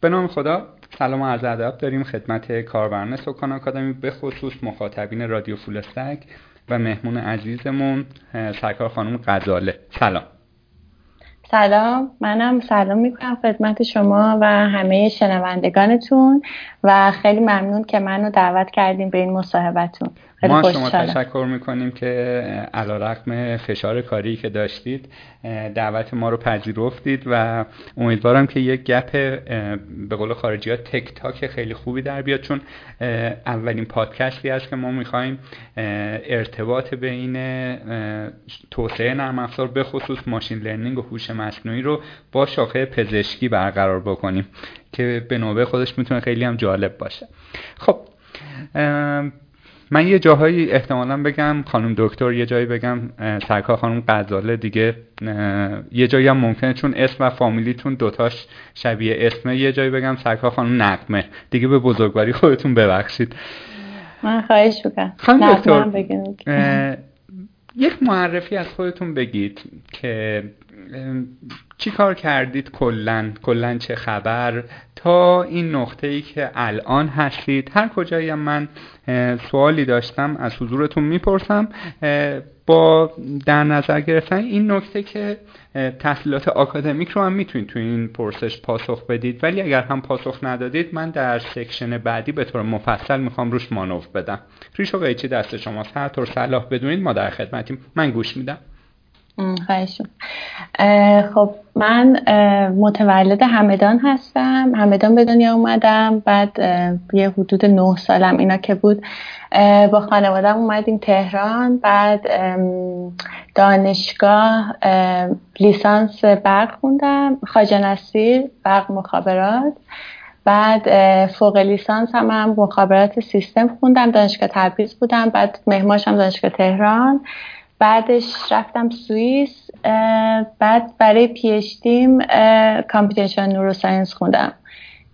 به نام خدا سلام و عرض ادب داریم خدمت کاربران سکان آکادمی به خصوص مخاطبین رادیو فولستک و مهمون عزیزمون سرکار خانم غزاله. سلام. سلام. منم سلام می‌کنم خدمت شما و همه شنوندگانتون و خیلی ممنون که منو دعوت کردیم به این مصاحبتون. ما شما تشکر می‌کنیم که علا رقم فشار کاری که داشتید دعوت ما رو پذیرفتید و امیدوارم که یک گپ به قول خارجی ها تک تاک خیلی خوبی در بیاد. چون اولین پادکستی است که ما می‌خوایم ارتباط بین توسعه نرم افزار به خصوص ماشین لرنینگ و هوش مصنوعی رو با شاخه پزشکی برقرار بکنیم که به نوبه خودش می‌تونه خیلی هم جالب باشه. خب من یه جاهایی احتمالا بگم خانم دکتر یه جایی بگم سرکار خانم غزاله دیگه یه جایی هم ممکنه چون اسم و فامیلیتون دوتاش شبیه اسمه یه جایی بگم سرکار خانم نقمه. دیگه به بزرگواری خودتون ببخشید. من خواهش بکنم خانم دکتر یک معرفی از خودتون بگید که چی کار کردید کلا کلا چه خبر؟ تا این نقطه ای که الان هستید. هر کجایی من سوالی داشتم از حضورتون می‌پرسم با در نظر گرفتن این نکته که تحصیلات آکادمیک رو هم می‌تونید تو این پرسش پاسخ بدید. ولی اگر هم پاسخ ندادید من در سکشن بعدی به طور مفصل می‌خوام روش مانور بدم. ریش و قیچی دست شماست؟ هر طور صلاح بدونید ما در خدمتیم. من گوش میدم. خواهش خب من متولد همدان هستم. همدان به دنیا اومدم. بعد یه حدود نه سالم اینا که بود با خانوادم اومدیم تهران. بعد دانشگاه لیسانس برق خوندم. نصیر برق مخابرات. بعد فوق لیسانس هم, هم مخابرات سیستم خوندم دانشگاه تبریز بودم بعد مهماشم دانشگاه تهران بعدش رفتم سوئیس بعد برای پی اچ دیم کامپیوتیشن نوروساینس خوندم.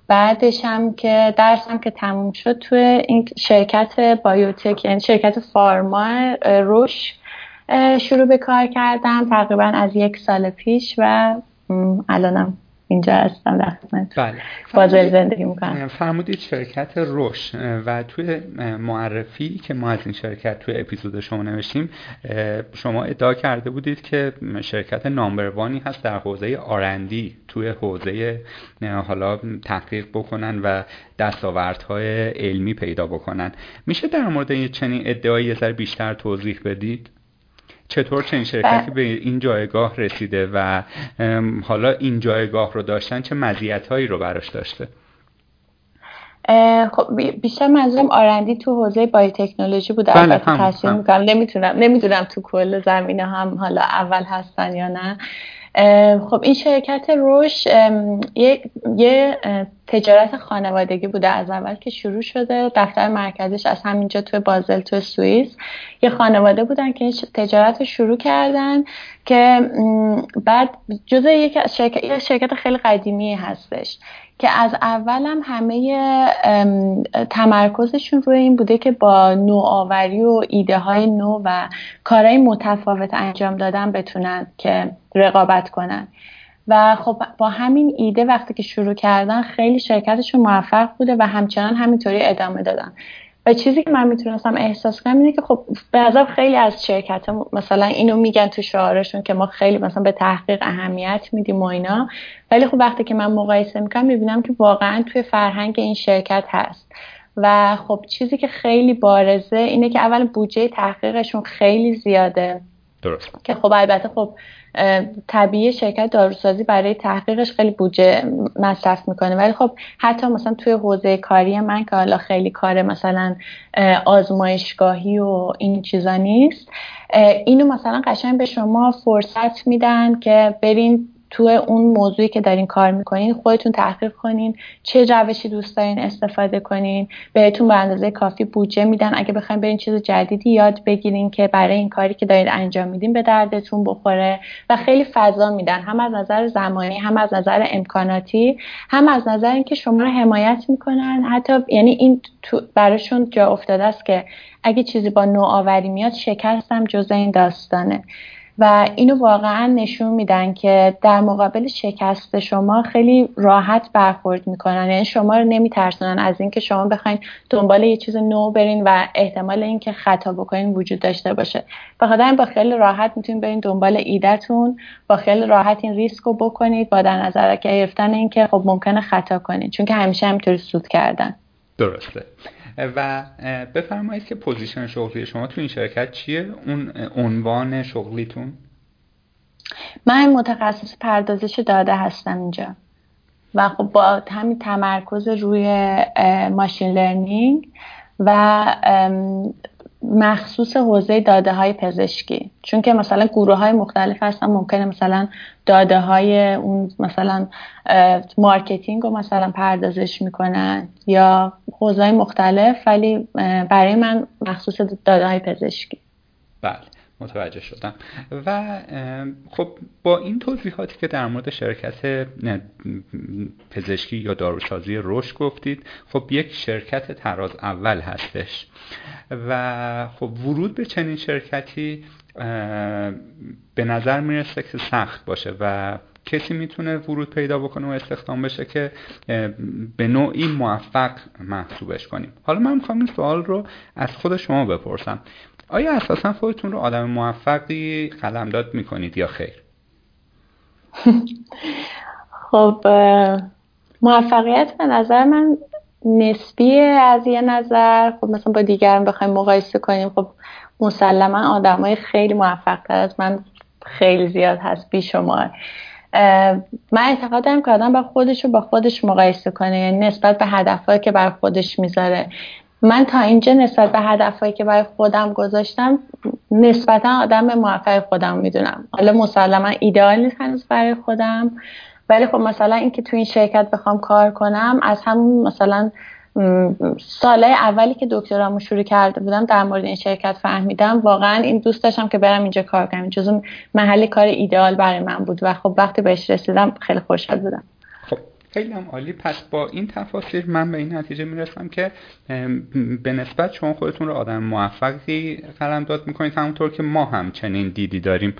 بعدش هم که درسم که تموم شد توی این شرکت بایوتک یعنی شرکت فارما روش شروع به کار کردم تقریبا از یک سال پیش و الانم اینجا هستم در خدمت بله. زندگی می‌کنم. فرمودید شرکت روش و توی معرفی که ما از این شرکت توی اپیزود شما نوشتیم شما ادعا کرده بودید که شرکت نامبروانی هست در حوزه آرندی توی حوزه حالا تحقیق بکنن و دستاوردهای علمی پیدا بکنن. میشه در مورد چنین ادعایی یه ذره بیشتر توضیح بدید؟ چطور چنین شرکتی به این جایگاه رسیده و حالا این جایگاه رو داشتن چه مزیت رو براش داشته؟ خب بیشتر منظورم آرندی تو حوزه بایوتکنولوژی بوده بله البته تحصیل می‌کنم. نمی‌تونم نمی‌دونم تو کل زمینه هم حالا اول هستن یا نه. خب این شرکت روش یه, یه تجارت خانوادگی بوده از اول که شروع شده. دفتر مرکزش از همینجا توی بازل توی سوئیس. یه خانواده بودن که تجارت رو شروع کردن. که بعد جزء یک شرکت, شرکت خیلی قدیمی هستش که از اولم همه تمرکزشون روی این بوده که با نوآوری و ایده های نو و کارهای متفاوت انجام دادن بتونن که رقابت کنن. و خب با همین ایده وقتی که شروع کردن خیلی شرکتشون موفق بوده و همچنان همینطوری ادامه دادن. و چیزی که من می‌تونستم احساس کنم اینه که خب به خیلی از شرکت مثلا اینو میگن تو شعارشون که ما خیلی مثلا به تحقیق اهمیت میدیم و اینا. ولی خب وقتی که من مقایسه می‌کنم می‌بینم که واقعا توی فرهنگ این شرکت هست. و خب چیزی که خیلی بارزه اینه که اول بودجه تحقیقشون خیلی زیاده. درست. که خب البته خب طبیعی شرکت داروسازی برای تحقیقش خیلی بودجه مصرف می‌کنه. ولی خب حتی مثلا توی حوزه کاری من که حالا خیلی کار مثلا آزمایشگاهی و این چیزا نیست اینو مثلا قشنگ به شما فرصت میدن که برین تو اون موضوعی که دارین کار می‌کنین خودتون تحقیق کنین چه روشی دوست دارین استفاده کنین بهتون به اندازه کافی بودجه میدن. اگه بخواین برین چیز جدیدی یاد بگیرین که برای این کاری که دارین انجام میدین به دردتون بخوره و خیلی فضا میدن. هم از نظر زمانی هم از نظر امکاناتی هم از نظر اینکه شما رو حمایت می‌کنن. حتی یعنی این براشون جا افتاده است که اگه چیزی با نوآوری میاد شکستم جز این داستانه. و اینو واقعا نشون میدن که در مقابل شکست شما خیلی راحت برخورد می‌کنن. یعنی شما رو نمیترسونن از اینکه شما بخواین دنبال یه چیز نو برین و احتمال اینکه خطا بکنین وجود داشته باشه. بخاطر با خیلی راحت می‌تونین برین دنبال ایدهتون با خیلی راحت این ریسک رو بکنید با در نظر گرفتن اینکه خب ممکنه خطا کنید چون که همیشه همینطوری سود کردن. درسته. و بفرمایید که position شغلی شما تو این شرکت چیه؟ اون عنوان شغلیتون؟ من متخصص پردازش داده هستم اینجا. و خب با همین تمرکز روی machine learning و مخصوص حوزه داده های پزشکی. چون که مثلا گروه های مختلف هستن ممکنه مثلا داده های اون مثلا marketing رو مثلا پردازش می‌کنن یا حوزه های مختلف ولی برای من مخصوص داده های پزشکی. بله. متوجه شدم. و خب با این توضیحاتی که در مورد شرکت پزشکی یا داروسازی روش گفتید خب یک شرکت تراز اول هستش. و خب ورود به چنین شرکتی به نظر می‌رسه که سخت باشه و کسی می‌تونه ورود پیدا بکنه و استخدام بشه که به نوعی موفق محسوبش کنیم. حالا من می‌خوام این سوال رو از خود شما بپرسم. آیا اساسا خودتون رو آدم موفقی قلمداد می‌کنید یا خیر؟ خب موفقیت به نظر من نسبی از یه نظر. خب مثلا با دیگران بخوایم مقایسه کنیم خب مسلما آدمای خیلی موفق تر از من خیلی زیاد هست بیشمار من اعتقاد دارم که آدم با خودش رو با خودش مقایسه کنه یعنی نسبت به هدفهایی که بر خودش می‌ذاره. من تا اینجا نسبت به هدفهایی که برای خودم گذاشتم نسبتا آدم موفق خودم می‌دونم. حالا مسلما ایدئال نیست هنوز برای خودم. ولی خب مثلا اینکه تو این شرکت بخوام کار کنم از همون مثلا سالهای اولی که دکترامو شروع کرده بودم در مورد این شرکت فهمیدم. واقعا این دوست داشتم که برم اینجا کار کنم. جزو محلی کار ایدئال برای من بود و خب وقتی بهش رسیدم خیلی خوشحال بودم. خیلی هم عالی. پس با این تفاصیل من به این نتیجه می‌رسم که به نسبت شما خودتون رو آدم موفقی قلم داد می‌کنید. همونطور که ما هم چنین دیدی داریم.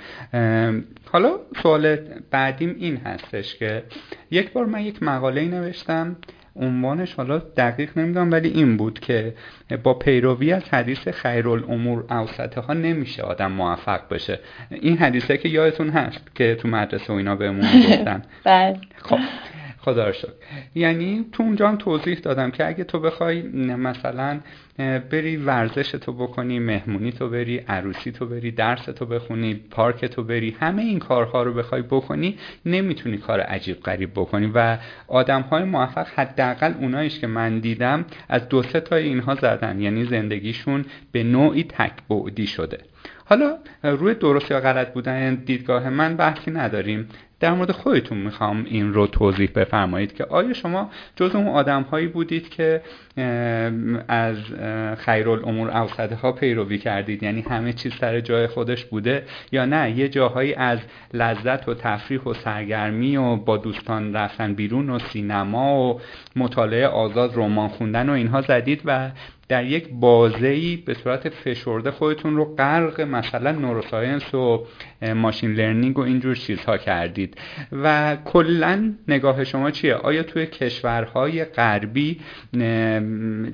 حالا سوال بعدیم این هستش که یک بار من یک مقاله نوشتم. عنوانش حالا دقیق نمی‌دونم ولی این بود که با پیروی از حدیث خیرالامور اوسطه ها نمیشه آدم موفق بشه. این حدیثه که یادتون هست که تو مدرسه و اینا بهمون گفتن. بله. خب. خدا رو یعنی تو اونجا هم توضیح دادم که اگه تو بخوای مثلا بری ورزش تو بکنی مهمونی تو بری عروسی تو بری درس تو بخونی پارک تو بری همه این کارها رو بخوای بکنی نمی‌تونی کار عجیب غریب بکنی. و آدم های موفق حداقل اوناییش که من دیدم از دو سه تا اینها زدن. یعنی زندگیشون به نوعی تکبعدی شده. حالا روی درست یا غلط بودن دیدگاه من بحثی نداریم. در مورد خودتون می‌خوام این رو توضیح بفرمایید که آیا شما جز اون آدم هایی بودید که از خیرالامور اوسطه ها پیروی کردید؟ یعنی همه چیز سر جای خودش بوده یا نه؟ یه جاهایی از لذت و تفریح و سرگرمی و با دوستان رفتن بیرون و سینما و مطالعه آزاد رمان خوندن و اینها زدید و در یک بازه‌ای به صورت فشرده خودتون رو غرق مثلا نوروساینس و ماشین لرنینگ و اینجور چیزها کردید. و کلا نگاه شما چیه؟ آیا توی کشورهای غربی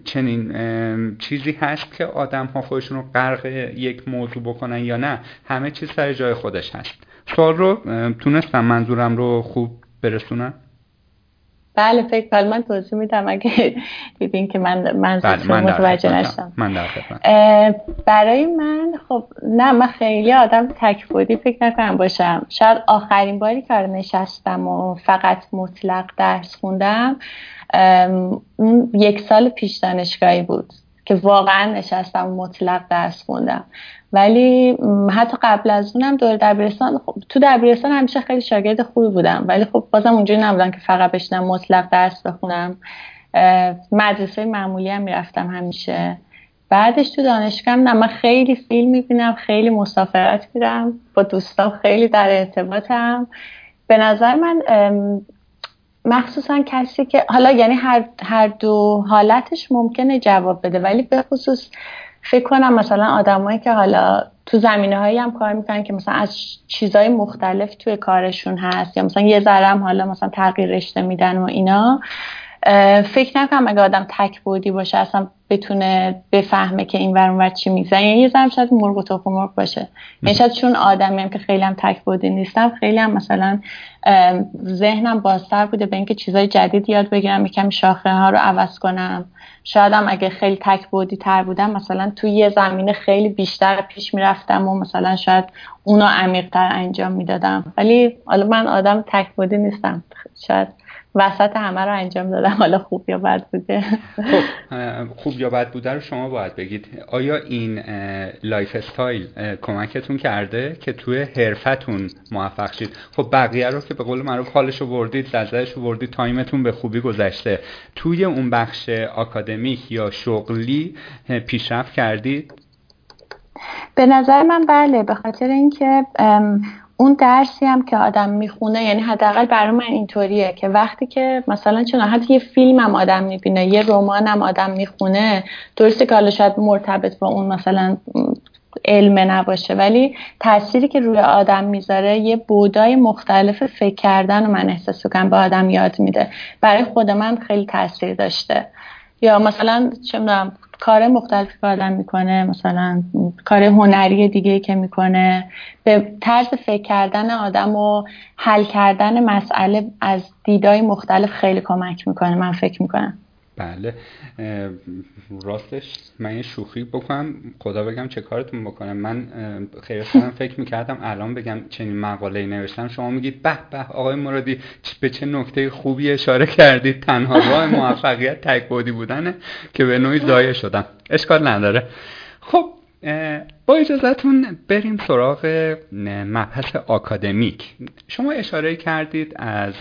چنین چیزی هست که آدم ها خودشون رو غرق یک موضوع بکنن یا نه؟ همه چیز سر جای خودش هست. سوال رو تونستم منظورم رو خوب برسونم؟ بله فکر کنم. من توضیح میدم اگه دیدین که من من بله متوجه نشدم. من برای من خب نه من خیلی آدم تکبودی فکر نکنم باشم. شاید آخرین باری کار نشستم و فقط مطلق درس خوندم اون یک سال پیش دانشگاهی بود که واقعا نشستم مطلق درس خوندم. ولی حتی قبل از اونم دور دبیرستان خب تو دبیرستان همیشه خیلی شاگرد خوبی بودم. ولی خب بازم اونجوری نبودم که فقط بشنم مطلق درس بخونم. مدرسه معمولی هم می‌رفتم همیشه. بعدش تو دانشگاه نه من خیلی فیلم می‌بینم خیلی مسافرت میرم با دوستان خیلی در ارتباطم. به نظر من مخصوصا کسی که حالا یعنی هر, هر دو حالتش ممکنه جواب بده ولی به خصوص فکر کنم مثلا آدمایی که حالا تو زمینه هایی هم کار می‌کنن که مثلا از چیزهای مختلف توی کارشون هست یا مثلا یه ذره حالا مثلا تغییر رشته میدن و اینا فکر نکنم اگه آدم تک بودی باشه اصلا بتونه بفهمه که این ور اونور چی میگذره. یعنی یه ذره شاید مرغ و تخم مرغ باشه. یعنی شاید چون آدمی هم که خیلی هم تک بودی نیستم خیلی هم مثلا ذهنم بازتر بوده به اینکه چیزای جدید یاد بگیرم یکم شاخه ها رو عوض کنم. شاید هم اگه خیلی تک بودی تر بودم مثلا توی یه زمینه خیلی بیشتر پیش می‌رفتم و مثلا شاید اونو عمیقتر انجام می‌دادم. ولی حالا من آدم تک بودی نیستم. شاید وسط همه رو انجام دادم. حالا خوب یا بد بوده؟ خب خوب یا بد بوده رو شما باید بگید. آیا این lifestyle کمکتون کرده که توی حرفه‌تون موفق شید؟ خب بقیه رو که به قول معروف حالش رو بردید لذتش رو بردید time تون به خوبی گذشته. توی اون بخش آکادمیک یا شغلی پیشرفت کردید؟ به نظر من بله به خاطر اینکه اون درسی هم که آدم می‌خونه یعنی حداقل برای من اینطوریه که وقتی که مثلا چون حتی یه فیلم هم آدم می‌بینه یه رمان هم آدم می‌خونه درسته که حالا شاید مرتبط با اون مثلا علم نباشه ولی تأثیری که روی آدم می‌ذاره یه بودای مختلف فکر کردن و من احساس کنم به آدم یاد میده. برای خود من خیلی تاثیر داشته. یا مثلا چه کار مختلفی که آدم می‌کنه مثلا کار هنری دیگه که می‌کنه به طرز فکر کردن آدم و حل کردن مسئله از دیدای مختلف خیلی کمک می‌کنه من فکر می‌کنم. بله. راستش من یه شوخی بکنم. خدا بگم چه کارتون بکنم. من خیلی خودم فکر می‌کردم الان بگم چنین مقاله نوشتم. شما میگید به به آقای مرادی به چه نکته خوبی اشاره کردید؟ تنها راه موفقیت تک بودی بودنه که به نوعی ضایع شدم. اشکال نداره. خب با اجازتون بریم سراغ مبحث آکادمیک. شما اشاره کردید از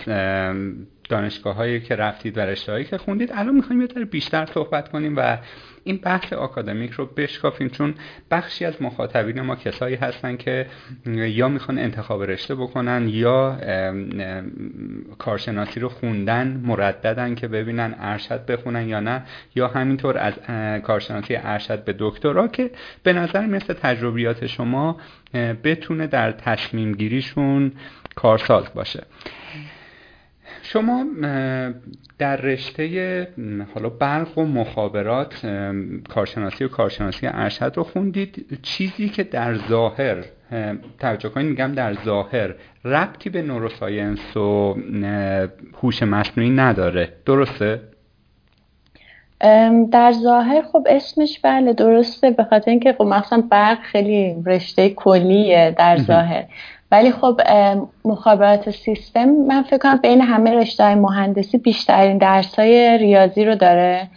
دانشگاه هایی که رفتید و رشته هایی که خوندید. الان می‌خوایم یه بیشتر صحبت کنیم و این بحث آکادمیک رو بشکافیم چون بخشی از مخاطبین ما کسایی هستن که یا می‌خوان انتخاب رشته بکنن یا کارشناسی رو خوندن مرددن که ببینن ارشد بخونن یا نه یا همینطور از کارشناسی ارشد به دکترا که به نظر مثل تجربیات شما بتونه در تصمیم گیریشون کارساز باشه. شما در رشته حالا برق و مخابرات کارشناسی و کارشناسی ارشد رو خوندید. چیزی که در ظاهر توجه کنید میگم در ظاهر ربطی به نوروساینس و هوش مصنوعی نداره. درسته؟ در ظاهر خب اسمش بله درسته به خاطر اینکه خب مثلا برق خیلی رشته کلیه در ظاهر. ولی خب مخابرات سیستم من فکر کنم بین همه رشته های مهندسی بیشترین درس های ریاضی رو داره.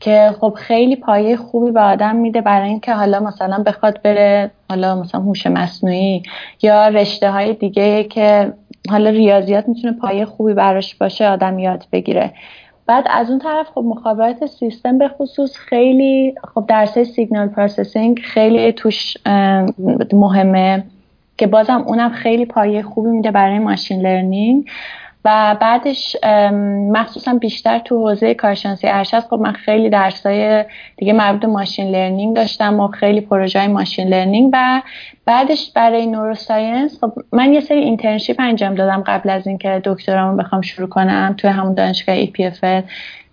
که خب خیلی پایه خوبی به آدم میده برای اینکه حالا مثلا بخواد بره حالا مثلا هوش مصنوعی یا رشته های دیگه که حالا ریاضیات می‌تونه پایه خوبی براش باشه آدم یاد بگیره. بعد از اون طرف خب مخابرات سیستم به خصوص خیلی خب درس signal processing خیلی توش مهمه. که بازم اونم خیلی پایه خوبی میده برای machine learning. و بعدش مخصوصا بیشتر تو حوزه کارشناسی ارشد خب من خیلی درسای دیگه مربوط machine learning داشتم و خیلی پروژه های machine learning. و بعدش برای neuroscience خب من یه سری internship انجام دادم قبل از اینکه دکترامو بخوام شروع کنم توی همون دانشگاه EPFL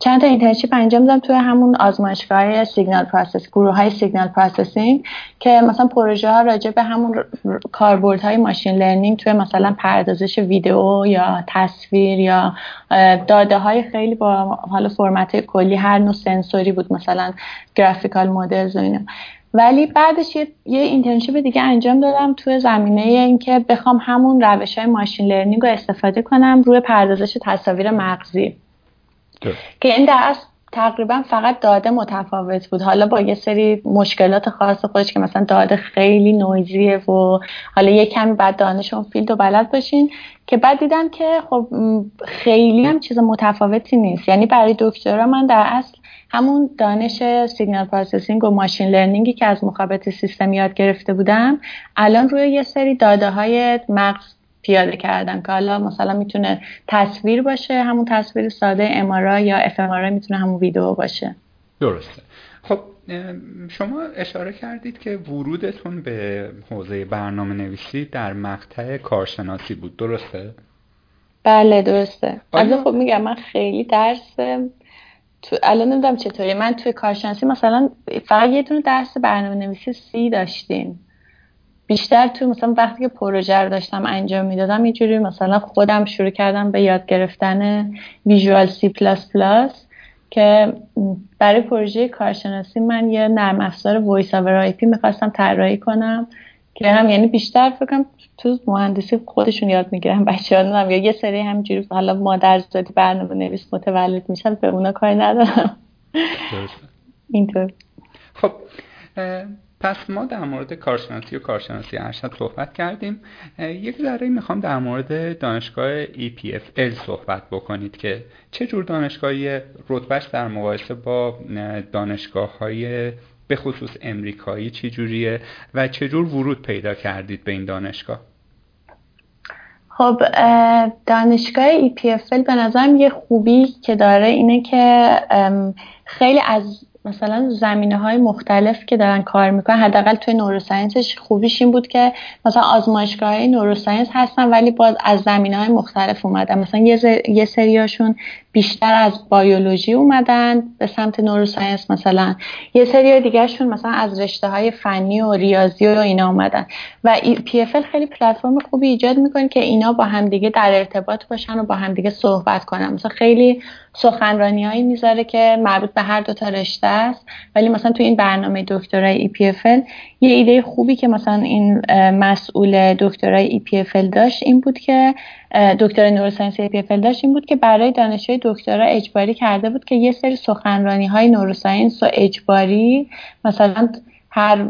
چند تا internship انجام دادم توی همون آزمایشگاه signal process گروه های signal processing که مثلا پروژه ها راجع به همون های machine learning توی مثلا پردازش ویدیو یا تصویر یا داده های خیلی با حالا فرمت کلی هر نوع سنسوری بود مثلا graphical models و اینا. ولی بعدش یه, یه internship دیگه انجام دادم توی زمینه اینکه بخوام همون روش های machine learning رو استفاده کنم روی پردازش تصاویر مغزی. که این درس تقریبا فقط داده متفاوت بود. حالا با یه سری مشکلات خاص خودش که مثلا داده خیلی noisy ه و حالا یه کمی بعد دانش اون field و بلد باشین که بعد دیدم که خب خیلی هم چیز متفاوتی نیست. یعنی برای دکترا من در اصل همون دانش signal processing و machine learning ی که از مخابرات سیستم یاد گرفته بودم الان روی یه سری داده های مغز پیاده کردن که حالا مثلا می‌تونه تصویر باشه همون تصویر ساده MRI یا f می‌تونه همون ویدیو باشه. درسته. خب شما اشاره کردید که ورودتون به حوزه برنامه نویسی در مقطع کارشناسی بود. درسته؟ بله درسته. از خب میگم من خیلی درس تو الان نمی‌دونم چطوری من توی کارشناسی مثلا فقط یه دونه درس برنامه نویسی C داشتیم. بیشتر تو مثلا وقتی که پروژه رو داشتم انجام می‌دادم یه جوری مثلا خودم شروع کردم به یاد گرفتن ویژوال سی پلاس پلاس که برای پروژه کارشناسی من یه نرم افزار voice over IP می‌خواستم طراحی کنم که هم یعنی بیشتر فکرم تو مهندسی خودشون یاد می‌گیرن بچه ها یا یه سری همینجوری حالا مادر زادی برنامه نویس متولد میشن به اونا کاری ندارم. اینطور. خب پس ما در مورد کارشناسی و کارشناسی ارشد صحبت کردیم. یک ذره می‌خوام در مورد دانشگاه EPFL صحبت بکنید که چه جور دانشگاهی رتبهش در مقایسه با دانشگاه های به خصوص امریکایی چی جوریه و چه جور ورود پیدا کردید به این دانشگاه؟ خب دانشگاه EPFL به نظرم یه خوبی که داره اینه که خیلی از مثلا زمینه های مختلف که دارن کار می‌کنن حداقل توی نوروساینسش خوبیش این بود که مثلا آزمایشگاه های نوروساینس هستن ولی باز از زمینه های مختلف اومدن. مثلا یه, یه سریاشون بیشتر از بیولوژی اومدن به سمت نوروساینس مثلا. یه سری دیگرشون مثلا از رشته های فنی و ریاضی و اینا اومدن. و پی خیلی پلتفرم خوبی ایجاد می‌کنه که اینا با همدیگه در ارتباط باشن و با همدیگه صحبت کنن. مثلا خیلی سخنرانی هایی می‌ذاره که مربوط به هر دو تا رشته است. ولی مثلا تو این برنامه دکترای EPFL یه ایده خوبی که مثلا این مسئول دکترای EPFL داشت این بود که دکتر نوروساینس EPFL داشت این بود که برای دانشجوی دکترا اجباری کرده بود که یه سری سخنرانی های نوروساینس و اجباری مثلا هر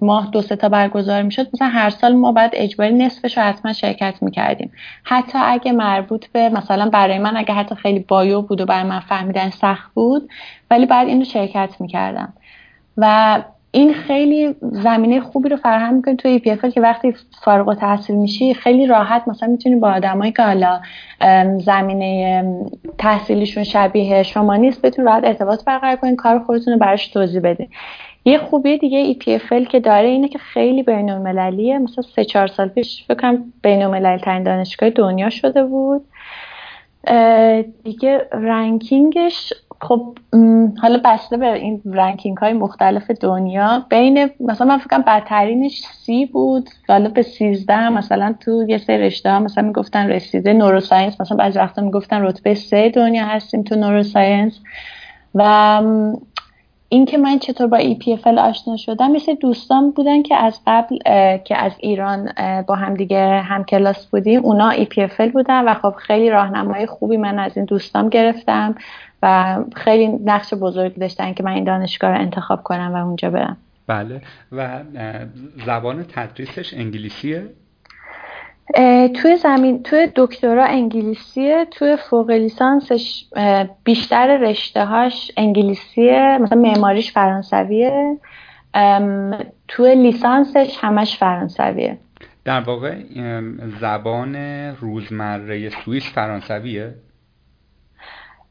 ماه دو سه تا برگزار می‌شد مثلا هر سال ما بعد اجباری نصفش رو حتما شرکت می‌کردیم. حتی اگه مربوط به مثلا برای من اگه حتی خیلی بایو بود و برای من فهمیدن سخت بود ولی بعد اینو شرکت می‌کردم. و این خیلی زمینه خوبی رو فراهم می‌کنه توی EPFL که وقتی فارغ التحصیل میشی خیلی راحت مثلا می‌تونی با آدمایی که حالا زمینه تحصیلیشون شبیه شما نیست بتونی راحت ارتباط برقرار کنین کار خودتون رو براش توضیح بدین یه خوبی دیگه EPFL که داره اینه که خیلی بین المللیه مثلا سه چهار سال پیش فکرم بین المللی ترین دانشگاه دنیا شده بود. دیگه ranking ش خب حالا بسته به این ranking های مختلف دنیا بین مثلا من فکرم بدترینش سی بود حالا به سیزده مثلا تو یه سری رشته ها مثلا می‌گفتن رسیده neuroscience مثلا بعضی وقتا می‌گفتن رتبه سه دنیا هستیم تو neuroscience و اینکه من چطور با EPFL آشنا شدم مثل دوستان بودن که از قبل که از ایران با هم دیگه هم کلاس بودیم اونا EPFL بودن و خب خیلی راهنمای خوبی من از این دوستان گرفتم و خیلی نقش بزرگی داشتن که من این دانشگاه رو انتخاب کنم و اونجا برم. بله و زبان تدریسش انگلیسیه؟ توی زمین توی دکترا انگلیسیه توی فوق لیسانسش بیشتر رشته هاش انگلیسیه مثلا معماریش فرانسویه توی لیسانسش همش فرانسویه. در واقع زبان روزمره سوئیس فرانسویه؟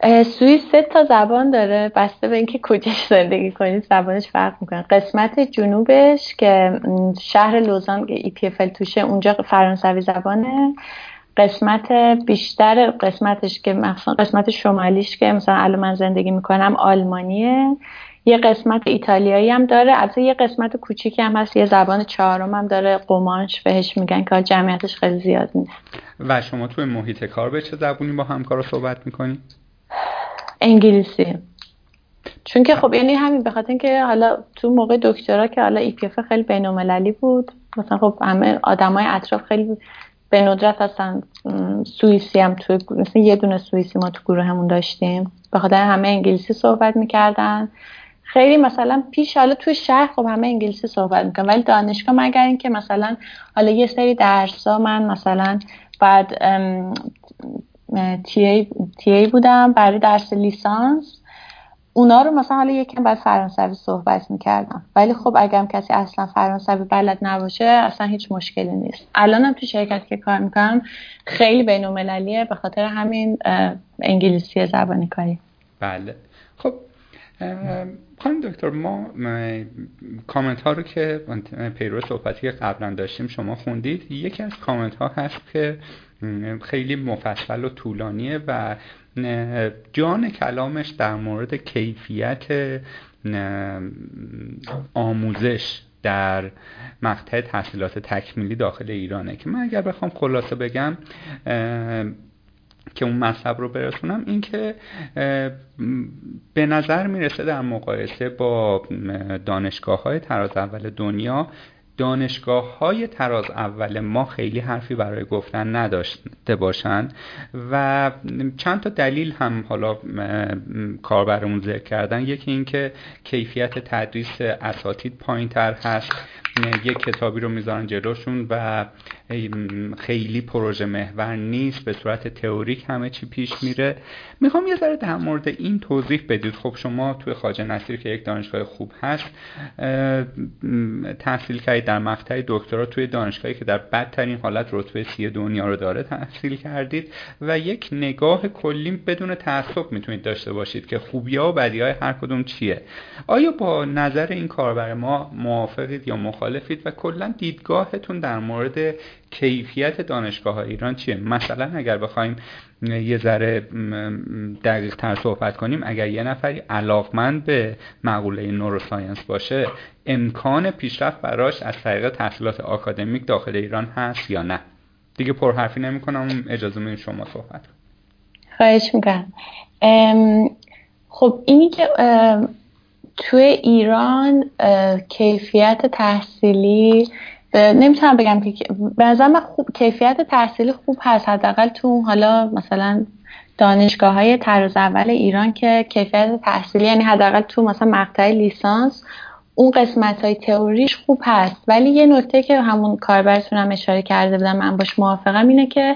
سوئیس سه تا زبان داره. بسته به اینکه کجاش زندگی کنید زبانش فرق می‌کنه. قسمت جنوبش که شهر لوزان ای پی توشه اونجا فرانسوی زبانه. قسمت بیشتر قسمتش که مثلا قسمت شمالیش که مثلا الان من زندگی می‌کنم آلمانیه. یه قسمت ایتالیایی هم داره. البته یه قسمت کوچیکی هم هست. یه زبان چهارم هم داره. قمانش بهش میگن که جمعیتش خیلی زیاد نیست. و شما توی محیط کار به چه زبونی با همکارا صحبت می‌کنید انگلیسی. چون که خب یعنی همین به خاطر اینکه حالا تو موقع دکترا که حالا ای خیلی بین‌المللی بود مثلا خب همه آدمای اطراف خیلی به ندرت هستن. سوئیسی هم تو مثلا یه دونه سوئیسی ما تو گروهمون داشتیم. به خاطر همه انگلیسی صحبت می‌کردن. خیلی مثلا پیش حالا تو شهر خب همه انگلیسی صحبت می‌کنن ولی دانشگاه مگر اینکه مثلا حالا یه سری درسا من مثلا بعد تی ای, بودم برای درس لیسانس. اونا رو مثلا حالا یکم باید فرانسوی صحبت می‌کردم. ولی خب اگرم کسی اصلا فرانسوی بلد نباشه اصلا هیچ مشکلی نیست. الانم تو شرکت که کار می‌کنم خیلی بین به خاطر همین انگلیسی زبانی کاری. بله. خب خانم دکتر ما کامنت ها رو که پیرو صحبتی که قبلا داشتیم شما خوندید یکی از کامنت ها هست که خیلی مفصل و طولانیه و جان کلامش در مورد کیفیت آموزش در مقطع تحصیلات تکمیلی داخل ایرانه که من اگر بخوام خلاصه بگم که اون مطلب رو برسونم این که به نظر می‌رسه در مقایسه با دانشگاه های تراز اول دنیا دانشگاه های تراز اول ما خیلی حرفی برای گفتن نداشته باشند و چند تا دلیل هم حالا کاربرمون ذکر کردن. یکی اینکه کیفیت تدریس اساتید پایین تر هست. یک کتابی رو می‌ذارن جلوشون و خیلی پروژه محور نیست. به صورت تئوریک همه چی پیش میره. می‌خوام یه ذره در مورد این توضیح بدید. خب شما توی خاجه نصیر که یک دانشگاه خوب هست تحصیل کردید در مقطع دکترا. توی دانشگاهی که در بدترین حالت رتبه سی دنیا رو داره تحصیل کردید و یک نگاه کلی بدون تعصب می‌تونید داشته باشید که خوبی ها و بدی های هر کدوم چیه. آیا با نظر این کاربر ما موافقید یا مخالفید؟ و کلا دیدگاهتون در مورد کیفیت دانشگاه های ایران چیه؟ مثلا اگر بخوایم یه ذره دقیق تر صحبت کنیم اگر یه نفری علاقمند به مقوله نوروساینس باشه امکان پیشرفت براش از طریق تحصیلات آکادمیک داخل ایران هست یا نه؟ دیگه پرحرفی نمی کنم اجازه می‌دید شما صحبت خواهش می‌کنم. خب اینی که توی ایران کیفیت تحصیلی نمی‌تونم بگم که به نظر من خوب کیفیت تحصیلی خوب هست. حداقل تو حالا مثلا دانشگاه های طراز اول ایران که کیفیت تحصیلی یعنی حداقل تو مثلا مقطع لیسانس اون قسمت های تئوریش خوب هست. ولی یه نکته که همون کاربرتونم اشاره کرده بودم من باش موافقم اینه که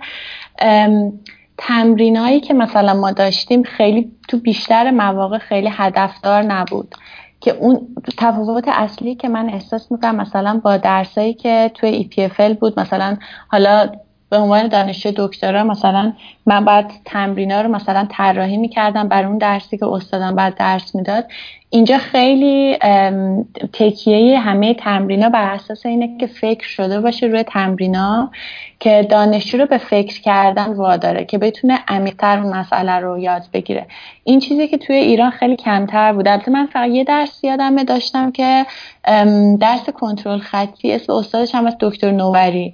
تمرینایی که مثلا ما داشتیم خیلی تو بیشتر مواقع خیلی هدفدار نبود. که اون تفاوت اصلی که من احساس می‌کنم مثلا با درسایی که توی EPFL بود مثلا حالا به عنوان دانشجو دکترا مثلا من بعد تمرینا رو مثلا طراحی می‌کردم بر اون درسی که استادم بعد درس می‌داد. اینجا خیلی تکیه همه تمرینا بر اساس اینه که فکر شده باشه روی تمرینا که دانشجو رو به فکر کردن واداره که بتونه عمیقتر اون مسئله رو یاد بگیره. این چیزی که توی ایران خیلی کمتر بود البته من فقط یه درس یادمه داشتم که درس کنترل خطی اسم استادش هم از دکتر نوری.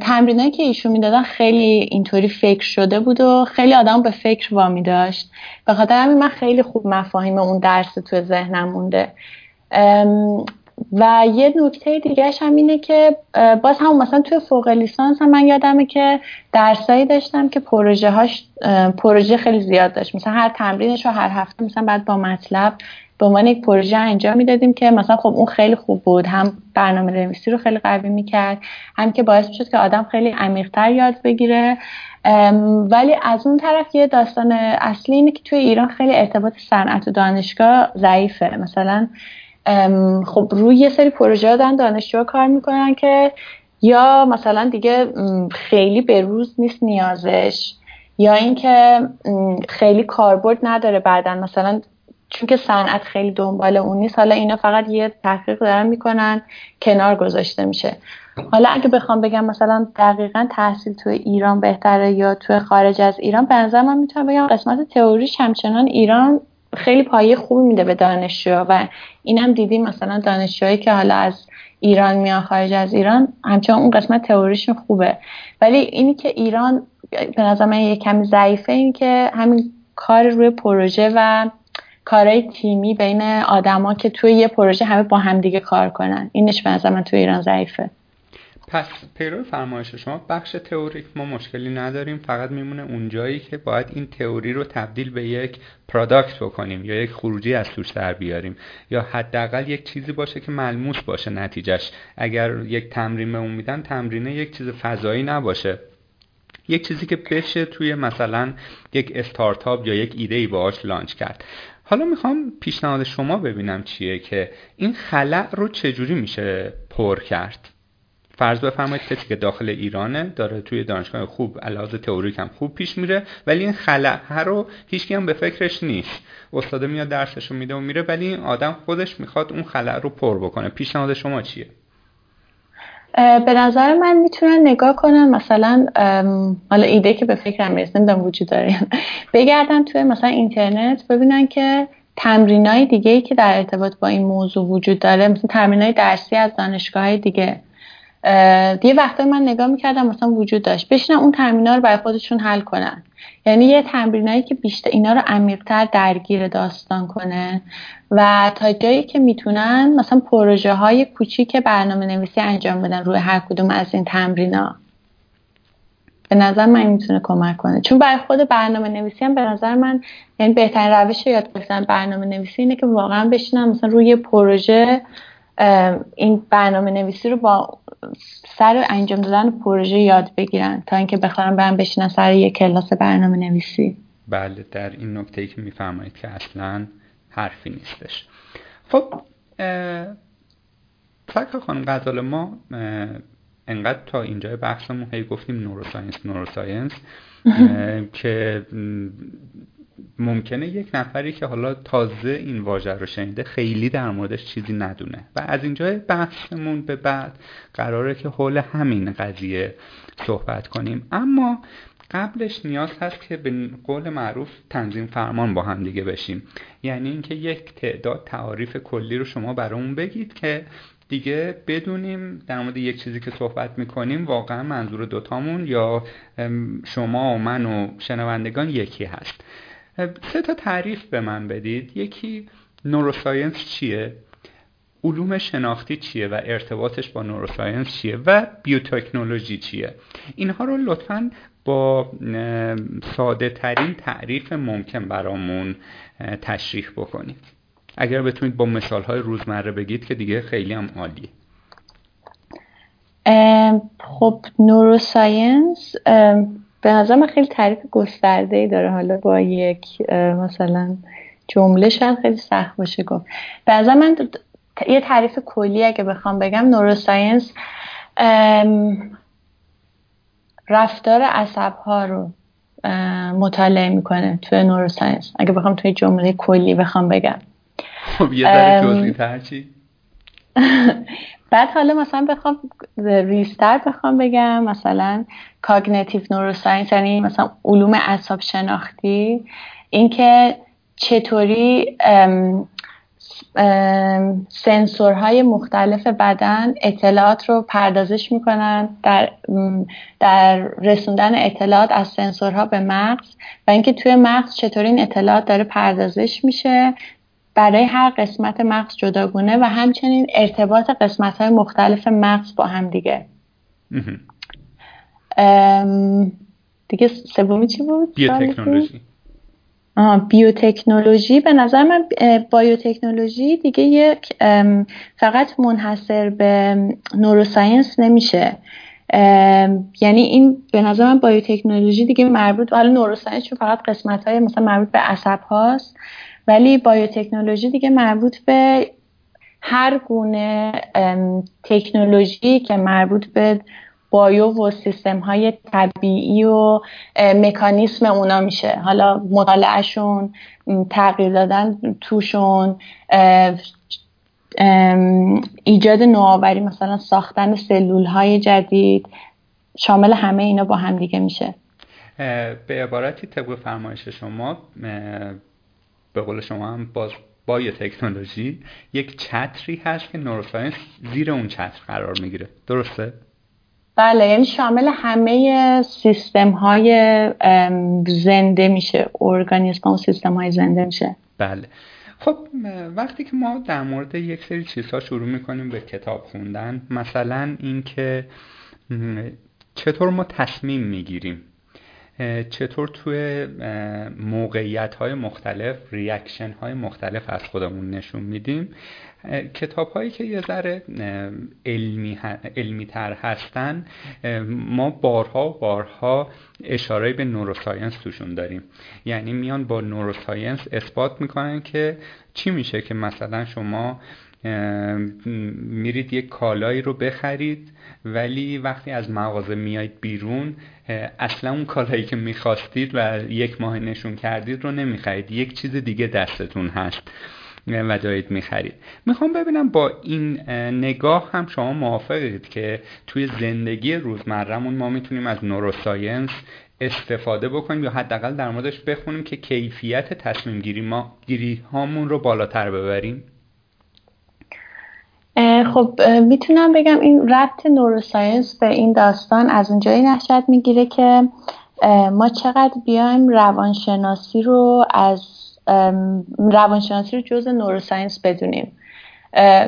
تمرینایی که ایشون می‌دادن خیلی اینطوری فکر شده بود و خیلی آدم به فکر وامی داشت. به خاطر همین من خیلی خوب مفاهیم اون درس تو ذهنم مونده. و یه نکته دیگهش هم اینه که باز هم مثلا توی فوق لیسانس هم من یادمه که درسایی داشتم که پروژه هاش پروژه خیلی زیاد داشت. مثلا هر تمرینش رو هر هفته مثلا بعد با مطلب به عنوان یک پروژه انجام می‌دادیم که مثلا خب اون خیلی خوب بود هم برنامه نویسی رو خیلی قوی می‌کرد هم که باعث می‌شد که آدم خیلی عمیقتر یاد بگیره. ولی از اون طرف یه داستان اصلی اینه که توی ایران خیلی ارتباط صنعت و دانشگاه ضعیفه. مثلا خب روی یه سری پروژه دارن دانشجوها کار می‌کنن که یا مثلا دیگه خیلی به روز نیست نیازش یا اینکه خیلی کاربرد نداره بعدا. مثلا چون که صنعت خیلی دنبال اون نیست. حالا اینا فقط یه تحقیق دارن می‌کنن کنار گذاشته میشه. حالا اگه بخوام بگم مثلا دقیقا تحصیل توی ایران بهتره یا توی خارج از ایران به نظر من می‌تونم بگم قسمت تئوریش همچنان ایران خیلی پایه خوبی میده به دانشجو و اینم دیدیم مثلا دانشجوهایی که حالا از ایران میان خارج از ایران همچنان اون قسمت تئوریشون خوبه. ولی اینی که ایران به نظر من یه کمی ضعیفه این که همین کار روی پروژه و کارهای تیمی بین آدما که توی یه پروژه همه با همدیگه کار کنن. اینش به نظر من توی ایران ضعیفه. پس پیرو فرمایش شما بخش تئوریک ما مشکلی نداریم فقط میمونه اونجایی که باید این تئوری رو تبدیل به یک پرادکت بکنیم یا یک خروجی از توش در بیاریم. یا حداقل یک چیزی باشه که ملموس باشه نتیجهش. اگر یک تمرین به اون میدن تمرینه یک چیز فضایی نباشه. یک چیزی که بشه توی مثلا یک استارتاپ یا یک ایده ای باهاش لانچ کرد. حالا می‌خوام پیشنهاد شما ببینم چیه که این خلع رو چجوری میشه پر کرد؟ فرض بفرمایید کسی که داخل ایرانه داره توی دانشگاه خوب علاوه تئوریک هم خوب پیش میره ولی این خلأ رو هیچ هم به فکرش نیست. استاد میاد درسشو میده و میره ولی این آدم خودش می‌خواد اون خلأ رو پر بکنه. پیشنهاد شما چیه؟ به نظر من می‌تونن نگاه کنن مثلا حالا ایده که به فکرم می‌رسه نمی‌دونم وجود داره بگردن توی مثلا اینترنت ببینن که تمرین های دیگه ای که در ارتباط با این موضوع وجود داره مثلا تمرین های درسی از دانشگاه دیگه یه وقتا من نگاه می‌کردم مثلا وجود داشت. بشینن اون تمرین رو برای خودشون حل کنن. یعنی یه تمرینایی که بیشتر اینا رو عمیقتر درگیر داستان کنه. و تا جایی که می‌تونن مثلا پروژه های کوچیک برنامه نویسی انجام بدن روی هر کدوم از این تمرینا. به نظر من می‌تونه کمک کنه. چون برای خود برنامه نویسی هم به نظر من یعنی بهترین روش یاد گرفتن برنامه نویسی اینه که واقعا بشینم مثلا روی پروژه این برنامه نویسی رو با سر انجام دادن پروژه یاد بگیرن تا اینکه بخوام برم بشینن سر یک کلاس برنامه نویسی بله در این نکته ای که میفرمایید که اصلا حرفی نیستش. خب فکر خانم غزال ما انقدر تا اینجای بحثمون هی گفتیم نوروساینس نوروساینس که ممکنه یک نفری که حالا تازه این واژه رو شنیده خیلی در موردش چیزی ندونه. و از اینجای بحثمون به بعد قراره که حول همین قضیه صحبت کنیم. اما قبلش نیاز هست که به قول معروف تنظیم فرمان با هم دیگه بشیم. یعنی اینکه یک تعداد تعاریف کلی رو شما برامون بگید که دیگه بدونیم در مورد یک چیزی که صحبت می‌کنیم واقعا منظور دوتامون یا شما و من و شنوندگان یکی هست. سه تا تعریف به من بدید. یکی نوروساینس چیه؟ علوم شناختی چیه و ارتباطش با نوروساینس چیه و بیوتکنولوژی چیه؟ اینها رو لطفا با ساده ترین تعریف ممکن برامون تشریح بکنید. اگر بتونید با مثال های روزمره بگید که دیگه خیلی هم عالی. خب نوروساینس به نظر من خیلی تعریف گسترده ای داره. حالا با یک مثلا جمله شاید خیلی سخت باشه گفت. به نظر من یه تعریف کلی اگه بخوام بگم neuroscience رفتار عصب ها رو مطالعه می‌کنه توی neuroscience اگه بخوام توی جمله کلی بخوام بگم. خب یه ذره چی؟ بعد حالا مثلا بخوام ریستر بخوام بگم مثلا cognitive neuroscience یعنی مثلا علوم اعصاب شناختی اینکه چطوری سنسورهای مختلف بدن اطلاعات رو پردازش می‌کنن در, در رسوندن اطلاعات از سنسورها به مغز و اینکه توی مغز چطوری این اطلاعات داره پردازش میشه. برای هر قسمت مغز جداگونه و همچنین ارتباط قسمت های مختلف مغز با هم دیگه. دیگه سومی چی بود؟ بیوتکنولوژی. بیوتکنولوژی. به نظر من بایوتکنولوژی دیگه یک فقط منحصر به نوروساینس نمیشه. یعنی این به نظر من بایوتکنولوژی دیگه مربوط حالا نوروساینس چون فقط قسمت های مثلا مربوط به عصب هاست. ولی بایوتکنولوژی دیگه مربوط به هر گونه تکنولوژی که مربوط به بایو و سیستم های طبیعی و مکانیسم اونا میشه. حالا مطالعهشون تغییر دادن توشون ایجاد نوآوری مثلا ساختن سلول های جدید شامل همه اینا با هم دیگه میشه. به عبارتی طبق فرمایش شما به قول شما هم باز با یه تکنولوژی یک چتری هست که نوروساینس زیر اون چتر قرار می‌گیره. درسته؟ بله یعنی شامل همه سیستم های زنده میشه. ارگانیسم و سیستم های زنده میشه. بله. خب وقتی که ما در مورد یک سری چیزها شروع می‌کنیم به کتاب خوندن مثلا اینکه چطور ما تصمیم می‌گیریم چطور توی موقعیت های مختلف ریاکشن های مختلف از خودمون نشون میدیم؟ کتاب هایی که یه ذره علمی, علمی تر هستن ما بارها و بارها اشاره به نوروساینس توشون داریم. یعنی میان با نوروساینس اثبات می‌کنن که چی میشه که مثلا شما میرید یک کالایی رو بخرید ولی وقتی از مغازه میایید بیرون اصلا اون کالایی که می‌خواستید و یک ماه نشون کردید رو نمی‌خرید. یک چیز دیگه دستتون هست و دارید می‌خرید. می‌خوام ببینم با این نگاه هم شما موافقید که توی زندگی روزمرهمون ما می‌تونیم از نوروساینس استفاده بکنیم یا حداقل در موردش بخونیم که کیفیت تصمیم گیری ما گیری هامون رو بالاتر ببریم؟ خب می‌تونم بگم این ربط نوروساینس به این داستان از اونجایی نشد می‌گیره که ما چقدر بیایم روانشناسی رو از روانشناسی رو جز نوروساینس بدونیم.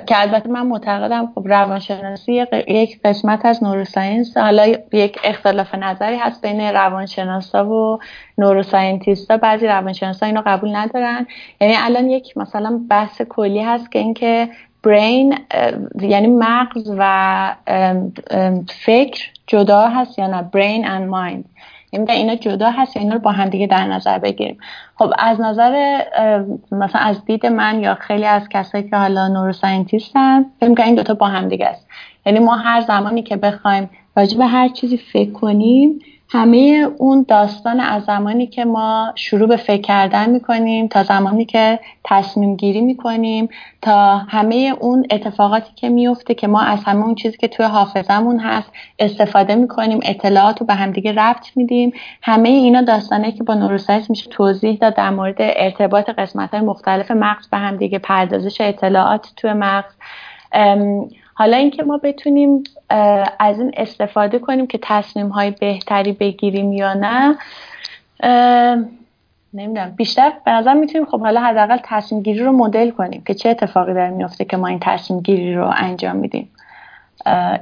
که البته من معتقدم خب روانشناسی یک قسمت از نوروساینس حالا یک اختلاف نظری هست بین روانشناسا و نوروساینتیستا بعضی روانشناسا اینو قبول ندارن. یعنی الان یک مثلا بحث کلی هست که اینکه برین یعنی مغز و فکر جدا هست یا نه؟ برین اند مایند یعنی اینا جدا هست اینا رو با هم دیگه در نظر بگیریم. خب از نظر مثلا از دید من یا خیلی از کسایی که حالا نوروساینتیستن فکر که این دوتا با هم دیگه است. یعنی ما هر زمانی که بخوایم راجع به هر چیزی فکر کنیم همه اون داستان از زمانی که ما شروع به فکر کردن می‌کنیم تا زمانی که تصمیم گیری می‌کنیم تا همه اون اتفاقاتی که میفته که ما از همه اون چیزی که توی حافظمون هست استفاده می‌کنیم اطلاعات رو به همدیگه ربط میدیم. همه اینا داستانه که با نوروسایز میشه توضیح داد در مورد ارتباط قسمت های مختلف مغز به همدیگه پردازش اطلاعات توی مغز. حالا اینکه ما بتونیم از این استفاده کنیم که تصمیم های بهتری بگیریم یا نه نمی‌دونم. بیشتر به نظر می‌تونیم خب حالا حداقل تصمیم گیری رو مدل کنیم که چه اتفاقی داره میفته که ما این تصمیم گیری رو انجام میدیم.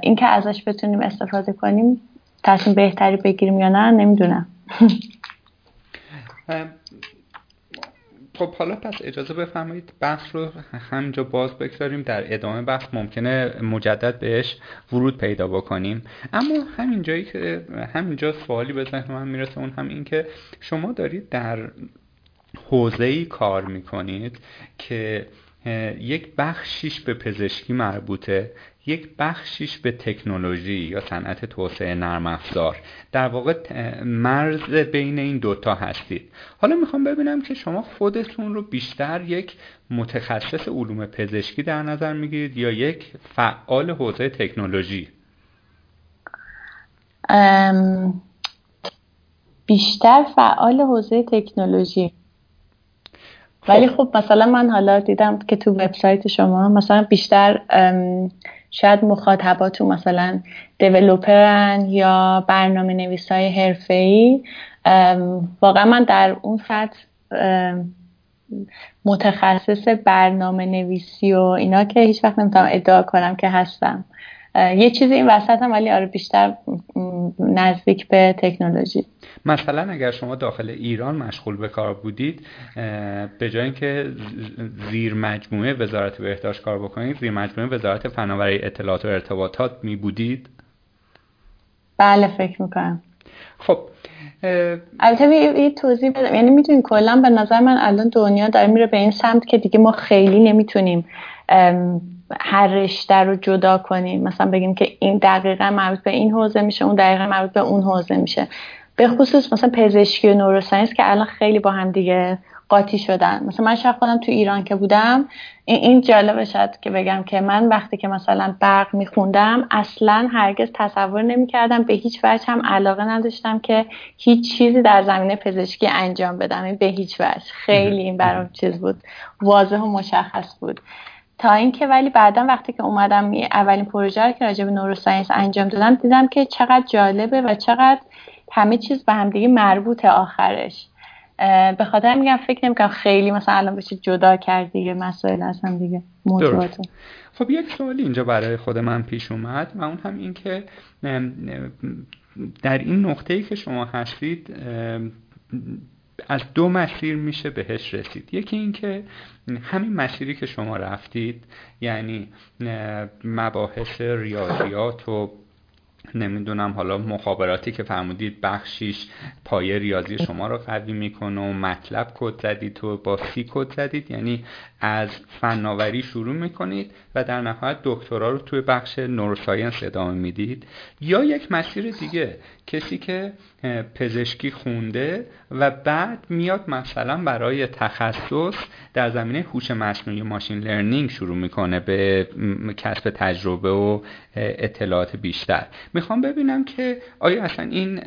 اینکه ازش بتونیم استفاده کنیم تصمیم بهتری بگیریم یا نه نمی‌دونم. خب حالا پس اجازه بفرمایید بحث رو همینجا باز بگذاریم. در ادامه بحث ممکنه مجدد بهش ورود پیدا بکنیم. اما همین جایی که همینجا سوالی به ذهن من می‌رسه اون هم این که شما دارید در حوزه ای کار می‌کنید که یک بخشیش به پزشکی مربوطه. یک بخشیش به تکنولوژی یا صنعت توسعه نرم افزار. در واقع مرز بین این دوتا هستید. حالا می‌خوام ببینم که شما خودتون رو بیشتر یک متخصص علوم پزشکی در نظر می‌گیرید یا یک فعال حوزه تکنولوژی؟ بیشتر فعال حوزه تکنولوژی. ولی خب. خب مثلا من حالا دیدم که تو وبسایت شما مثلا بیشتر شاید مخاطباتون مثلا دیولوپرن یا برنامه نویس های حرفه ای واقعا من در اون سطح متخصص برنامه نویسی و اینا که هیچ وقت نمی‌تونم ادعا کنم که هستم. یه چیزی این وسط هم ولی آره بیشتر نزدیک به تکنولوژی. مثلا اگر شما داخل ایران مشغول به کار بودید به جای اینکه زیر مجموعه وزارت بهداشت کار بکنید زیر مجموعه وزارت فناوری اطلاعات و ارتباطات می بودید؟ بله فکر می‌کنم. خب البته یه توضیح بدم. یعنی می‌تونید کلا به نظر من الان دنیا داره میره به این سمت که دیگه ما خیلی نمی‌تونیم هر رشته رو جدا کنیم. مثلا بگیم که این دقیقا مربوط به این حوزه میشه اون دقیقا مربوط به اون حوزه میشه. به خصوص مثلا پزشکی و نوروساینس که الان خیلی با هم دیگه قاطی شدن. مثلا من شاید خودم تو ایران که بودم این جالبه شد که بگم که من وقتی که مثلا برق میخوندم اصلا هرگز تصور نمی‌کردم به هیچ وجه هم علاقه نداشتم که هیچ چیزی در زمینه پزشکی انجام بدم. به هیچ وجه. خیلی این برام چیز بود. واضح و مشخص بود. تا اینکه ولی بعدا وقتی که اومدم اولین پروژه رو که راجع به نوروساینس انجام دادم دیدم که چقدر جالبه و چقدر همه چیز به هم دیگه مربوط آخرش به خاطر میگم فکر نمی‌کنم خیلی مثلا الان بشه جدا کرد دیگه مسائل از هم دیگه. موضوعات خب یک سوالی اینجا برای خود من پیش اومد و اون هم این که در این نقطه ای که شما هستید از دو مسیر میشه بهش رسید. یکی اینکه همین مسیری که شما رفتید یعنی مباحث ریاضیات و نمی‌دونم حالا مخابراتی که فرمودید بخشیش پایه ریاضی شما رو قوی می‌کنه و MATLAB کد زدید و با C کد زدید. یعنی از فناوری شروع می‌کنید و در نهایت دکترا رو توی بخش neuroscience ادامه می‌دید. یا یک مسیر دیگه کسی که پزشکی خونده و بعد میاد مثلا برای تخصص در زمینه هوش مصنوعی machine learning شروع می‌کنه به کسب تجربه و اطلاعات بیشتر. می‌خوام ببینم که آیا اصلا این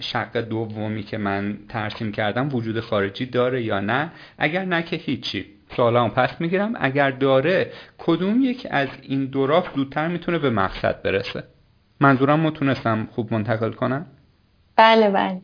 شق دومی که من ترسیم کردم وجود خارجی داره یا نه؟ اگر نه که هیچی. سوالام پس می‌گیرم. اگر داره کدوم یک از این دو راه زودتر می‌تونه به مقصد برسه؟ منظورم متونستم خوب منتقل کنم؟ بله بله.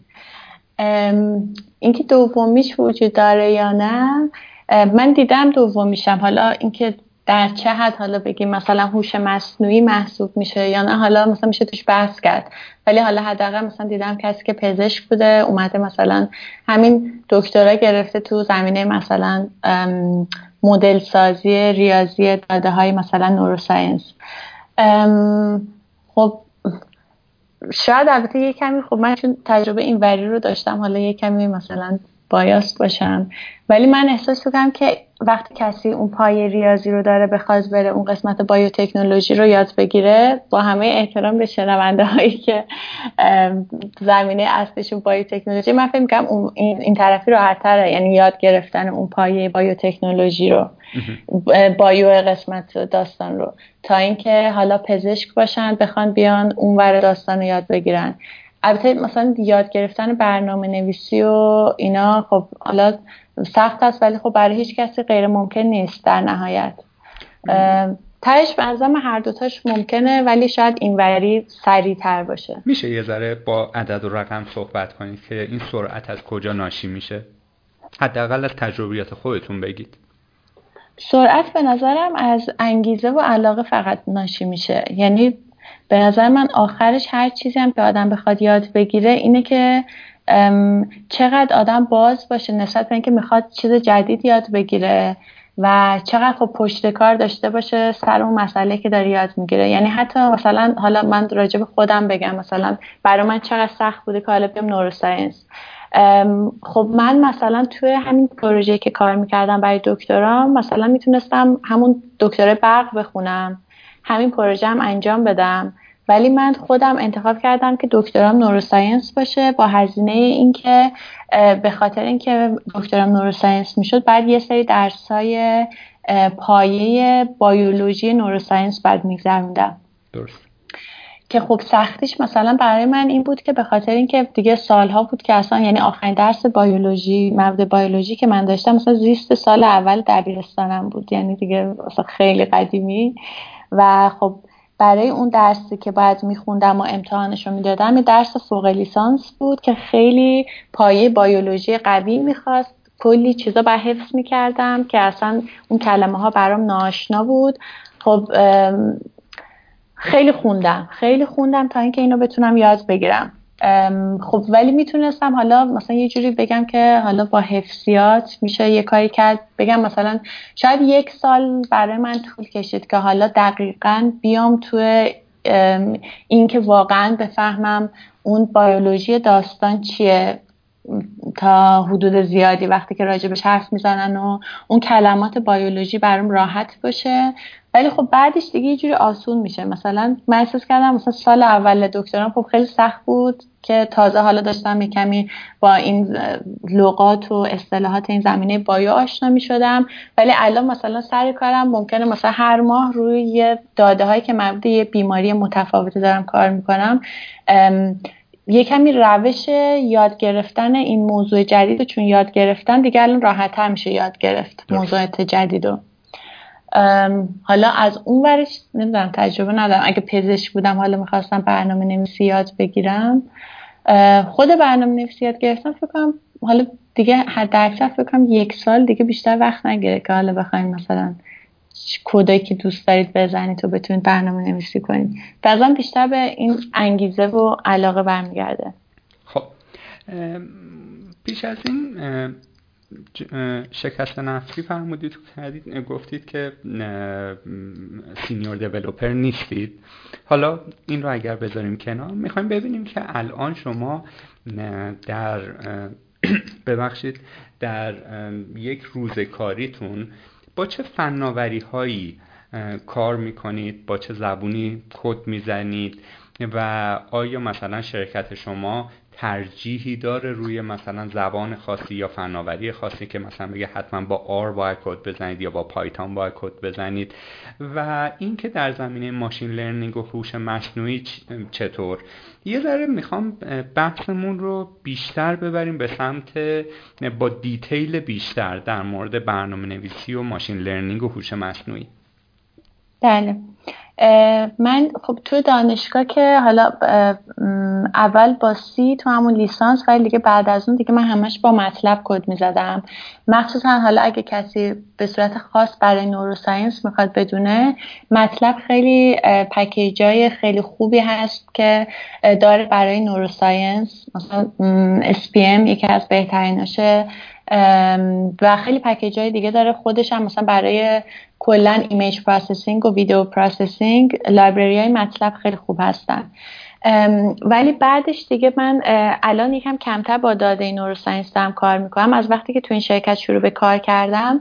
اینکه دومیش وجود داره یا نه من دیدم دومیشم. حالا اینکه در چه حد حالا بگیم مثلا هوش مصنوعی محسوب میشه یا نه حالا مثلا میشه توش بحث کرد. ولی حالا حداقل مثلا دیدم کسی که پزشک بوده اومده مثلا همین دکترا گرفته تو زمینه مثلا مدل سازی ریاضی داده های مثلا نوروساینس. خب شاید البته یه کمی خب من چون تجربه این وری رو داشتم حالا یه کمی مثلا بایاست باشم. ولی من احساس می‌کنم که وقتی کسی اون پای ریاضی رو داره بخواد بره اون قسمت بایوتکنولوژی رو یاد بگیره با همه احترام به شنونده هایی که زمینه اصلشون بایوتکنولوژی من فکر می‌کنم اون این, این طرفی راحتتره. یعنی یاد گرفتن اون پایه بایوتکنولوژی رو بایو قسمت داستان رو. تا اینکه حالا پزشک باشن بخوان بیان اونور داستان رو یاد بگیرن. البته مثلا یاد گرفتن برنامه نویسی و اینا خب حالا سخت است ولی خب برای هیچ کسی غیر ممکن نیست در نهایت. تهش به هر دوتاش ممکنه ولی شاید اینوری سریعتر باشه. میشه یه ذره با عدد و رقم صحبت کنید که این سرعت از کجا ناشی میشه؟ حداقل از تجربیات خودتون بگید. سرعت به نظرم از انگیزه و علاقه فقط ناشی میشه. یعنی به نظر من آخرش هر چیزی هم که آدم بخواد یاد بگیره اینه که چقدر آدم باز باشه نسبت به اینکه می‌خواد چیز جدید یاد بگیره و چقدر خب پشت کار داشته باشه سر اون مسئله که داره یاد می‌گیره. یعنی حتی مثلا حالا من راجع به خودم بگم مثلا برای من چقدر سخت بوده که حالا بیام نوروساینس خب من مثلا توی همین پروژه که کار می‌کردم برای دکترام مثلا می‌تونستم همون دکترای برق بخونم. همین پروژه هم انجام بدم. ولی من خودم انتخاب کردم که دکترام نوروساینس باشه با هزینه اینکه به خاطر اینکه دکترام نوروساینس می‌شد بعد یه سری درسای پایه بایولوژی نوروساینس بعد میگذروندم. درست. که خب سختیش مثلا برای من این بود که به خاطر اینکه دیگه سالها بود که اصلا یعنی آخرین درس بیولوژی مواد بیولوژی که من داشتم مثلا زیست سال اول دبیرستانم بود. یعنی دیگه مثلا خیلی قدیمی. و خب برای اون درسی که باید میخوندم و امتحانش رو می‌دادم یه درس فوق لیسانس بود که خیلی پایه بیولوژی قوی می‌خواست. کلی چیزا باید حفظ می‌کردم که اصلا اون کلمه ها برام ناشنا بود. خب خیلی خوندم خیلی خوندم تا اینکه اینو بتونم یاد بگیرم. خب ولی می‌تونستم حالا مثلا یه جوری بگم که حالا با حفظیات میشه یه کاری کرد. بگم مثلا شاید یک سال برای من طول کشید که حالا دقیقا بیام توی اینکه واقعا بفهمم اون بیولوژی داستان چیه. تا حدود زیادی وقتی که راجبش حرف می‌زنن و اون کلمات بیولوژی برام راحت باشه. ولی خب بعدش دیگه یه جوری آسون میشه. مثلا من احساس کردم مثلا سال اول دکتران خب خیلی سخت بود که تازه حالا داشتم یه کمی با این لغات و اصطلاحات این زمینه بایو آشنا می شدم ولی الان مثلا سر کارم ممکنه مثلا هر ماه روی یه داده هایی که مربوط یه بیماری متفاوتی دارم کار می‌کنم یه کمی روش یاد گرفتن این موضوع جدید چون یاد گرفتن دیگه الان راحت میشه یاد گرفت موضوعات جدید حالا از اون ورش نمی‌دونم تجربه ندارم. اگه پزشک بودم حالا می‌خواستم برنامه نویسی یاد بگیرم. خود برنامه نویسی یاد گرفتم فکر کنم حالا دیگه حد اکثر فکر کنم یک سال دیگه بیشتر وقت نگیره که حالا بخوایم مثلا کدایی که دوست دارید بزنید و بتونید برنامه نویسی کنید. بعضا بیشتر به این انگیزه و علاقه برمیگرده. خب پیش از این شکست نفسی فرمودید گفتید که سینیور دیولوپر نیستید. حالا این رو اگر بذاریم کنار می‌خوایم ببینیم که الان شما در ببخشید در یک روزکاریتون با چه فناوری هایی کار می‌کنید؟ با چه زبونی کد می‌زنید؟ و آیا مثلا شرکت شما ترجیحی داره روی مثلا زبان خاصی یا فناوری خاصی که مثلا بگه حتما با آر باید کد بزنید یا با پایتون باید کد بزنید؟ و اینکه در زمینه machine learning و هوش مصنوعی چطور؟ یه ذره می‌خوام بحثمون رو بیشتر ببریم به سمت با detail بیشتر در مورد برنامه نویسی و machine learning و هوش مصنوعی. بله. من خب تو دانشگاه که حالا اول با C تو همون لیسانس ولی دیگه بعد از اون دیگه من همش با MATLAB کد می‌زدم. مخصوصا حالا اگه کسی به صورت خاص برای neuroscience می‌خواد بدونه MATLAB خیلی package ای خیلی خوبی هست که داره برای neuroscience. مثلا SPM یکی از بهتریناشه و خیلی package های دیگه داره. خودش هم مثلا برای کلا image processing و video processing library های MATLAB خیلی خوب هستن. ولی بعدش دیگه من الان یکم کمتر با داده neuroscience دارم کار می‌کنم. از وقتی که تو این شرکت شروع به کار کردم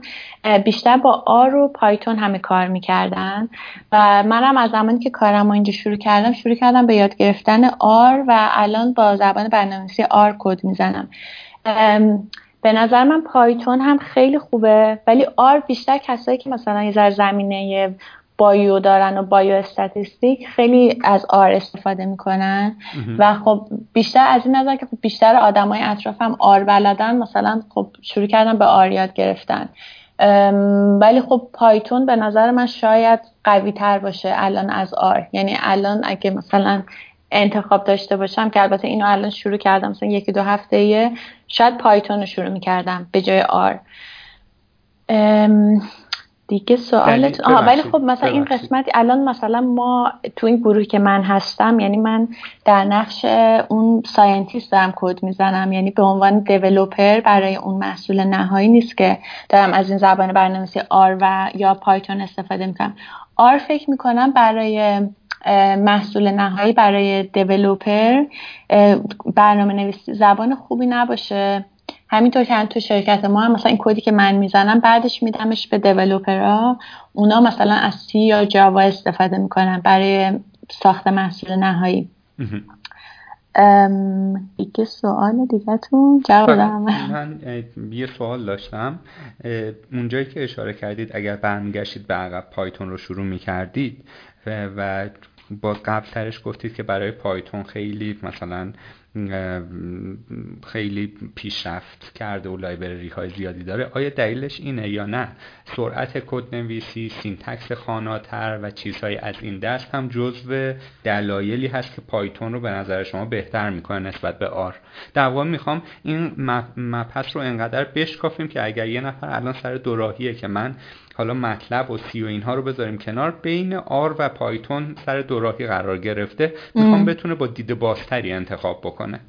بیشتر با R و Python همه کار می‌کردن. و منم از زمانی که کارم اینجا شروع کردم شروع کردم به یاد گرفتن R و الان با زبان برنامه‌نویسی R کد می‌زنم. به نظر من Python هم خیلی خوبه ولی R بیشتر کسایی که مثلا یه ذره زمینه bio دارن و biostatistic خیلی از R استفاده می‌کنن. و خب بیشتر از این نظر که خب بیشتر آدمای اطرافم آر بلدن مثلا خب شروع کردن به آر یاد گرفتن. ولی خب پایتون به نظر من شاید قوی تر باشه الان از آر. یعنی الان اگه مثلا انتخاب داشته باشم که البته اینو الان شروع کردم مثلا یکی دو هفته ایه شاید پایتون رو شروع می‌کردم به جای آر دیگه سوالت آها ولی خب مثلا این قسمت الان مثلا ما تو این گروهی که من هستم یعنی من در نقش اون scientist دارم کد می‌زنم. یعنی به عنوان developer برای اون محصول نهایی نیست که دارم از این زبان برنامه‌نویسی R و یا Python استفاده می‌کنم. R فکر می‌کنم برای محصول نهایی برای developer برنامه نویسی زبان خوبی نباشه. همینطور که تو شرکت ما هم مثلا این کدی که من می‌زنم بعدش میدمش به developer ها. اونا مثلا از سی یا جاوا استفاده می‌کنن برای ساخت محصول نهایی. دیگه سوال دیگه جواب من یه سوال داشتم. اونجایی که اشاره کردید اگر برمیگشتید به عقب Python رو شروع می‌کردید و با قبل ترش گفتید که برای Python خیلی مثلا خیلی پیشرفت کرده و library های زیادی داره. آیا دلیلش اینه یا نه؟ سرعت کد نویسی syntax خواناتر و چیزهای از این دست هم جزو دلایلی هست که Python رو به نظر شما بهتر می‌کنه نسبت به R. در واقع می‌خوام این مبحث رو انقدر بشکافیم که اگر یه نفر الان سر دوراهیه که من حالا MATLAB و C و اینها رو بذاریم کنار. بین R و Python سر دوراهی قرار گرفته. می‌خوام بتونه با دید بازتری انتخاب بکنه.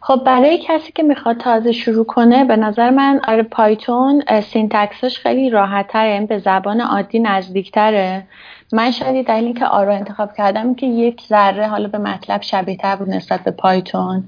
خب برای کسی که می‌خواد تازه شروع کنه به نظر من آره Python syntax ش خیلی راحتتره یعنی به زبان عادی نزدیکتره. من شاید دلیلی که R رو انتخاب کردم که یک ذره حالا به MATLAB شبیه تر بود نسبت به Python.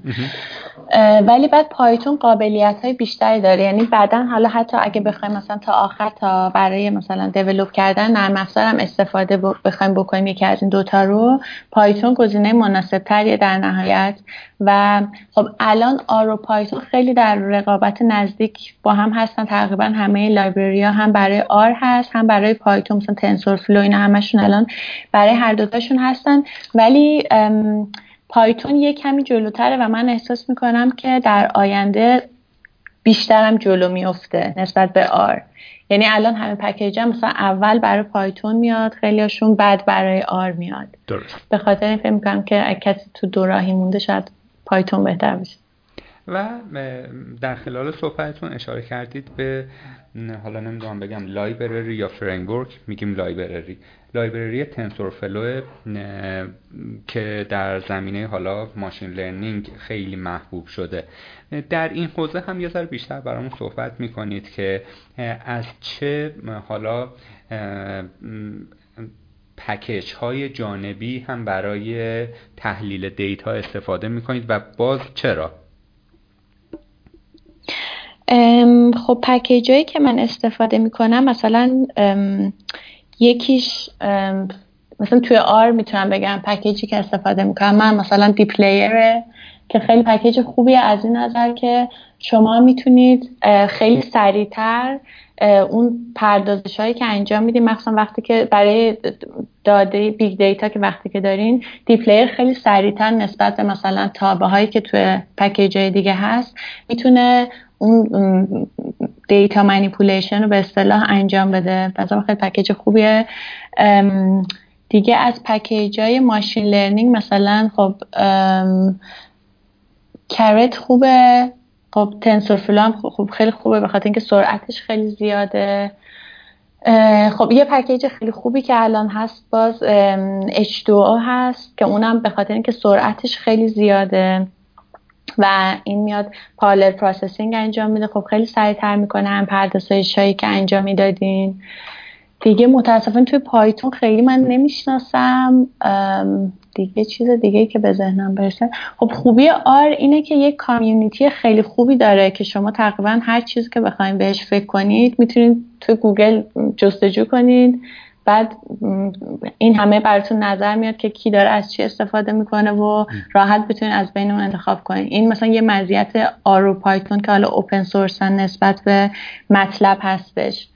ولی بعد Python قابلیت های بیشتری داره. یعنی بعدا حالا حتی اگه بخوایم مثلا تا آخر تا برای مثلا develop کردن نرم افزار هم استفاده بخوایم بکنیم یکی از این دوتا رو Python گزینه مناسب تریه در نهایت و خب الان R و Python خیلی در رقابت نزدیک با هم هستن. تقریبا همه library ها هم برای R هست هم برای Python مثلا TensorFlow اینا همشون الان برای هر دوتاشون هستن. ولی پایتون یه کمی جلوتره و من احساس می‌کنم که در آینده بیشترم جلو میفته نسبت به آر. یعنی الان همه پکیج هم مثلا اول برای پایتون میاد خیلیشون بعد برای آر میاد. درست. به خاطر این فکر می‌کنم که کسی تو دو راهی مونده شاید پایتون بهتر بشه و در خلال صحبتتون اشاره کردید به حالا نمی‌دونم بگم library یا framework میگیم library. library TensorFlow که در زمینه حالا machine learning خیلی محبوب شده. در این حوزه هم یه ذره بیشتر برامون صحبت می‌کنید که از چه حالا package های جانبی هم برای تحلیل data استفاده می‌کنید و باز چرا؟ خب package هایی که من استفاده می‌کنم مثلا یکیش مثلا توی R می‌تونم بگم package ی که استفاده می‌کنم من مثلا dplyr ه که خیلی package خوبی از این نظر که شما می‌تونید خیلی سریعتر اون پردازش هایی که انجام میدیم مخصوصا وقتی که برای داده big data که وقتی که دارین dplyr خیلی سریعتر نسبت به مثلا تابع هایی که توی package های دیگه هست می‌تونه اون data manipulation رو به اصطلاح انجام بده. مثلا خیلی package خوبیه. دیگه از package های machine learning مثلا خب caret خوبه. خب TensorFlow هم خوب خیلی خوبه به خاطر اینکه سرعتش خیلی زیاده. خب یه package خیلی خوبی که الان هست باز H2O هست که اونم به خاطر اینکه سرعتش خیلی زیاده و این میاد parallel processing انجام میده. خب خیلی سریعتر می‌کنه هم پردازش هایی که انجام می‌دادین. دیگه متاسفانه توی Python خیلی من نمی‌شناسم. دیگه چیز دیگه که به ذهنم برسه. خب خوبی R اینه که یک community خیلی خوبی داره که شما تقریبا هر چیزی که بخواید بهش فکر کنید می‌تونید توی گوگل جستجو کنید. بعد این همه براتون نظر میاد که کی داره از چی استفاده می‌کنه و راحت بتونید از بین اون انتخاب کنید. این مثلا یه مزیت آرو پایتون که حالا اوپن سورسن نسبت به مطلب هستش.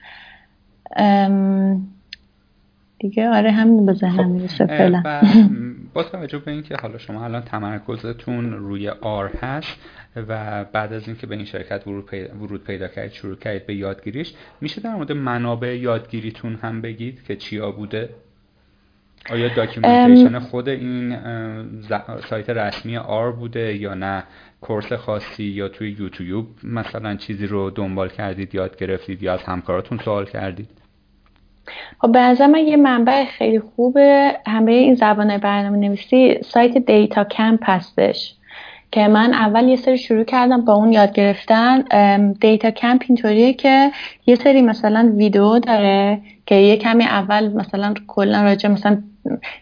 دیگه آره همین به ذهنم می‌رسه فعلا. با توجه به اینکه حالا شما الان تمرکزتون روی آر هست و بعد از اینکه به این شرکت ورود پیدا, ورود پیدا کردید شروع کردید به یادگیریش میشه در مورد منابع یادگیریتون هم بگید که چیا بوده؟ آیا documentation خود این سایت رسمی R بوده یا نه؟ course خاصی یا توی یوتیوب مثلا چیزی رو دنبال کردید یاد گرفتید یا از همکاراتون سوال کردید؟ خب به نظر یه منبع خیلی خوبه. همه این زبان برنامه نویسی سایت DataCamp هستش که من اول یه سری شروع کردم با اون یاد گرفتن. DataCamp اینطوریه که یه سری مثلا ویدیو داره که یه کمی اول مثلا کلا راجع مثلا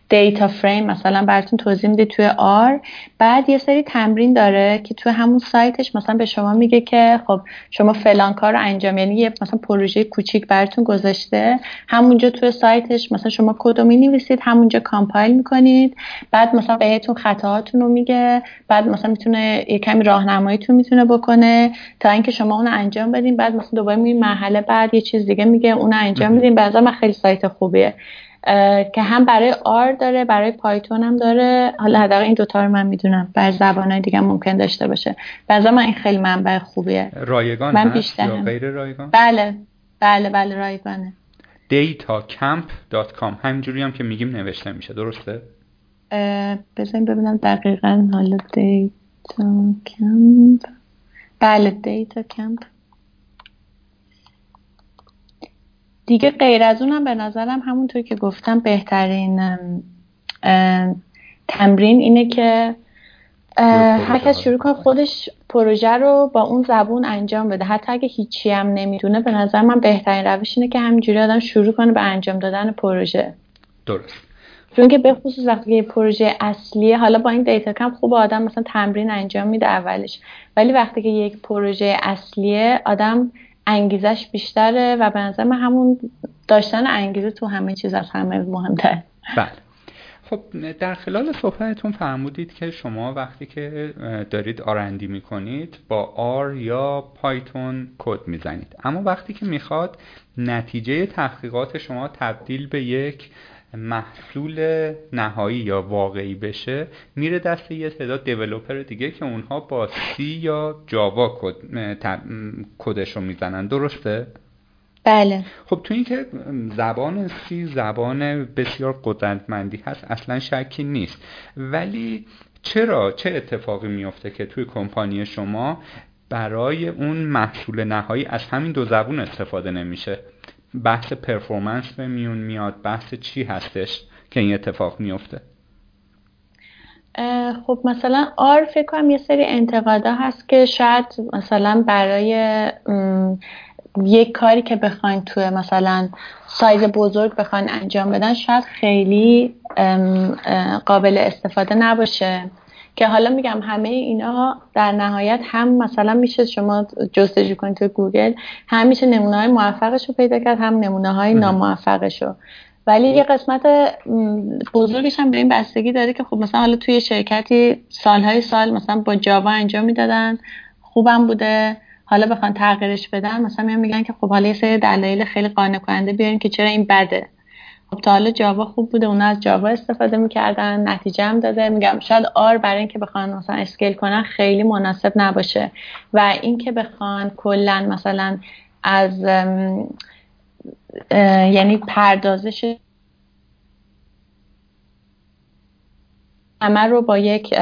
data frame مثلا براتون توضیح میده توی R بعد یه سری تمرین داره که توی همون سایتش مثلا به شما میگه که خب شما فلان کار رو انجام یعنی یه مثلا پروژه کوچیک براتون گذاشته. همونجا توی سایتش مثلا شما کد رو می‌نویسید همونجا compile می‌کنید. بعد مثلا بهتون خطاهاتون رو میگه. بعد مثلا می‌تونه یه کمی راهنماییتون می‌تونه بکنه تا اینکه شما اون انجام بدین. بعد مثلا دوباره میرین مرحله بعد یه چیز دیگه میگه اون انجام میدین بعضا من خیلی سایت خوبیه. که هم برای آر داره برای پایتون هم داره. حالا حداقل این دوتا رو من می‌دونم. بر زبانهای دیگه ممکن داشته باشه. بعضا من این خیلی منبع خوبیه. رایگان من بیشتر یا غیر رایگان؟ بله. بله بله رایگانه. datacamp.com همینجوری هم که میگیم نوشته میشه. درسته؟ بزنیم ببینم دقیقا. حالا دیتا کمپ بله دیتا کمپ دیگه غیر از اونم به نظرم همونطور که گفتم بهترین تمرین اینه که هر کس شروع کنه خودش پروژه رو با اون زبون انجام بده. حتی اگه هیچی هم نمی‌دونه به نظر من بهترین روش اینه که همینجوری آدم شروع کنه به انجام دادن پروژه. درست. چون که به خصوص وقتی یه پروژه اصلیه حالا با این دیتا کم خوب آدم مثلا تمرین انجام میده اولش. ولی وقتی که یک پروژه اصلیه آدم انگیزش بیشتره و به نظر من همون داشتن انگیزه تو همه چیز از همه مهمتر. بله. خب در خلال صحبتتون فرمودید که شما وقتی که دارید آرندی می‌کنید با آر یا پایتون کد می‌زنید. اما وقتی که می‌خواد نتیجه تحقیقات شما تبدیل به یک محصول نهایی یا واقعی بشه میره دست یه تعداد دیولوپر دیگه که اونها با سی یا جاوا کدش رو می‌زنن. درسته؟ بله. خب تو اینکه زبان سی زبان بسیار قدرتمندی هست اصلا شکی نیست. ولی چرا چه اتفاقی میفته که توی کمپانی شما برای اون محصول نهایی از همین دو زبون استفاده نمیشه؟ بحث پرفورمنس به میون میاد بحث چی هستش که این اتفاق میفته؟ خب مثلا آر فکر کنم یه سری انتقادا هست که شاید مثلا برای یک کاری که بخواین توی مثلا سایز بزرگ بخواین انجام بدن شاید خیلی قابل استفاده نباشه. که حالا میگم همه اینا در نهایت هم مثلا میشه شما جستجو کنید تو گوگل هم میشه نمونه های موفقش رو پیدا کرد هم نمونه های ناموفقش رو. ولی یه قسمت بزرگش هم به این بستگی داره که خب مثلا حالا توی شرکتی سالهای سال مثلا با جاوا انجام می‌دادن خوبم بوده. حالا بخوان تغییرش بدن مثلا میگن که خب حالا یه سری دلایل خیلی قانع کننده بیارین که چرا این بده. خب تا حالا جاوا خوب بوده اونا از جاوا استفاده می‌کردن نتیجه هم داده. میگم شاید آر برای اینکه بخوان مثلا اسکیل کنن خیلی مناسب نباشه. و اینکه بخوان کلا مثلا از یعنی پردازش همه رو با یک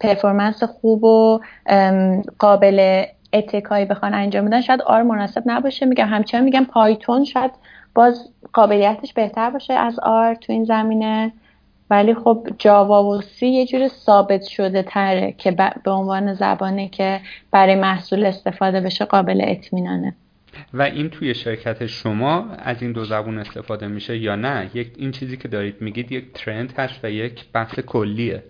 پرفورمنس خوب و قابل اتکایی بخوان انجام بدن شاید آر مناسب نباشه. میگم همچنان میگم پایتون شاید باز قابلیتش بهتر باشه از آر تو این زمینه. ولی خب جاوا و سی یه جور ثابت شده تره که به عنوان زبانه که برای محصول استفاده بشه قابل اطمینانه. و این توی شرکت شما از این دو زبون استفاده میشه یا نه؟ یک این چیزی که دارید میگید یک ترند هست و یک بحث کلیه.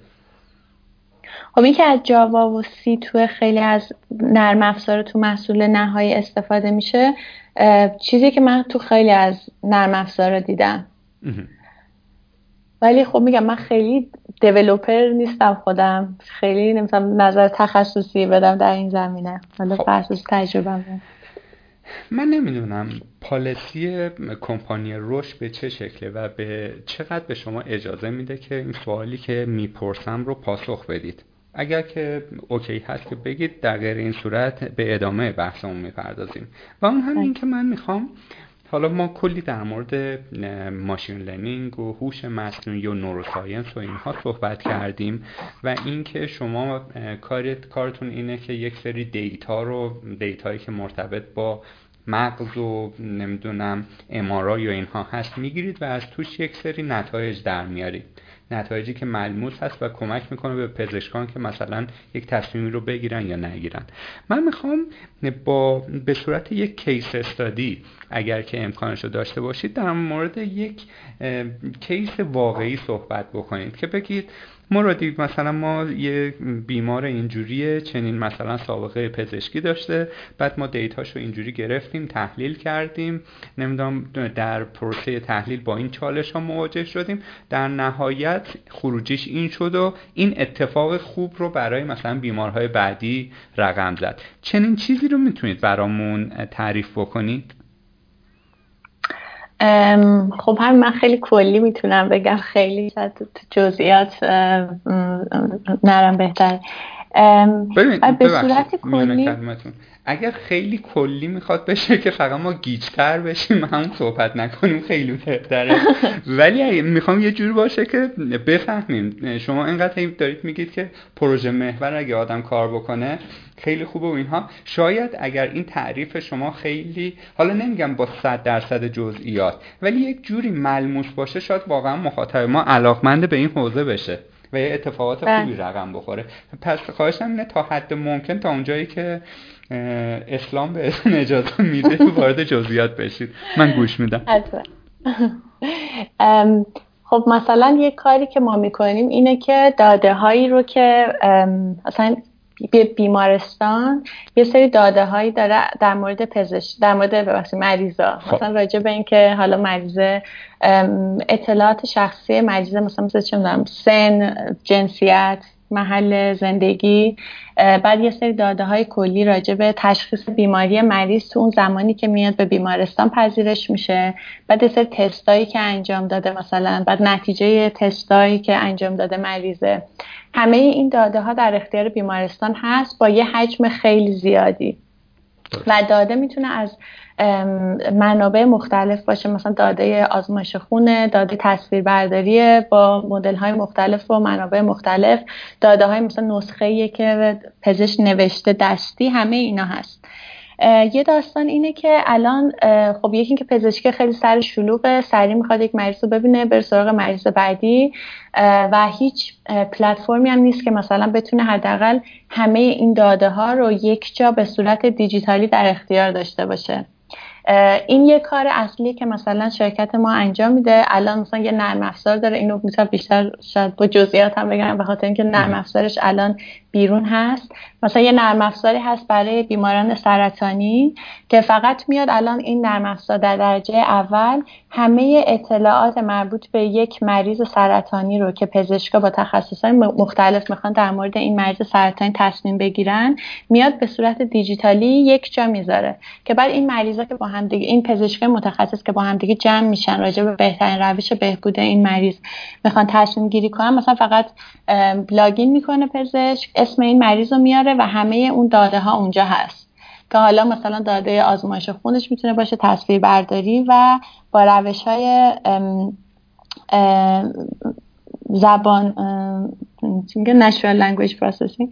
خب این که از جاوا و سی تو خیلی از نرم افزار تو محصول نهایی استفاده میشه چیزی که من تو خیلی از نرم افزار دیدم. ولی خب میگم من خیلی دیولوپر نیستم خودم. خیلی نمی‌تونم نظر تخصصی بدم در این زمینه. حالا خب. تجربه من نمی‌دونم پالیسی کمپانی روش به چه شکله و به چقدر به شما اجازه میده که این سوالی که می‌پرسم رو پاسخ بدید. اگر که OK هست که بگید در غیر این صورت به ادامه بحثمون می‌پردازیم. و اون هم این که من می‌خوام حالا ما کلی در مورد machine learning و هوش مصنوعی و neuroscience و اینها صحبت کردیم و اینکه شما کارت کارتون اینه که یک سری data رو data یی که مرتبط با مغز و نمی‌دونم MRI و اینها هست می‌گیرید و از توش یک سری نتایج در میارید. نتایجی که ملموس هست و کمک می‌کنه به پزشکان که مثلا یک تصمیمی رو بگیرن یا نگیرن. من می‌خوام با به صورت یک case study اگر که امکانش رو داشته باشید در مورد یک case واقعی صحبت بکنید که بگید مرادی مثلا ما یه بیمار اینجوریه چنین مثلا سابقه پزشکی داشته بعد ما data شو اینجوری گرفتیم تحلیل کردیم نمی‌دونم در پروسه تحلیل با این چالش ها مواجه شدیم در نهایت خروجیش این شد و این اتفاق خوب رو برای مثلا بیمارهای بعدی رقم زد. چنین چیزی رو می‌تونید برامون تعریف بکنید؟ خب هم من خیلی کلی می‌تونم بگم خیلی شاید تو جزئیات نرم بهتر به صورت کلی اگر خیلی کلی می‌خواد بشه که فقط ما گیجتر بشیم همون صحبت نکنیم خیلی بهتره. ولی می‌خوام یه جور باشه که بفهمیم شما اینقدر دارید میگید که پروژه محور اگه آدم کار بکنه خیلی خوبه و اینها. شاید اگر این تعریف شما خیلی حالا نمیگم با صد درصد جزئیات ولی یک جوری ملموس باشه شاید واقعا مخاطب ما علاقمند به این حوزه بشه و یه اتفاقات بله. خوبی رقم بخوره. پس خواهشم اینه تا حد ممکن تا اونجایی که اسلام به اسم اجازه میده وارد جزئیات بشید. من گوش میدم. خب مثلا یه کاری که ما می‌کنیم اینه که داده هایی رو که مثلا بیمارستان یه سری داده هایی داره در مورد پزشک در مورد ببخشید مریضا خب. مثلا راجع به اینکه حالا مریضه اطلاعات شخصی مریضه مثلا مثل چه سن جنسیت محل زندگی بعد یه سری داده های کلی راجع به تشخیص بیماری مریض تو اون زمانی که میاد به بیمارستان پذیرش میشه. بعد یه سری تستایی که انجام داده مثلا بعد نتیجه تستایی که انجام داده مریضه. همه این داده ها در اختیار بیمارستان هست با یه حجم خیلی زیادی. و داده می‌تونه از منابع مختلف باشه. مثلا داده آزمایش خونه داده تصویربرداری با مدل های مختلف و منابع مختلف. داده های مثلا نسخه که پزشک نوشته دستی همه اینا هست. یه داستان اینه که الان خب یکی که پزشکی خیلی سر شلوغه سریع می‌خواد یک مریض رو ببینه بر سراغ مریض بعدی. و هیچ پلتفرمی هم نیست که مثلا بتونه حداقل همه این داده ها رو یک جا به صورت دیجیتالی در اختیار داشته باشه. این یه کار اصلی که مثلا شرکت ما انجام میده. الان مثلا یه نرم افزار داره. اینو می‌تونم بیشتر شاید با جزئیات هم بگم به خاطر اینکه نرم افزارش الان بیرون هست. مثلا یه نرم افزاری هست برای بیماران سرطانی. که فقط میاد الان این نرم افزار در درجه اول. همه اطلاعات مربوط به یک مریض سرطانی رو که پزشکا با تخصصهای مختلف می‌خوان در مورد این مریض سرطانی تصمیم بگیرن میاد به صورت دیجیتالی یک جا می‌ذاره که بعد این مریضا که با هم دیگه این پزشکای متخصص که با هم دیگه جمع میشن راجع به بهترین روش بهبود این مریض می‌خوان تصمیم گیری کنن. مثلا فقط لاگین می‌کنه پزشک اسم این مریض رو میاره و همه اون داده ها اونجا هست. که حالا مثلا داده آزمایش خونش می‌تونه باشه تصویر برداری و با روش های زبان میگه؟ natural language processing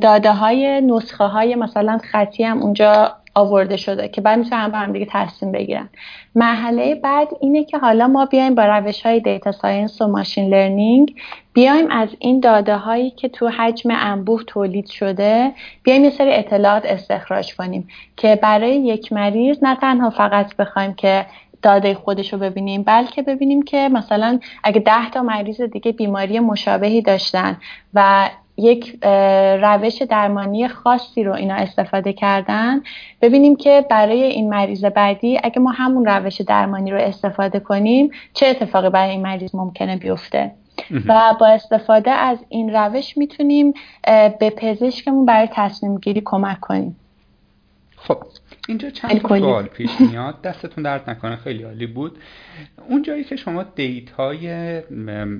داده های نسخه های مثلا خطی هم اونجا آورده شده که بعد می‌تونن با هم دیگه تصمیم بگیرن. مرحله بعد اینه که حالا ما بیایم با روش های data science و machine learning بیایم از این داده هایی که تو حجم انبوه تولید شده بیایم یه سری اطلاعات استخراج کنیم که برای یک مریض نه تنها فقط بخوایم که داده خودش رو ببینیم بلکه ببینیم که مثلا اگه ده تا مریض دیگه بیماری مشابهی داشتن و یک روش درمانی خاصی رو اینا استفاده کردن. ببینیم که برای این مریض بعدی اگه ما همون روش درمانی رو استفاده کنیم چه اتفاقی برای این مریض ممکنه بیفته؟ و با استفاده از این روش می‌تونیم به پزشکمون برای تصمیم گیری کمک کنیم. خب اینجا چند سوال پیش میاد. دستتون درد نکنه خیلی عالی بود. اون جایی که شما دیتای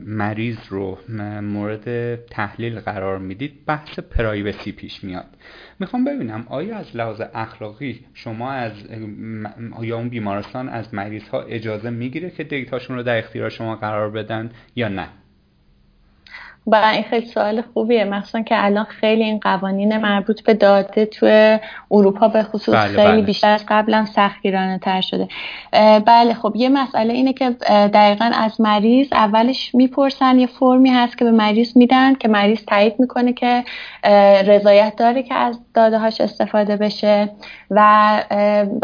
مریض رو مورد تحلیل قرار می‌دید بحث پرایوسی پیش میاد. می‌خوام ببینم آیا از لحاظ اخلاقی شما از یا اون بیمارستان از مریض ها اجازه می‌گیره که دیتاشون رو در اختیار شما قرار بدن یا نه؟ و این خیلی سوال خوبیه. مخصوصا که الان خیلی این قوانین مربوط به داده تو اروپا به خصوص بله خیلی بله. بیشتر از قبلا سختگیرانه تر شده. بله خب یه مسئله اینه که دقیقا از مریض اولش می‌پرسن یه فرمی هست که به مریض میدن که مریض تایید می‌کنه که رضایت داره که از داده هاش استفاده بشه. و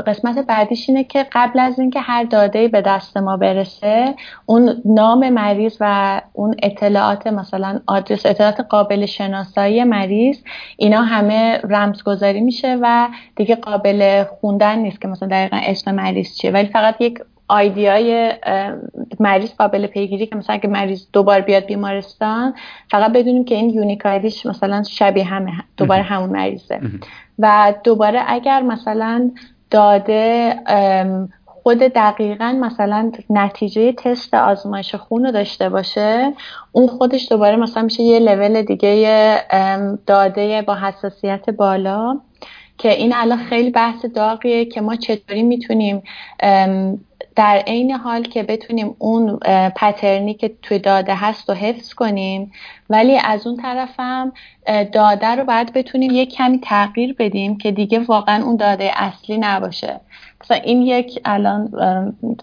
قسمت بعدیش اینه که قبل از اینکه هر داده به دست ما برسه اون نام مریض و اون اطلاعات مثلا آدرس اطلاعات قابل شناسایی مریض اینا همه رمزگذاری میشه و دیگه قابل خوندن نیست که مثلا دقیقا اسم مریض چیه. ولی فقط یک های مریض قابل پیگیری که مثلا اگه مریض دوبار بیاد بیمارستان فقط بدونیم که این یونیک آیدیش مثلا شبیه همه دوباره همون مریضه. و دوباره اگر مثلا داده خود دقیقا مثلا نتیجه تست آزمایش خون رو داشته باشه اون خودش دوباره مثلا میشه یه لول دیگه داده با حساسیت بالا که این الان خیلی بحث داغیه که ما چطوری می‌تونیم در عین حال که بتونیم اون پترنی که توی داده هست رو حفظ کنیم ولی از اون طرفم داده رو باید بتونیم یک کمی تغییر بدیم که دیگه واقعا اون داده اصلی نباشه. مثلا این یک الان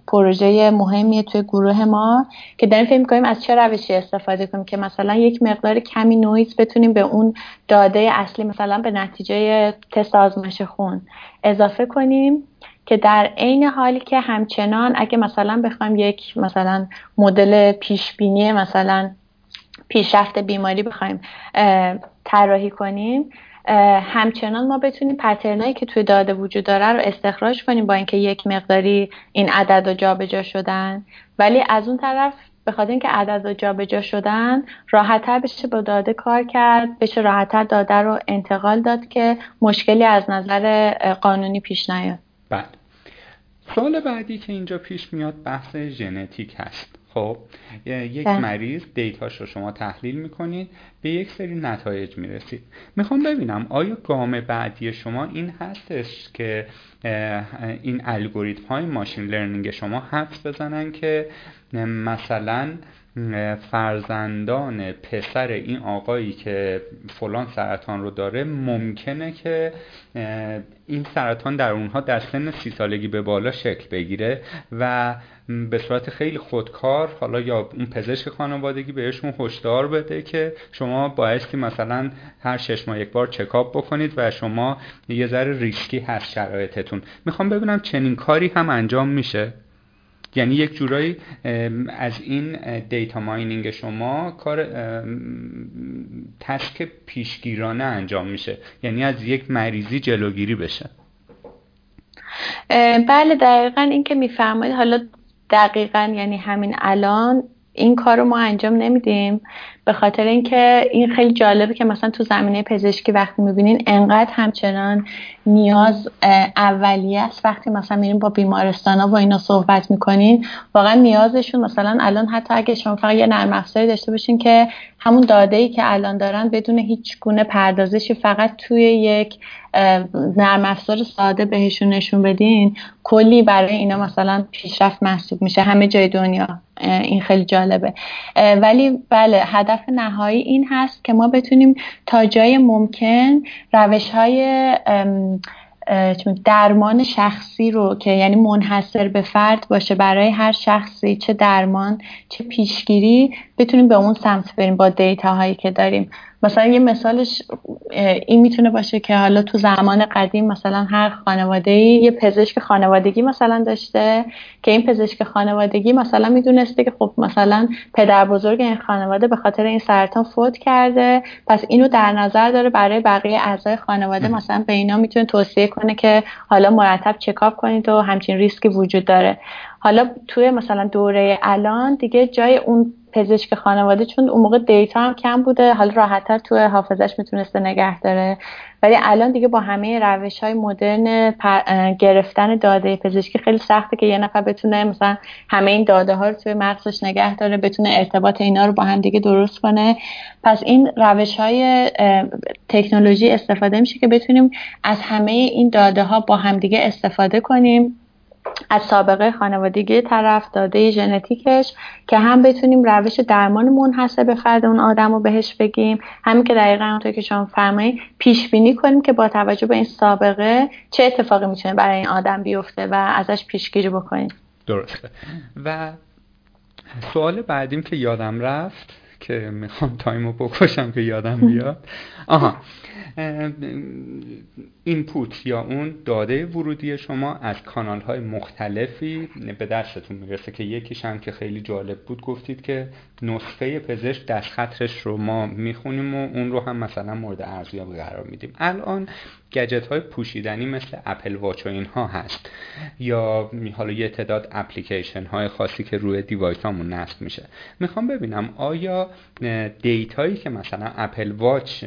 پروژه مهمیه توی گروه ما که داریم فکر کنیم از چه روشی استفاده کنیم که مثلا یک مقدار کمی نویز بتونیم به اون داده اصلی مثلا به نتیجه تست آزمایش خون اضافه کنیم. که در عین حالی که همچنان اگه مثلا بخوایم یک مثلا مدل پیش بینی مثلا پیشرفت بیماری بخوایم طراحی کنیم همچنان ما بتونیم پترنایی که توی داده وجود داره رو استخراج کنیم با اینکه یک مقداری این عدد و جابجا شدن. ولی از اون طرف به خاطر اینکه عدد و جابجا شدن راحتتر بشه با داده کار کرد بشه راحتتر داده رو انتقال داد که مشکلی از نظر قانونی پیش نیاد. بله. سوال بعدی که اینجا پیش میاد بحث ژنتیک هست خب یک بله. مریض دیتاش رو شما تحلیل می‌کنید به یک سری نتایج می‌رسید می‌خوام ببینم آیا گام بعدی شما این هستش که این الگوریتم های ماشین لرنینگ شما حفظ بزنن که مثلا فرزندان پسر این آقایی که فلان سرطان رو داره ممکنه که این سرطان در اونها در سن سی سالگی به بالا شکل بگیره و به صورت خیلی خودکار حالا یا اون پزشک خانوادگی بهشون هشدار بده که شما بایستی مثلا هر شش ماه یک بار چکاپ بکنید و شما یه ذره ریسکی هست شرایطتون. می‌خوام ببینم چنین کاری هم انجام میشه. یعنی یک جورایی از این دیتا ماینینگ شما کار تسک پیشگیرانه انجام میشه. یعنی از یک مریضی جلوگیری بشه. بله دقیقا این که میفرمایید. حالا دقیقا یعنی همین الان این کار رو ما انجام نمیدیم. به خاطر اینکه این خیلی جالبه که مثلا تو زمینه پزشکی وقتی می‌بینین انقدر همچنان نیاز اولیه است. وقتی مثلا میریم با بیمارستان ها و اینا صحبت می‌کنین واقعا نیازشون مثلا الان حتی اگه شما فقط یه نرم افزاری داشته باشین که همون داده ای که الان دارن بدون هیچ گونه پردازشی فقط توی یک نرم افزار ساده بهشون نشون بدین کلی برای اینا مثلا پیشرفت محسوب میشه. همه جای دنیا این خیلی جالبه. ولی بله هدف نهایی این هست که ما بتونیم تا جای ممکن روش های درمان شخصی رو که یعنی منحصر به فرد باشه برای هر شخصی چه درمان چه پیشگیری بتونیم به اون سمت بریم با دیتا هایی که داریم. مثلا یه مثالش این می‌تونه باشه که حالا تو زمان قدیم مثلا هر خانواده یه پزشک خانوادگی مثلا داشته که این پزشک خانوادگی مثلا می‌دونسته که خب مثلا پدر بزرگ این خانواده به خاطر این سرطان فوت کرده. پس اینو در نظر داره برای بقیه اعضای خانواده. مثلا به اینا می‌تونه توصیه کنه که حالا مرتب checkup کنید و همچین ریسکی وجود داره. حالا توی مثلا دوره الان دیگه جای اون پزشک خانواده چون اون موقع data هم کم بوده حالا راحتتر توی حافظش می‌تونسته نگه داره. ولی الان دیگه با همه روش های مدرن گرفتن داده پزشکی خیلی سخته که یه نفر بتونه مثلا همه این داده ها رو توی مغزش نگه داره بتونه ارتباط اینا رو با هم دیگه درست کنه. پس این روش های تکنولوژی استفاده میشه که بتونیم از همه این داده ها با هم دیگه استفاده کنیم. از سابقه خانوادگی طرف داده ژنتیکش که هم بتونیم روش درمان منحصر به فرد اون آدم رو بهش بگیم. همین که دقیقا اونطور که شما فرمایید پیش بینی کنیم که با توجه به این سابقه چه اتفاقی می‌تونه برای این آدم بیفته و ازش پیشگیری بکنیم. درسته. و سوال بعدیم که یادم رفت که می‌خوام time و بکشم که یادم بیاد. آها. input یا اون داده ورودی شما از کانال های مختلفی به دستتون می‌رسه که یکیش هم که خیلی جالب بود گفتید که نسخه پزشک دست خطش رو ما می‌خونیم و اون رو هم مثلا مورد ارزیابی قرار میدیم. الان گجت های پوشیدنی مثل Apple Watch و اینها هست یا حالا یه تعداد اپلیکیشن های خاصی که روی device همون نصب میشه. می‌خوام ببینم آیا data یی که مثلا Apple Watch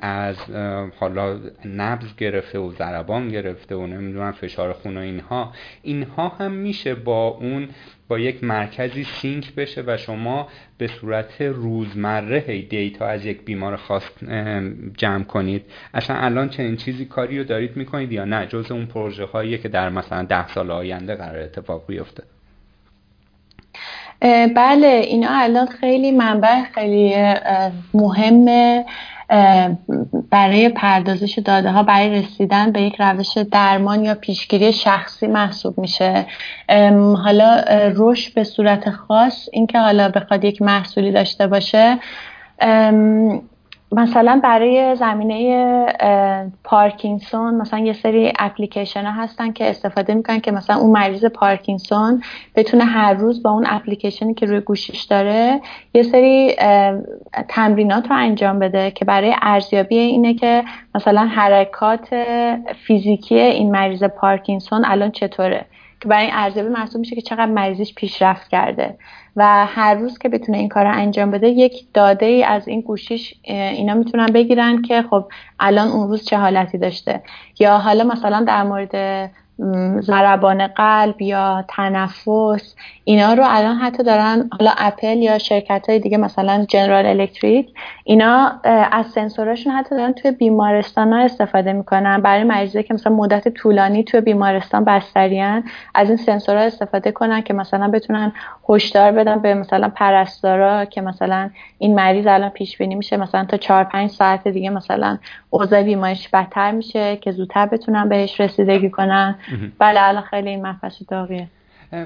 از حالا نبض گرفته و ضربان گرفته و نمی‌دونم فشار خون و اینها اینها هم میشه با اون با یک مرکزی sync بشه و شما به صورت روزمره data از یک بیمار خاص جمع کنید. اصلا الان چنین چیزی کاری رو دارید می‌کنید یا نه؟ جز اون پروژه هایی که در مثلا ده سال آینده قرار اتفاق بیفته. بله اینا الان خیلی منبع خیلی مهمه. برای پردازش داده ها برای رسیدن به یک روش درمان یا پیشگیری شخصی محسوب میشه. حالا رشد به صورت خاص اینکه حالا بخواد یک محصولی داشته باشه مثلا برای زمینه پارکینسون مثلا یه سری اپلیکیشن ها هستن که استفاده می‌کنن که مثلا اون مریض پارکینسون بتونه هر روز با اون اپلیکیشنی که روی گوشیش داره یه سری تمرینات رو انجام بده که برای ارزیابی اینه که مثلا حرکات فیزیکی این مریض پارکینسون الان چطوره. که برای این ارزیابی محسوب میشه که چقدر مریضش پیشرفت کرده. و هر روز که بتونه این کار رو انجام بده یک داده ای از این گوشیش اینا می‌تونن بگیرن که خب الان اون روز چه حالتی داشته. یا حالا مثلا در مورد ضربان قلب یا تنفس اینا رو الان حتی دارن حالا اپل یا شرکت های دیگه مثلا جنرال الکتریک اینا از سنسوراشون حتی دارن توی بیمارستان ها استفاده می‌کنن. برای مریضی که مثلا مدت طولانی توی بیمارستان بستریان از این سنسورها استفاده کنن که مثلا بتونن هشدار بدن به مثلا پرستارا که مثلا این مریض الان پیش بینی میشه مثلا تا 4 5 ساعت دیگه مثلا اوضاع بیماریش بدتر میشه که زودتر بتونن بهش رسیدگی کنن. بله الان خیلی این مفصل داغیه.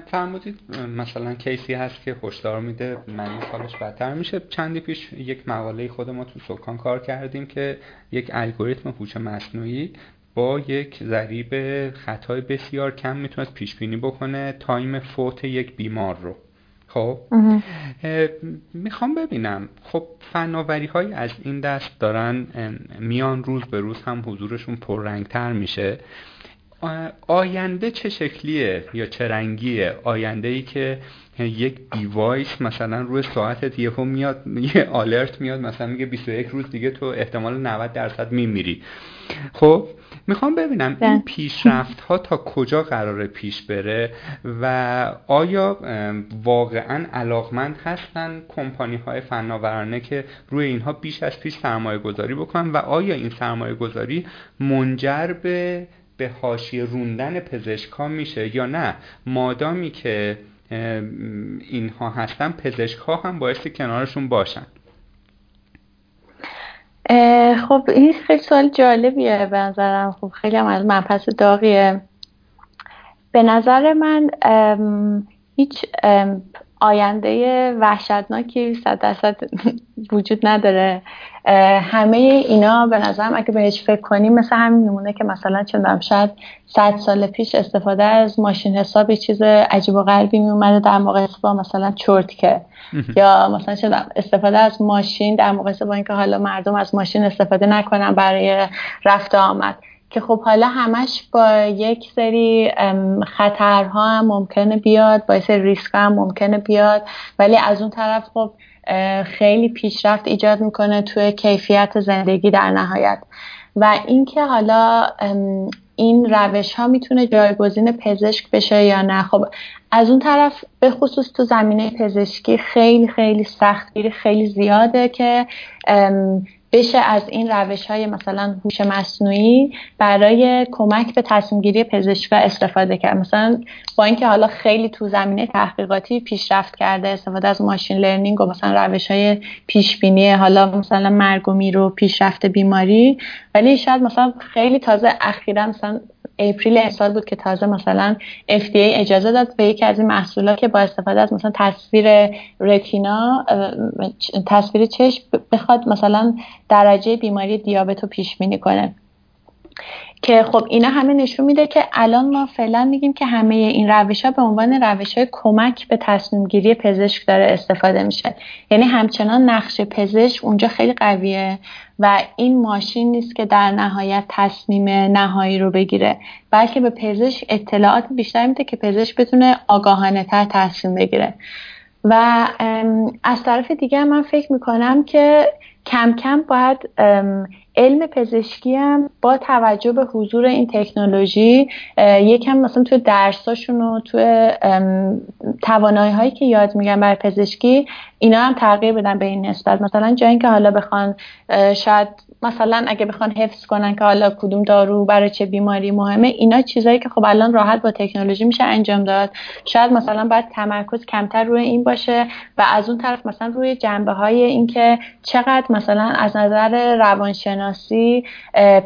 فرمودید مثلا کیسی هست که هشدار میده مریض حالش بدتر میشه. چندی پیش یک مقاله خود ما تو سکان کار کردیم که یک الگوریتم هوش مصنوعی با یک ضریب خطای بسیار کم می‌تونست پیش بینی بکنه time فوت یک بیمار رو. خب؟ می‌خوام ببینم. خب فناوری های از این دست دارن میان روز به روز هم حضورشون پررنگتر میشه. آینده چه شکلیه یا چه رنگیه آینده ای که یک device مثلا روی ساعتت یهو میاد یه alert میاد مثلا میگه 21 روز دیگه تو احتمال 90 درصد میمیری خب می‌خوام ببینم این بله. پیشرفت ها تا کجا قراره پیش بره و آیا واقعا علاقمند هستن کمپانی های فناورانه که روی اینها بیش از پیش سرمایه گذاری بکنن و آیا این سرمایه گذاری منجر به به حاشیه روندن پزشکا میشه یا نه؟ مادامی که اینها هستن پزشک هم بایستی کنارشون باشن. خب این خیلی سوال جالبیه به نظرم. خب خیلی هم از منپس داغیه. به نظر من هیچ آینده وحشتناکی صد درصد وجود نداره. همه اینا به نظرم اگه بهش فکر کنیم مثل همین میمونه که مثلا چندم شاید صد سال پیش استفاده از ماشین حسابی چیز عجیب و غریبی میومده در مقایسه با مثلا چرتکه یا مثلا چندم استفاده از ماشین در مقایسه با اینکه حالا مردم از ماشین استفاده نکنن برای رفت آمد. که خب حالا همش با یک سری خطرها هم ممکنه بیاد با سری ریسک هم ممکنه بیاد. ولی از اون طرف خب خیلی پیشرفت ایجاد می‌کنه توی کیفیت زندگی در نهایت. و اینکه حالا این روش ها می‌تونه جایگزین پزشک بشه یا نه. خب از اون طرف به خصوص تو زمینه پزشکی خیلی خیلی سختگیری خیلی زیاده که بشه از این روش های مثلا هوش مصنوعی برای کمک به تصمیم گیری پزشک استفاده کرد. مثلا با اینکه حالا خیلی تو زمینه تحقیقاتی پیشرفت کرده استفاده از ماشین لرنینگ و مثلا روش های پیش بینی حالا مثلا مرگ و میر و پیشرفت بیماری ولی شاید مثلا خیلی تازه اخیرا مثلا اپریل امسال بود که تازه مثلا FDA اجازه داد به یکی از این محصولات که با استفاده از مثلا تصویر رتینا تصویر چشم بخواد مثلا درجه بیماری دیابت رو پیش بینی کنه. که خب اینا همه نشون میده که الان ما فعلا میگیم که همه این روش ها به عنوان روش های کمک به تصمیم گیری پزشک داره استفاده میشه. یعنی همچنان نقش پزشک اونجا خیلی قویه و این ماشین نیست که در نهایت تصمیم نهایی رو بگیره بلکه به پزشک اطلاعات بیشتر میده که پزشک بتونه آگاهانه تر تصمیم بگیره. و از طرف دیگه من فکر می‌کنم که کم کم باید علم پزشکی هم با توجه به حضور این تکنولوژی یکم مثلا توی درساشون و توی توانایی هایی که یاد میگن برای پزشکی اینا هم تغییر بدن به این نسبت. مثلا جایی اینکه حالا بخوان شاید مثلا اگه بخوان حفظ کنن که حالا کدوم دارو برای چه بیماری مهمه اینا چیزایی که خب الان راحت با تکنولوژی میشه انجام داد. شاید مثلا باید تمرکز کمتر روی این باشه و از اون طرف مثلا روی جنبه های اینکه چقدر مثلا از نظر روانشناسی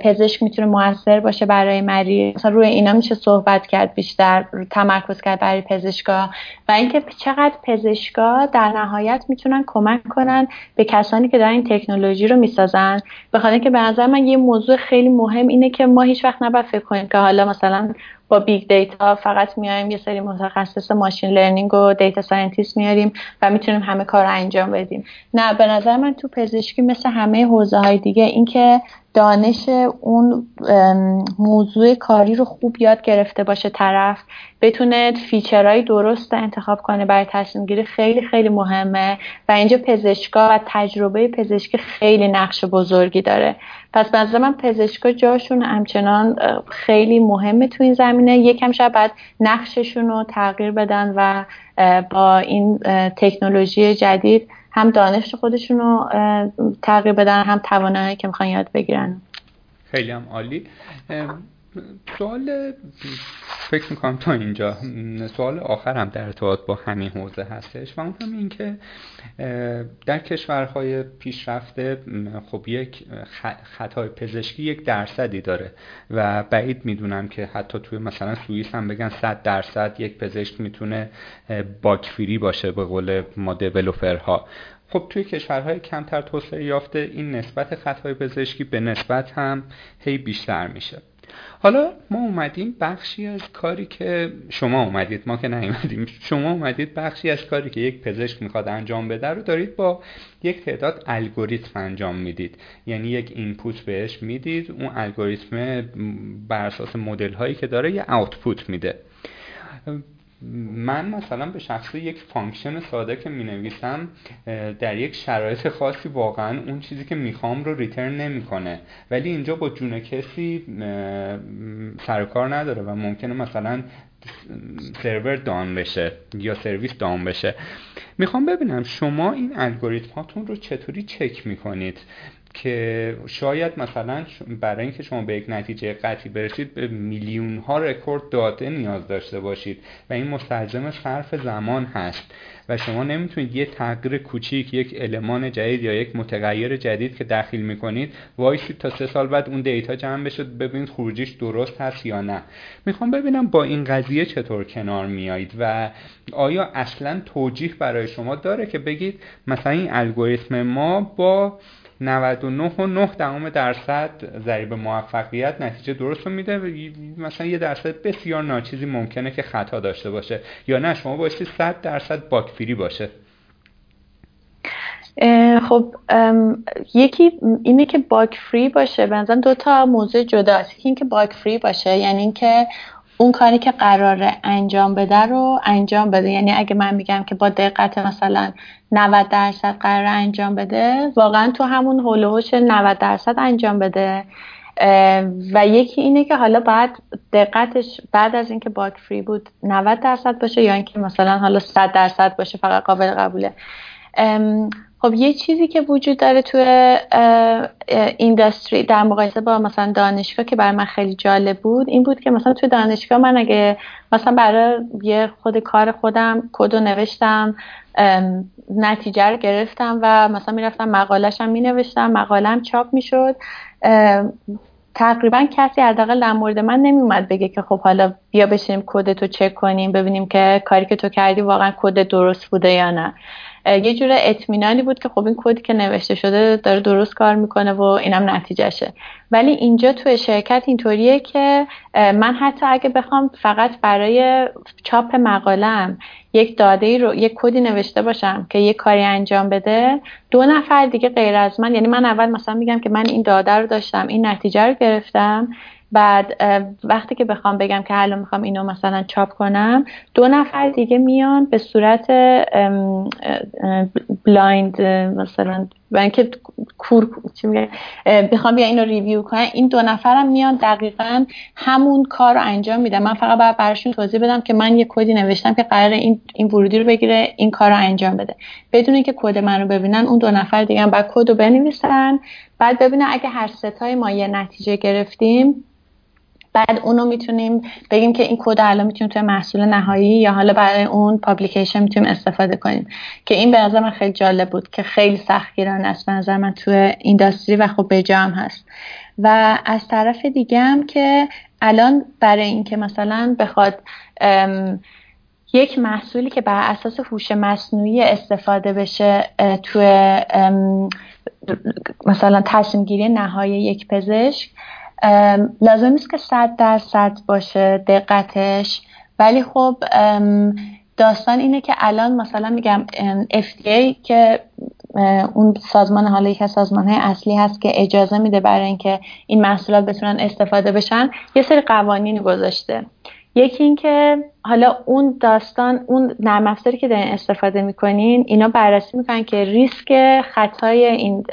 پزشک می‌تونه موثر باشه برای مریض. مثلا روی اینا میشه صحبت کرد بیشتر تمرکز کرد برای پزشکا و اینکه چقدر پزشکا در نهایت می‌تونن کمک کنن به کسانی که دارن این تکنولوژی رو می‌سازن. به خاطر که به نظر من یه موضوع خیلی مهم اینه که ما هیچ وقت نباید فکر کنیم که حالا مثلا با big data فقط میایم یه سری متخصص machine learning و data scientist میاریم و می‌تونیم همه کار رو انجام بدیم. نه به نظر من تو پزشکی مثل همه حوزه های دیگه اینکه دانش اون موضوع کاری رو خوب یاد گرفته باشه طرف بتونه فیچرهای درست انتخاب کنه برای تصمیم گیری خیلی خیلی مهمه و اینجا پزشکا و تجربه پزشکی خیلی نقش بزرگی داره. پس به من پزشکا جاشون همچنان خیلی مهمه تو این زمینه. یکم شاید بعد نقششون رو تغییر بدن و با این تکنولوژی جدید هم دانش خودشون رو تغییر بدن هم توانایی که می‌خوان یاد بگیرن. خیلی هم عالی. سوال فکر می‌کنم تا اینجا. سوال آخرم در ارتباط با همین حوزه هستش و اون هم این که در کشورهای پیشرفته خب یک خطای پزشکی یک درصدی داره و بعید می‌دونم که حتی توی مثلا سوئیس هم بگن 100 درصد یک پزشک می‌تونه باکفیری باشه به قول ما دیولوپرها. خب توی کشورهای کمتر توسعه یافته این نسبت خطای پزشکی به نسبت هم هی بیشتر میشه. حالا ما اومدیم بخشی از کاری که شما اومدید ما که نیومدیم شما اومدید بخشی از کاری که یک پزشک می‌خواد انجام بده رو دارید با یک تعداد الگوریتم انجام می‌دید. یعنی یک اینپوت بهش می‌دید اون الگوریتم بر اساس مدل هایی که داره یه آوتپوت میده. من مثلا به شخصه یک function ساده که می نویسم در یک شرایط خاصی واقعا اون چیزی که می‌خوام رو return نمی‌کنه. ولی اینجا با جون کسی سر کار نداره و ممکنه مثلا server down بشه یا service down بشه. می‌خوام ببینم شما این الگوریتم هاتون رو چطوری چک می‌کنید؟ که شاید مثلا برای اینکه شما به یک نتیجه قطعی برسید به میلیون ها رکورد داده نیاز داشته باشید و این مستلزم صرف زمان هست و شما نمی‌تونید یه تغییر کوچیک یک المان جدید یا یک متغیر جدید که داخل می‌کنید وایسید تا سه سال بعد اون دیتا جمع بشه ببینید خروجیش درست هست یا نه. می‌خوام ببینم با این قضیه چطور کنار میایید و آیا اصلا توجیه برای شما داره که بگید مثلا این الگوریتم ما با 99 و 9 دهم درصد ضریب موفقیت نتیجه درست رو میده. مثلا یه درصد بسیار ناچیزی ممکنه که خطا داشته باشه. یا نه شما بایستی 100 درصد باکفری باشه. خب یکی اینه که باک فری باشه. بنظرم دو تا موضوع جداست. یکی اینکه باک فری باشه یعنی اینکه اون کاری که قراره انجام بده رو انجام بده. یعنی اگه من میگم که با دقت مثلا 90 درصد قرار انجام بده واقعا تو همون هولوش 90 درصد انجام بده. و یکی اینه که حالا بعد دقتش بعد از اینکه باک فری بود 90 درصد باشه یا اینکه مثلا حالا 100 درصد باشه فقط قابل قبوله. خب یه چیزی که وجود داره توی اینداستری در مقایسه با مثلا دانشگاه که برای من خیلی جالب بود این بود که مثلا توی دانشگاه من اگه مثلا برای یه خود کار خودم کد نوشتم نتیجه رو گرفتم و مثلا می‌رفتم مقالهشم می نوشتم مقالم چاپ می‌شد تقریبا کسی حداقل در مورد من نمیومد بگه که خب حالا بیا بشینیم کد چک کنیم ببینیم که کاری که تو کردی واقعا کد درست بوده یا نه. یه جور اطمینانی بود که خب این کدی که نوشته شده داره درست کار می‌کنه و اینم نتیجهشه. ولی اینجا تو شرکت اینطوریه که من حتی اگه بخوام فقط برای چاپ مقالم یک داده رو یک کدی نوشته باشم که یک کاری انجام بده دو نفر دیگه غیر از من یعنی من اول مثلا میگم که من این داده رو داشتم این نتیجه رو گرفتم بعد وقتی که بخوام بگم که حالا می‌خوام اینو مثلا چاپ کنم دو نفر دیگه میان به صورت blind مثلا و اینکه کور چی میگه بخوام بیا اینو review کنم این دو نفرم میان دقیقا همون کار رو انجام میدم من فقط باید براشون توضیح بدم که من یه کدی نوشتم که قراره این این ورودی رو بگیره این کار رو انجام بده. بدون اینکه کد من رو ببینن اون دو نفر دیگه هم بعد کد رو بنویسن. بعد ببینن اگه هر ستای ما یه نتیجه گرفتیم بعد اونو می‌تونیم بگیم که این کد الان می‌تونیم توی محصول نهایی یا حالا برای اون پابلیکیشن می‌تونیم استفاده کنیم. که این به نظر من خیلی جالب بود که خیلی سختگیرانه است. به نظر من توی اینداستری و خب به هم هست. و از طرف دیگه هم که الان برای اینکه مثلا بخواد یک محصولی که بر اساس هوش مصنوعی استفاده بشه توی مثلا تصمیم گیری نهایی یک پزشک لازم نیست که صد درصد باشه دقتش. ولی خب داستان اینه که الان مثلا میگم FDA که اون سازمان حالا یک از سازمان های اصلی هست که اجازه میده برای اینکه این محصولات بتونن استفاده بشن یه سری قوانینی گذاشته. یکی اینکه حالا اون داستان اون نرم افزاری که دارین استفاده می‌کنین اینا بررسی می‌کنن که ریسک خطای این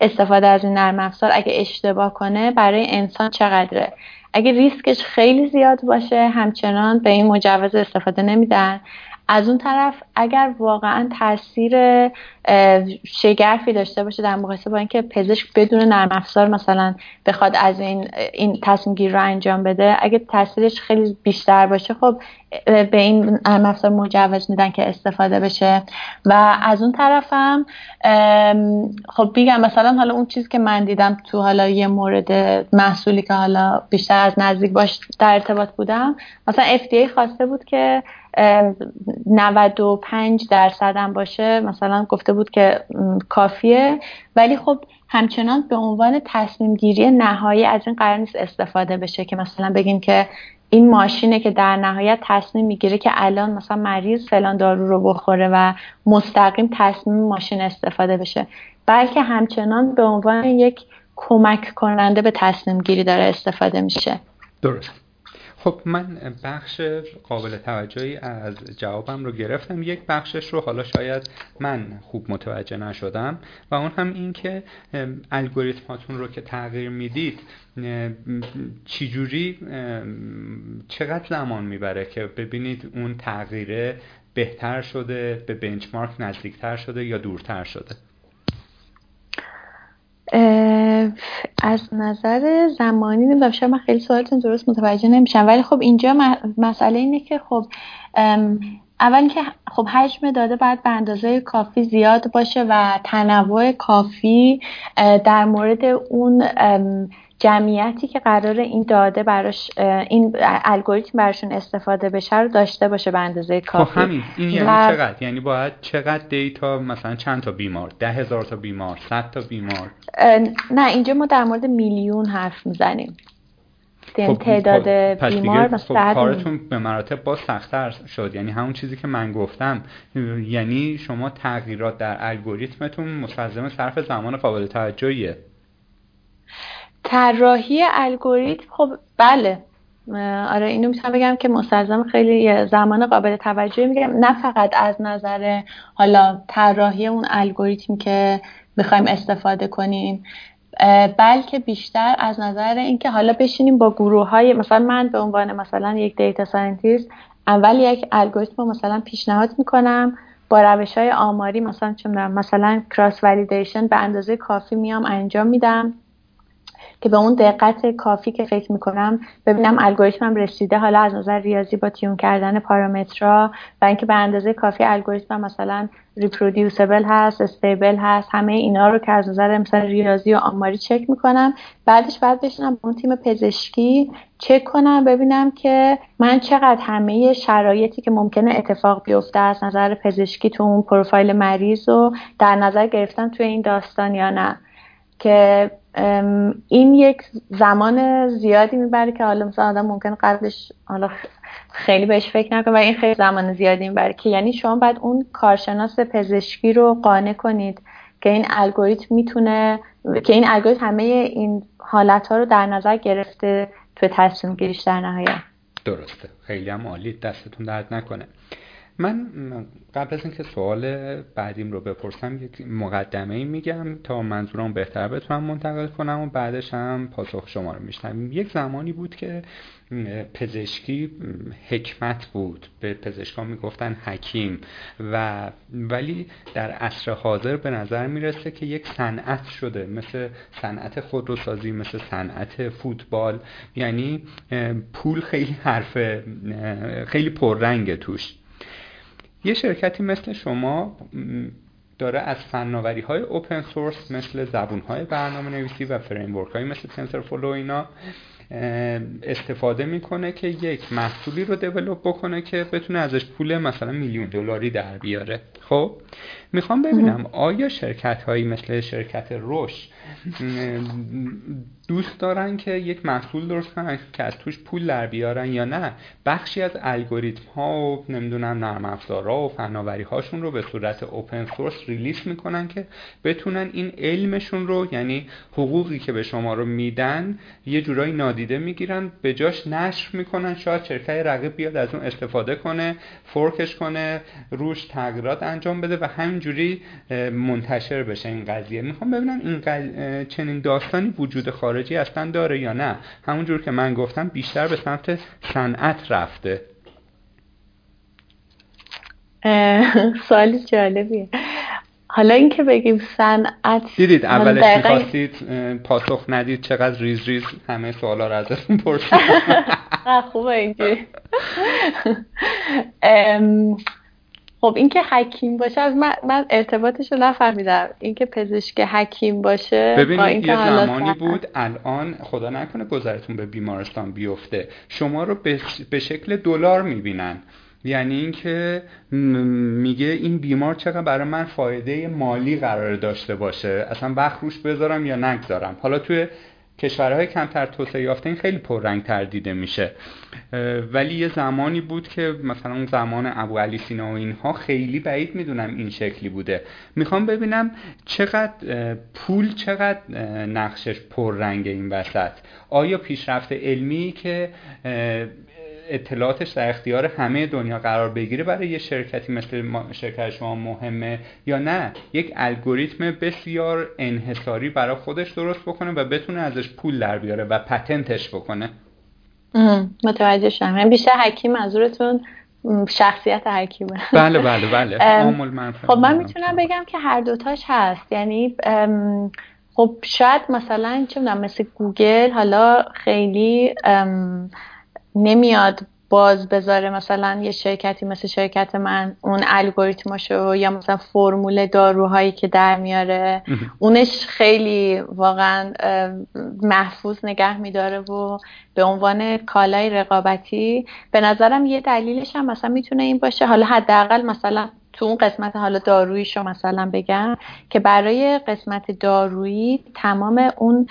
استفاده از این نرم افزار اگه اشتباه کنه برای انسان چقدره. اگه ریسکش خیلی زیاد باشه همچنان به این مجوز استفاده نمیدن. از اون طرف اگر واقعا تاثیر شگرفی داشته باشه در مقایسه با اینکه پزشک بدون نرم افزار مثلا بخواد از این این تصمیم گیری رو انجام بده اگه تاثیرش خیلی بیشتر باشه خب به این نرم افزار مجوز میدن که استفاده بشه. و از اون طرفم خب بیگم مثلا حالا اون چیزی که من دیدم تو حالا یه مورد محصولی که حالا بیشتر از نزدیک باش در ارتباط بودم مثلا FDA خواسته بود که 95 درصد هم باشه مثلا گفته بود که کافیه. ولی خب همچنان به عنوان تصمیم گیری نهایی از این قرار نیست استفاده بشه که مثلا بگیم که این ماشینه که در نهایت تصمیم می‌گیره که الان مثلا مریض فلان دارو رو بخوره و مستقیم تصمیم ماشین استفاده بشه. بلکه همچنان به عنوان یک کمک کننده به تصمیم گیری داره استفاده میشه. درست. خب من بخش قابل توجهی از جوابم رو گرفتم. یک بخشش رو حالا شاید من خوب متوجه نشدم و اون هم این که الگوریتم هاتون رو که تغییر می‌دید چجوری چقدر زمان می‌بره که ببینید اون تغییره بهتر شده به بنچمارک نزدیکتر شده یا دورتر شده؟ از نظر زمانی نمی‌دونم شاید من خیلی سوالتون درست متوجه نمیشم ولی خب اینجا مسئله اینه که خب اول که خب حجم داده باید به اندازه کافی زیاد باشه و تنوع کافی در مورد اون جمعیتی که قرار این داده براش این الگوریتم براشون استفاده بشه رو داشته باشه به اندازه خب کافی. خب همین. این یعنی و... چقدر؟ یعنی باید چقدر دیتا مثلا چند تا بیمار؟ ده هزار تا بیمار؟ صد تا بیمار؟ نه اینجا ما در مورد میلیون حرف می‌زنیم. خب تعداد بیمار خب کارتون به مراتب با سختتر شد. یعنی همون چیزی که من گفتم. یعنی شما تغییرات در الگوریتمتون مستلزم صرف زمان قابل توجهیه. طراحی الگوریتم خب بله. آره اینو می‌تونم بگم که مستلزم خیلی زمان قابل توجهی میگم نه فقط از نظر حالا طراحی اون الگوریتم که بخوایم استفاده کنیم بلکه بیشتر از نظر اینکه حالا بشینیم با گروه های مثلا من به عنوان مثلا یک data scientist اول یک الگوریتم رو مثلا پیشنهاد می‌کنم. با روش های آماری مثلا چه مثلا cross validation به اندازه کافی میام انجام میدم. که به اون دقت کافی که فکر می‌کنم ببینم الگوریتمم رسیده. حالا از نظر ریاضی با tune کردن پارامترها و اینکه به اندازه کافی الگوریتم مثلا reproducible هست stable هست همه اینا رو که از نظر مثلا ریاضی و آماری چک می‌کنم. بعدش بعد بشینم اون تیم پزشکی چک کنم ببینم که من چقدر همه شرایطی که ممکنه اتفاق بیفته از نظر پزشکی تو اون پروفایل مریض رو در نظر گرفتم توی این داستان یا نه. که این یک زمان زیادی می‌بره که حالا مثلا آدم ممکن قبلش حالا خیلی بهش فکر نکنه و این خیلی زمان زیادی می‌بره که یعنی شما باید اون کارشناس پزشکی رو قانع کنید که این الگوریتم می‌تونه که این الگوریتم همه این حالت ها رو در نظر گرفته تو تصمیم گیریش در نهایت. درسته. خیلی هم عالی. دستتون درد نکنه. من قبل از اینکه سوال بعدیم رو بپرسم یک مقدمه ای میگم تا منظورم بهتر بتونم منتقل کنم و بعدش هم پاسخ شما رو میشنم یک زمانی بود که پزشکی حکمت بود. به پزشکان می‌گفتن حکیم. و ولی در عصر حاضر به نظر می‌رسه که یک صنعت شده مثل صنعت خودروسازی مثل صنعت فوتبال. یعنی پول خیلی حرف خیلی پررنگه توش. یه شرکتی مثل شما داره از فناوری های open source مثل زبون های برنامه نویسی و framework های مثل TensorFlow اینا استفاده می‌کنه که یک محصولی رو develop بکنه که بتونه ازش پول مثلا میلیون دلاری در بیاره. خب می‌خوام ببینم آیا شرکت هایی مثل شرکت روش دوست دارن که یک محصول درست کنن که از توش پول در بیارن یا نه. بخشی از الگوریتم ها و نمی‌دونم نرم افزارها و فناوری هاشون رو به صورت اوپن سورس ریلیس می‌کنن که بتونن این علمشون رو یعنی حقوقی که به شما رو میدن یه جورایی نادیده می‌گیرن به جاش نشر می‌کنن شاید شرکت رقیب بیاد از اون استفاده کنه fork ش کنه روش تغییرات انجام بده و همینجوری منتشر بشه این قضیه. می‌خوام ببینم این چنین داستانی وجود خارجی اصلا داره یا نه؟ همونجور که من گفتم بیشتر به سمت صنعت رفته. سوال جالبیه. حالا اینکه بگیم صنعت دیدید اولش می‌خواستید پاسخ ندید چقدر ریز ریز همه سوالا رو ازتون پرسید خوبه اینجوری. خب اینکه حکیم باشه از من, من ارتباطش رو نفهمیدم. اینکه پزشک حکیم باشه ببینید یه زمانی بود الان خدا نکنه گذرتون به بیمارستان بیفته. شما رو به شکل دلار می‌بینن. یعنی اینکه میگه این بیمار چقدر برای من فایده مالی قرار داشته باشه. اصلا وقت روش بذارم یا نگذارم. حالا توی کشورهای کمتر توسعه یافته این خیلی پررنگ تر دیده میشه. ولی یه زمانی بود که مثلا اون زمان ابو علی سینا و اینها خیلی بعید می‌دونم این شکلی بوده. می‌خوام ببینم چقدر پول چقدر نقشش پررنگ این وسط. آیا پیشرفت علمی که اطلاعاتش در اختیار همه دنیا قرار بگیره برای یه شرکتی مثل شرکت شما مهمه یا نه. یک الگوریتم بسیار انحصاری برای خودش درست بکنه و بتونه ازش پول در بیاره و پتنتش بکنه. متوجه شدم. یعنی بیشتر حکیم منظورتون شخصیت حکیمه. بله بله بله. خب من می‌تونم بگم که هر دوتاش هست. یعنی خب شاید مثلا چه مثل گوگل حالا خیلی نمیاد باز بذاره مثلا یه شرکتی مثل شرکت من اون الگوریتماشو یا مثلا فرمول داروهایی که در میاره اونش خیلی واقعا محفوظ نگه میداره و به عنوان کالای رقابتی به نظرم یه دلیلش هم مثلا می‌تونه این باشه. حالا حداقل مثلا تو اون قسمت حالا دارویی شو مثلا بگم که برای قسمت دارویی تمام اون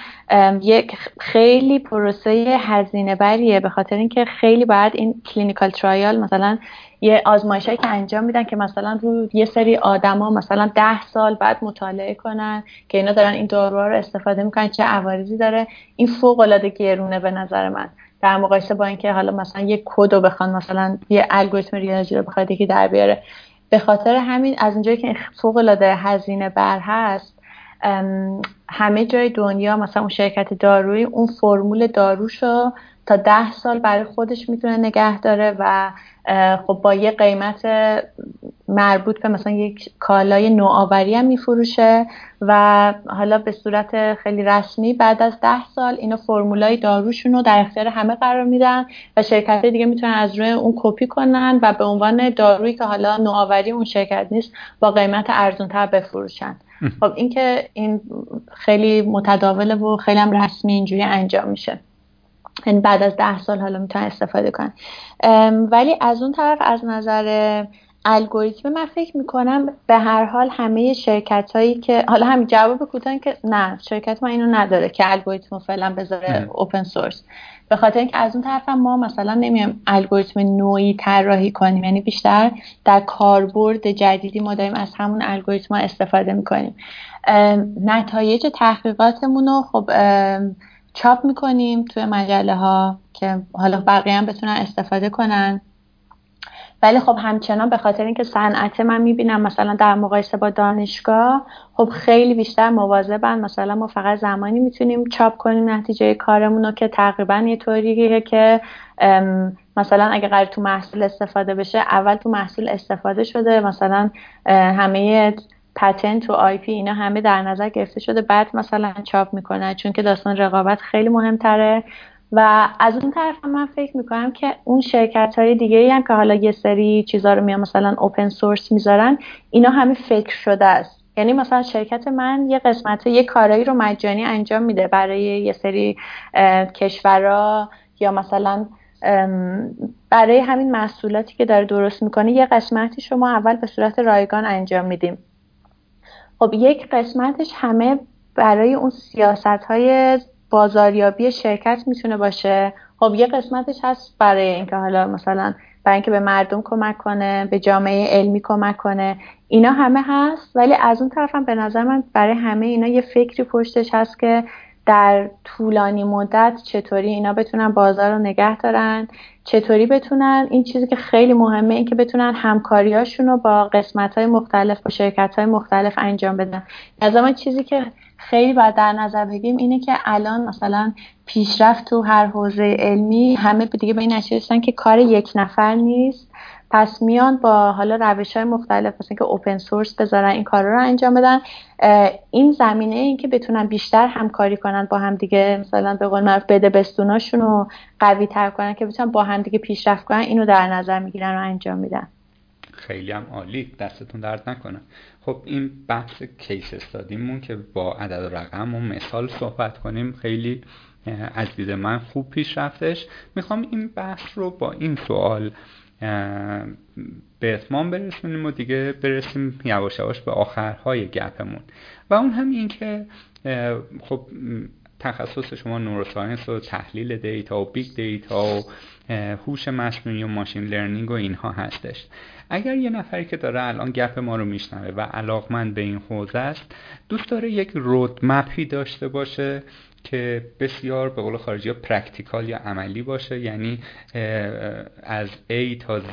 یک خیلی پروسه هزینه بریه به خاطر اینکه خیلی باید این clinical trial مثلا یه آزمایشایی که انجام میدن که مثلا رو یه سری آدما مثلا ده سال بعد مطالعه کنن که اینا دارن این داروها رو استفاده می‌کنن چه عوارضی داره. این فوق العاده گرونه به نظر من. در مقایسه با اینکه حالا مثلا یه کد رو بخوان مثلا یه الگوریتم ریاضی رو بخواد یکی در بیاره. به خاطر همین از اونجایی که فوق العاده هزینه بر هست همه جای دنیا مثلا اون شرکت دارویی اون فرمول داروشو تا ده سال برای خودش می‌تونه نگه داره و خب با یه قیمت مربوط به مثلا یک کالای نوآوری هم میفروشه و حالا به صورت خیلی رسمی بعد از ده سال اینا فرمولای داروشون رو در اختیار همه قرار میدن و شرکت دیگه می‌تونن از روی اون کپی کنن و به عنوان دارویی که حالا نوآوری اون شرکت نیست با قیمت ارزونتر بفروشن. خب این که این خیلی متداوله و خیلی هم رسمی اینجوری انجام میشه. یعنی بعد از ده سال حالا می‌تونن استفاده کنن. ولی از اون طرف از نظر الگوریتم من فکر می‌کنم به هر حال همه شرکت هایی که حالا همین جواب کوتاه که نه شرکت ما اینو نداره که الگوریتم فعلا بذاره اوپن سورس به خاطر اینکه از اون طرف ما مثلا نمیایم الگوریتم نوعی طراحی کنیم یعنی بیشتر در کاربرد جدیدی ما داریم از همون الگوریتم استفاده می‌کنیم. نتایج تحقیقاتمون رو خب چاپ می‌کنیم توی مجله ها که حالا بقیه هم بتونن استفاده کنن. ولی خب همچنان به خاطر اینکه صنعت من می‌بینم مثلا در مقایسه با دانشگاه خب خیلی بیشتر مواظبن. مثلا ما فقط زمانی می‌تونیم چاپ کنیم نتیجه کارمون رو که تقریبا یه طوریه که مثلا اگه قرار تو محصول استفاده بشه اول تو محصول استفاده شده. مثلا همه پتنت و آی پی اینا همه در نظر گرفته شده. بعد مثلا چاپ می‌کنن چون که داستان رقابت خیلی مهمتره. و از اون طرف من فکر می‌کنم که اون شرکت های دیگه هم که حالا یه سری چیزا رو میان مثلا اوپن سورس می‌ذارن اینا همه فکر شده است. یعنی مثلا شرکت من یه قسمت یه کارایی رو مجانی انجام میده برای یه سری کشورها یا مثلا برای همین محصولاتی که داره درست می‌کنه یه قسمتی شما اول به صورت رایگان انجام میدیم. خب یک قسمتش همه برای اون سیاست های بازاریابی شرکت می‌تونه باشه. خب یه قسمتش هست برای اینکه حالا مثلا برای اینکه به مردم کمک کنه به جامعه علمی کمک کنه. اینا همه هست ولی از اون طرفم به نظر من برای همه اینا یه فکری پشتش هست که در طولانی مدت چطوری اینا بتونن بازار رو نگه دارن چطوری بتونن؟ این چیزی که خیلی مهمه این که بتونن همکاریاشون رو با قسمت های مختلف با شرکت های مختلف انجام بدن. از چیزی که خیلی باید در نظر بگیریم اینه که الان مثلا پیشرفت تو هر حوزه علمی همه دیگه به این نتیجه که کار یک نفر نیست. پس میان با حالا روش های مختلف مثل که اوپن سورس بذارن این کار رو انجام بدن. این زمینه این که بتونن بیشتر همکاری کنن با هم دیگه مثلا به قول معروف بده بستوناشون رو قوی تر کنن که بتونن با هم دیگه پیشرفت کنن اینو در نظر می‌گیرن و انجام میدن. خیلی هم عالی. دستتون درد نکنه. خب این بحث case study مون که با عدد و رقم و مثال صحبت کنیم خیلی از دید من خوب پیش رفتش می‌خوام این بحث رو با این سوال به اتمام برسونیم و دیگه برسیم یواش یواش به آخرهای گپمون. و اون هم این که خب تخصص شما neuroscience و تحلیل data و big data و هوش مصنوعی و machine learning و اینها هستش. اگر یه نفری که داره الان گپ ما رو میشنوه و علاقمند به این حوزه است دوست داره یک roadmap ی داشته باشه که بسیار به قول خارجی ها practical یا عملی باشه. یعنی از A تا Z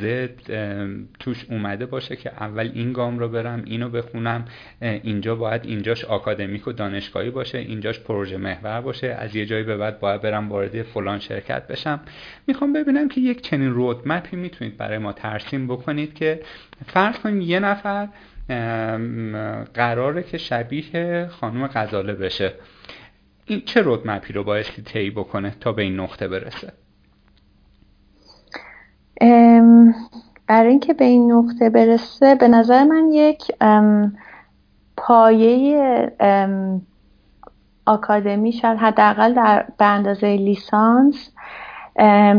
توش اومده باشه که اول این گام رو برم اینو بخونم اینجا باید اینجاش آکادمیک و دانشگاهی باشه اینجاش پروژه محور باشه از یه جایی به بعد باید برم وارد فلان شرکت بشم. می‌خوام ببینم که یک چنین رودمپی می‌تونید برای ما ترسیم بکنید که فرض کنید یه نفر قراره که شبیه خانم غزاله بشه. این چه رودمپی رو بایستی طی بکنه تا به این نقطه برسه؟ برای اینکه به این نقطه برسه به نظر من یک پایه آکادمی شاید حداقل در به اندازه لیسانس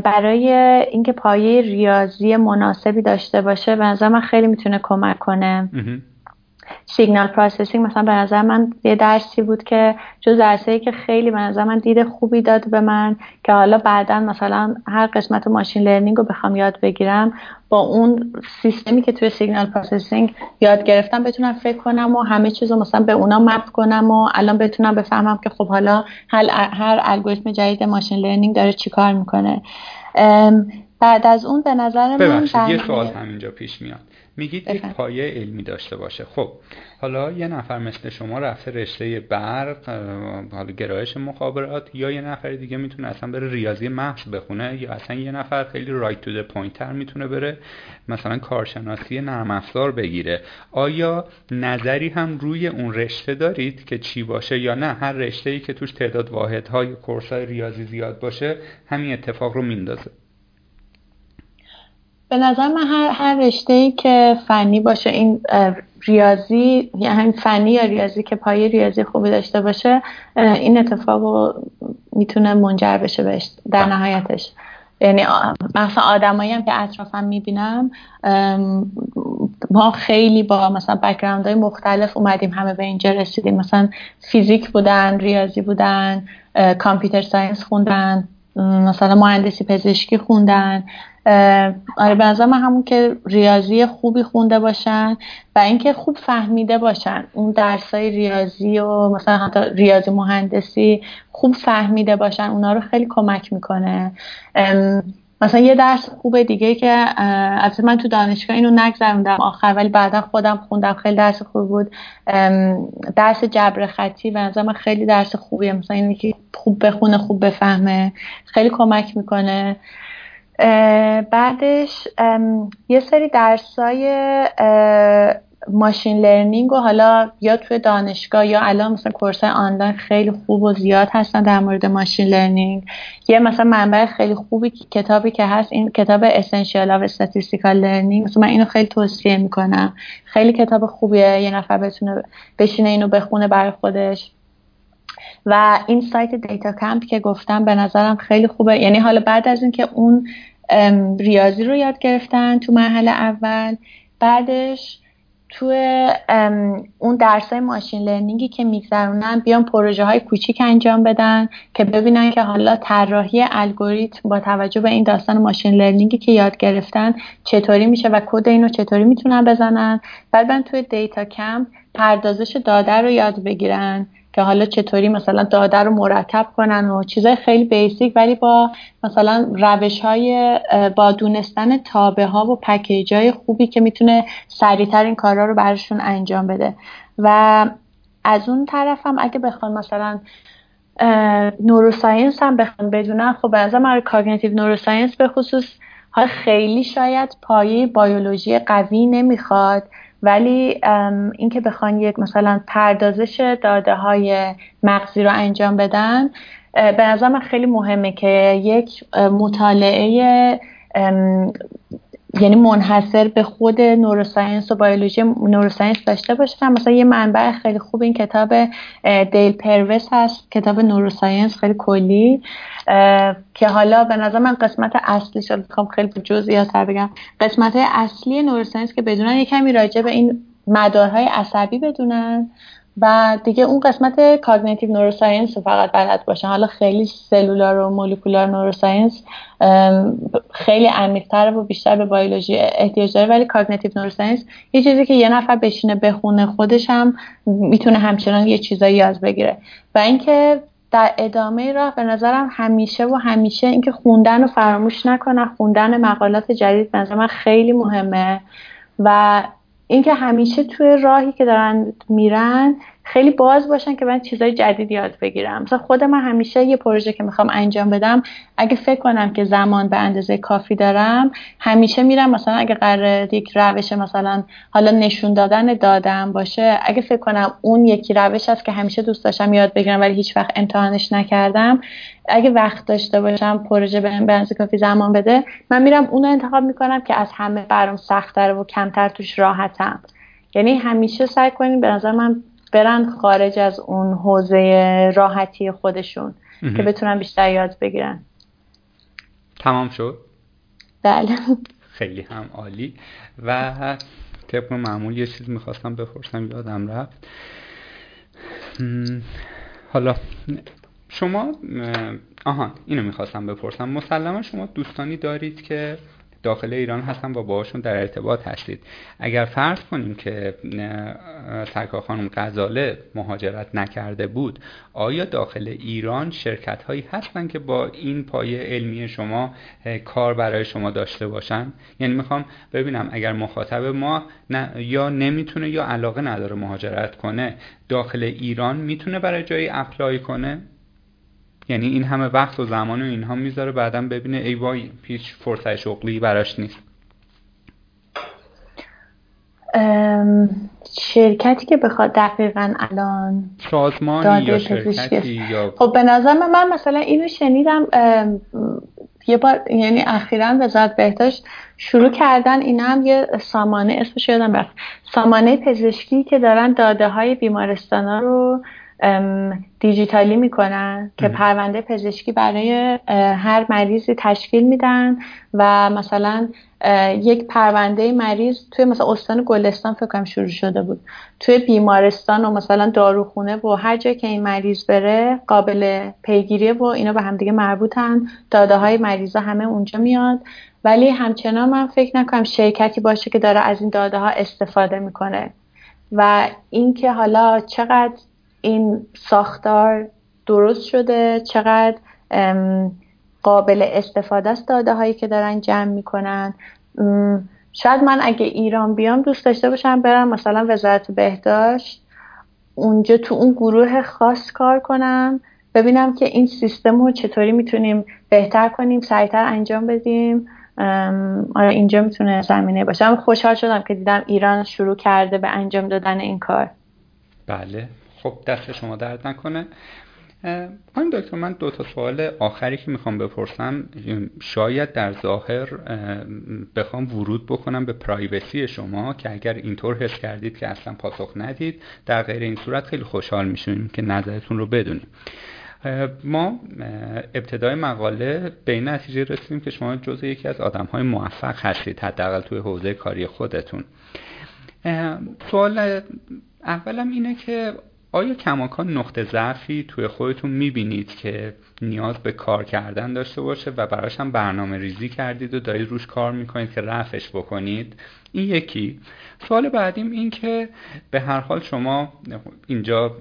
برای اینکه پایه ریاضی مناسبی داشته باشه به نظر من خیلی می‌تونه کمک کنه. signal processing. مثلا به نظر من یه درسی بود که جزو درسایی که خیلی به نظر من دید خوبی داد به من که حالا بعدا مثلا هر قسمت machine learning رو بخوام یاد بگیرم با اون سیستمی که توی signal processing یاد گرفتم بتونم فکر کنم و همه چیز رو مثلا به اونا map کنم و الان بتونم بفهمم که خب حالا هر الگوریتم جدید machine learning داره چیکار می‌کنه. بعد از اون به نظر من یه سوال همینجا پیش میاد. میگید یک پایه علمی داشته باشه. خب حالا یه نفر مثل شما رفته رشته برق حالا گرایش مخابرات یا یه نفر دیگه می‌تونه اصلا بره ریاضی محض بخونه یا اصلا یه نفر خیلی right to the point تر می‌تونه بره مثلا کارشناسی نرم افزار بگیره. آیا نظری هم روی اون رشته دارید که چی باشه یا نه؟ هر رشته ای که توش تعداد واحدهای کورس های ریاضی زیاد باشه همین اتفاق رو میندازه. به نظر من هر, هر رشته ای که فنی باشه این ریاضی یعنی فنی یا ریاضی که پای ریاضی خوبی داشته باشه این اتفاق رو می‌تونه منجر بشه بهش در بله. نهایتش. یعنی مثلا آدمایی هم که اطرافم می‌بینم ما خیلی با مثلا background های مختلف اومدیم همه به اینجا رسیدیم. مثلا فیزیک بودن ریاضی بودن computer science خوندن مثلا مهندسی پزشکی خوندن. آره به نظر من همون که ریاضی خوبی خونده باشن و اینکه خوب فهمیده باشن اون درسای ریاضی و مثلا حتی ریاضی مهندسی خوب فهمیده باشن اونا رو خیلی کمک می‌کنه. مثلا یه درس خوب دیگه که البته من تو دانشگاه اینو نگذروندم آخر ولی بعدا خودم خوندم خیلی درس خوب بود. درس جبر خطی به نظر خیلی درس خوبیه مثلا اینی که خوب بخونه خوب بفهمه خیلی کمک می‌کنه. بعدش یه سری درسای machine learning و حالا یا توی دانشگاه یا الان مثلا course online خیلی خوب و زیاد هستن در مورد machine learning یه مثلا منبع خیلی خوبی کتابی که هست این کتاب Essential of Statistical Learning مثلا من اینو خیلی توصیه می‌کنم. خیلی کتاب خوبیه. یه نفر بتونه بشینه اینو بخونه برای خودش. و این سایت DataCamp که گفتم به نظرم خیلی خوبه. یعنی حالا بعد از اینکه اون ریاضی رو یاد گرفتن تو مرحله اول بعدش تو اون درس های machine learning ی که میگذرونن بیان پروژه های کوچیک انجام بدن که ببینن که حالا طراحی الگوریتم با توجه به این داستان machine learning ی که یاد گرفتن چطوری میشه و کد اینو چطوری می‌تونن بزنن. بعد من توی DataCamp پردازش داده رو یاد بگیرن. که حالا چطوری مثلا داده رو مرتب کنن و چیزای خیلی basic ولی با مثلا روش های با دونستن تابع ها و package های خوبی که می‌تونه سریعتر این کارا رو براشون انجام بده. و از اون طرف هم اگه بخوان مثلا neuroscience هم بخوان بدونن خب به نظر من cognitive neuroscience به خصوص خیلی شاید پایه بیولوژی قوی نمی‌خواد. ولی اینکه بخوان یک مثلا پردازش داده های مغزی رو انجام بدن به نظر خیلی مهمه که یک مطالعه یعنی منحصر به خود نوروساینس و بیولوژی نوروساینس داشته باشن مثلا یه منبع خیلی خوب این کتاب دیل پروس هست کتاب نوروساینس خیلی کلی که حالا به نظر من قسمت اصلیشو می‌خوام خیلی جزئیات بگم قسمت اصلی neuroscience که بدونن یه کمی راجع به این مدارهای عصبی بدونن. و دیگه اون قسمت cognitive neuroscience رو فقط بلد باشن. حالا خیلی cellular و molecular neuroscience خیلی عمیق‌تر و بیشتر به بیولوژی احتیاج داره. ولی cognitive neuroscience یه چیزی که یه نفر بشینه بخونه خودش هم می‌تونه همچنان یه چیزایی یاد بگیره. و اینکه در ادامه راه به نظرم همیشه و همیشه اینکه خوندن رو فراموش نکنن خوندن مقالات جدید به نظر من خیلی مهمه. و اینکه همیشه توی راهی که دارن میرن خیلی باز باشن که من چیزای جدید یاد بگیرم. مثلا خود من همیشه یه پروژه که می‌خوام انجام بدم اگه فکر کنم که زمان به اندازه کافی دارم همیشه میرم. مثلا اگه قرار یک روش مثلا حالا نشون دادن دادم باشه اگه فکر کنم اون یکی روش است که همیشه دوست داشتم یاد بگیرم ولی هیچ وقت امتحانش نکردم اگه وقت داشته باشم پروژه به به کافی زمان بده من میرم اون رو انتخاب می‌کنم که از همه برام سختتر و کمتر توش راحتم. یعنی همیشه سعی کنیم به نظر من برن خارج از اون حوزه راحتی خودشون که بتونن بیشتر یاد بگیرن. تمام شد؟ بله. خیلی هم عالی. و طبق معمول یه چیز می‌خواستم بپرسم یادم رفت. حالا شما آها اینو می‌خواستم بپرسم. مسلما شما دوستانی دارید که داخل ایران هستن و باهاشون در ارتباط هستید. اگر فرض کنیم که سرکار خانم غزاله مهاجرت نکرده بود آیا داخل ایران شرکت هایی هستن که با این پایه علمی شما کار برای شما داشته باشن؟ یعنی می‌خوام ببینم اگر مخاطب ما یا نمی‌تونه یا علاقه نداره مهاجرت کنه داخل ایران می‌تونه برای جایی اپلای کنه؟ یعنی این همه وقت و زمان و اینها می‌ذاره بعدا ببینه ای وای هیچ فرصت شغلی براش نیست. شرکتی که بخواد دقیقا الان سازمانی یا شرکتی یا خب به نظر من, من مثلا اینو شنیدم یه بار یعنی اخیرا وزارت بهداشت شروع کردن اینا هم یه سامانه اسمش یادم رفت. سامانه پزشکی که دارن داده های بیمارستان ها رو دیجیتالی می‌کنن که پرونده پزشکی برای هر مریضی تشکیل میدن و مثلا یک پرونده مریض توی مثلا استان گلستان فکر کنم شروع شده بود. توی بیمارستان و مثلا داروخونه و هر جای که این مریض بره قابل پیگیری و اینا به همدیگه مربوطن. داده های مریضا همه اونجا میاد. ولی همچنان من فکر نکنم شرکتی باشه که داره از این داده ها استفاده می‌کنه. و اینکه حالا چقدر این ساختار درست شده چقدر قابل استفاده است داده هایی که دارن جمع می‌کنن. شاید من اگه ایران بیام دوست داشته باشم برم مثلا وزارت بهداشت اونجا تو اون گروه خاص کار کنم ببینم که این سیستم رو چطوری می‌تونیم بهتر کنیم سریعتر انجام بدیم. آره اینجا می‌تونه زمینه باشه. خوشحال شدم که دیدم ایران شروع کرده به انجام دادن این کار. بله. خب دست شما درد نکنه. خانم دکتر من دو تا سوال آخری که می‌خوام بپرسم شاید در ظاهر بخوام ورود بکنم به پرایوسی شما که اگر اینطور حس کردید که اصلا پاسخ ندید در غیر این صورت خیلی خوشحال میشونیم که نظرتون رو بدونیم. ما ابتدای مقاله به این نتیجه رسیدیم که شما جزء یکی از آدم های موفق هستید حداقل توی حوزه کاری خودتون. سوال اولم اینه که آیا کماکان نقطه ضعفی توی خودتون می‌بینید که نیاز به کار کردن داشته باشه و براش هم برنامه ریزی کردید و دارید روش کار می‌کنید که رفش بکنید؟ این یکی. سوال بعدیم این که به هر حال شما اینجا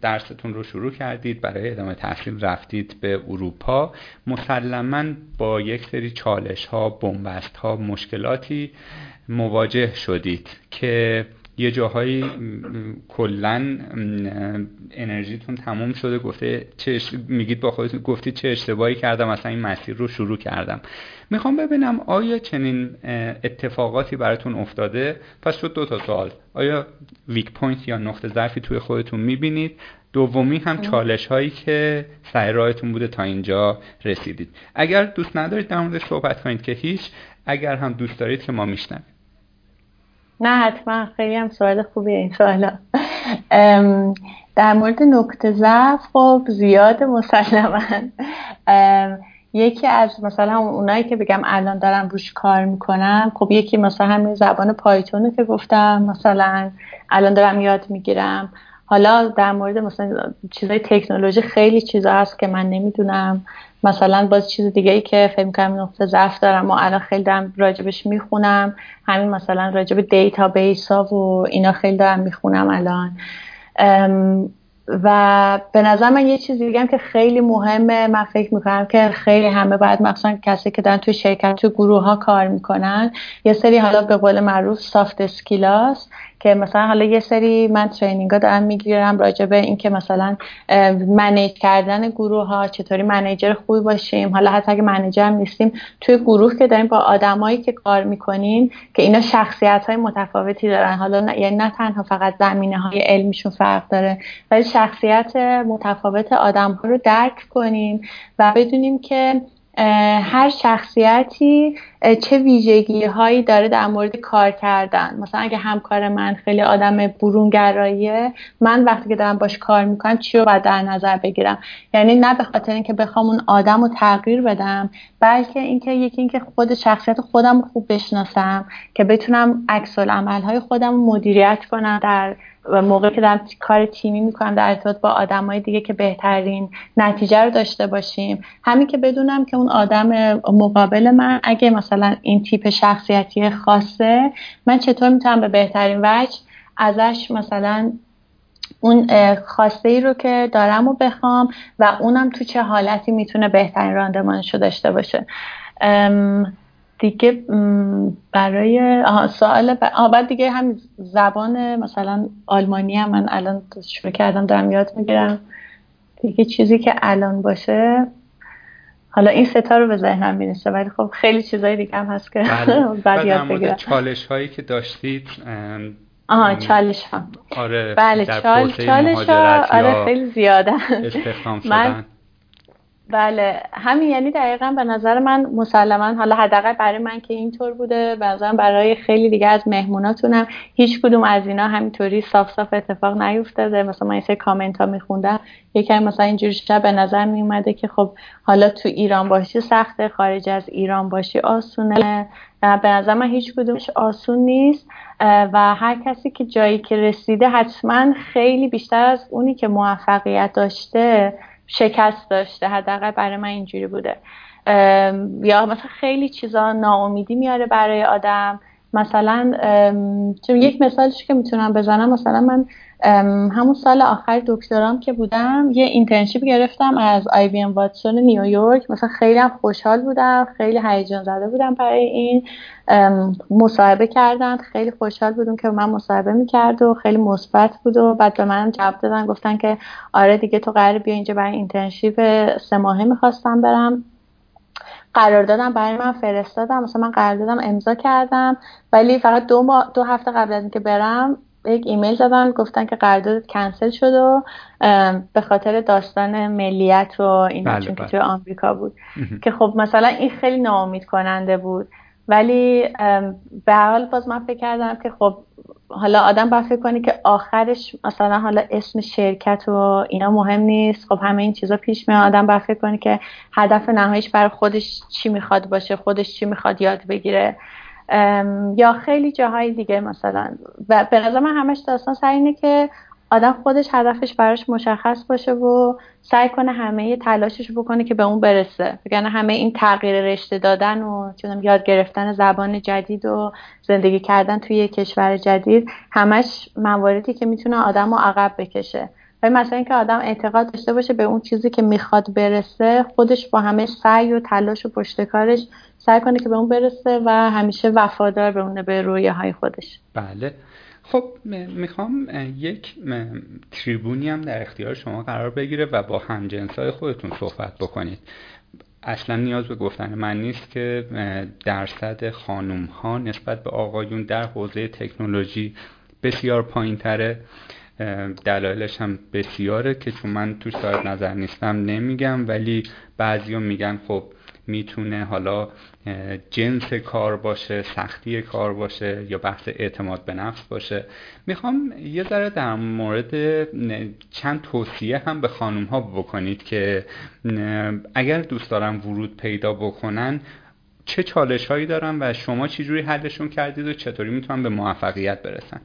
درستون رو شروع کردید برای ادامه تحصیل رفتید به اروپا. مسلما با یک سری چالش ها بنبست ها مشکلاتی مواجه شدید که یه جاهایی کلا انرژیتون تموم شده گفته چه میگید با خودتون گفتید چه اشتباهی کردم اصلا این مسیر رو شروع کردم. می‌خوام ببینم آیا چنین اتفاقاتی براتون افتاده؟ پس شد دو تا سوال. آیا weak point یا نقطه ضعفی توی خودتون می‌بینید؟ دومی هم چالش هایی که سر راهتون بوده تا اینجا رسیدید. اگر دوست ندارید در موردش صحبت کنید که هیچ اگر هم دوست دارید که ما میشنویم. نه حتما. خیلی هم سوال خوبیه این سوالا. در مورد نقطه ضعف خب زیاد مسلما. یکی از مثلا اونایی که بگم الان دارم روش کار می‌کنم خب یکی مثلا همین زبان پایتونه که گفتم مثلا الان دارم یاد می‌گیرم. حالا در مورد مثلا چیزای تکنولوژی خیلی چیزا هست که من نمی‌دونم. مثلا باز چیز دیگه ای که فکر می‌کنم نقطه ضعف دارم و الان خیلی دارم راجبش می‌خونم. همین مثلا راجب دیتا بیس ها و اینا خیلی دارم می‌خونم الان. و به نظر من یه چیز دیگه هم که خیلی مهمه من فکر می‌کنم که خیلی همه باید مثلا کسی که دارن توی شرکت تو گروه ها کار می‌کنن یه سری حالا به قول معروف soft skills که مثلا حالا یه سری من training ها دارم می‌گیرم راجع به اینکه مثلا manage کردن گروه ها چطوری manager خوبی باشیم. حالا حتی اگه manager هم نیستیم توی گروه که داریم با آدمایی که کار می‌کنیم که اینا شخصیت های متفاوتی دارن. حالا نه یعنی نه تنها فقط زمینه های علمیشون فرق داره ولی شخصیت متفاوت آدم ها رو درک کنیم و بدونیم که هر شخصیتی چه ویژگی هایی داره در مورد کار کردن. مثلا اگه همکار من خیلی آدم برونگراییه من وقتی که دارم باش کار می‌کنم چی رو باید در نظر بگیرم؟ یعنی نه به خاطر اینکه بخوام اون آدم رو تغییر بدم بلکه اینکه یکی اینکه خود شخصیت خودم خوب بشناسم که بتونم عکس های خودم مدیریت کنم در و موقعی که دارم کار تیمی می‌کنم در ارتباط با آدمای دیگه که بهترین نتیجه رو داشته باشیم. همین که بدونم که اون آدم مقابل من اگه مثلا این تیپ شخصیتی خاصه من چطور می‌تونم به بهترین وجه ازش مثلا اون خواسته ای رو که دارم و بخوام و اونم تو چه حالتی می‌تونه بهترین راندمانش رو داشته باشه. دیگه برای سوال بعد دیگه هم زبان مثلا آلمانی هم من الان شروع کردم دارم یاد می‌گیرم. دیگه چیزی که الان باشه حالا این ستا رو به ذهنم می‌رسه ولی خب خیلی چیزای دیگه هم هست که بله. بعد یاد بگیرم. چالش هایی که داشتید آها چالش ها آره بله چال چالش ها آره خیلی زیاده. استخدام شدن. بله. همین یعنی دقیقا به نظر من مسلما حالا حداقل برای من که اینطور بوده به نظرم برای خیلی دیگه از مهموناتونم هیچ کدوم از اینا همینطوری صاف صاف اتفاق نیفتاده. مثلا من یه کامنت ها میخوندم یکی مثلا اینجوری شب به نظر می اومده که خب حالا تو ایران باشی سخته خارج از ایران باشی آسونه. به نظر من هیچ کدومش آسون نیست. و هر کسی که جایی که رسیده حتما خیلی بیشتر از اونی که موفقیت داشته شکست داشته حداقل برای من اینجوری بوده. یا مثلا خیلی چیزا ناامیدی میاره برای آدم. مثلا چون یک مثالش که می‌تونم بزنم مثلا من همون سال آخر دکترام که بودم یه internship گرفتم از IBM Watson نیویورک مثلا خیلی هم خوشحال بودم خیلی هیجان زده بودم برای این. مصاحبه کردن خیلی خوشحال بودم که من مصاحبه می‌کرد و خیلی مثبت بود و بعد به من جواب دادن گفتن که آره دیگه تو قرار بیا اینجا برای internship سه ماهه می‌خواستم برم. قرار دادم برای من فرستادم. مثلا من قرار دادم امضا کردم. ولی فقط دو, ما دو هفته قبل از اینکه برم یک ایمیل زدن گفتن که قرارداد کنسل شد و به خاطر داستان ملیت و این بله چون که بله. توی آمریکا بود. که خب مثلا این خیلی ناامید کننده بود. ولی به حال باز من فکر کردم که خب حالا آدم باید فکر کنی که آخرش مثلا حالا اسم شرکت و اینا مهم نیست. خب همه این چیزا پیش میاد. آدم باید فکر کنی که هدف نهاییش برای خودش چی می‌خواد باشه خودش چی می‌خواد یاد بگیره. یا خیلی جاهای دیگه مثلا. و به نظر من همش داستان سر اینه که آدم خودش هدفش براش مشخص باشه و سعی کنه همه تلاشش بکنه که به اون برسه. بگن همه این تغییر رشته دادن و چونم یاد گرفتن زبان جدید و زندگی کردن توی یک کشور جدید همش مواردی که می‌تونه آدم رو عقب بکشه. و مثلا اینکه آدم اعتقاد داشته باشه به اون چیزی که می‌خواد برسه خودش با همه سعی و تلاش و پشتکارش سعی کنه که به اون برسه و همیشه وفادار بمونه به رویه های خودش. بله. خب می‌خوام یک تریبونی هم در اختیار شما قرار بگیره و با همجنسای خودتون صحبت بکنید. اصلا نیاز به گفتن من نیست که درصد خانوم ها نسبت به آقایون در حوزه تکنولوژی بسیار پایین تره دلایلش هم بسیاره که چون من تو صاحب نظر نیستم نمیگم ولی بعضی میگن خب می‌تونه حالا جنس کار باشه سختی کار باشه یا بحث اعتماد به نفس باشه. می‌خوام یه ذره در مورد چند توصیه هم به خانوم ها بکنید که اگر دوست دارن ورود پیدا بکنن چه چالش هایی دارن و شما چجوری حلشون کردید و چطوری می‌تونن به موفقیت برسن؟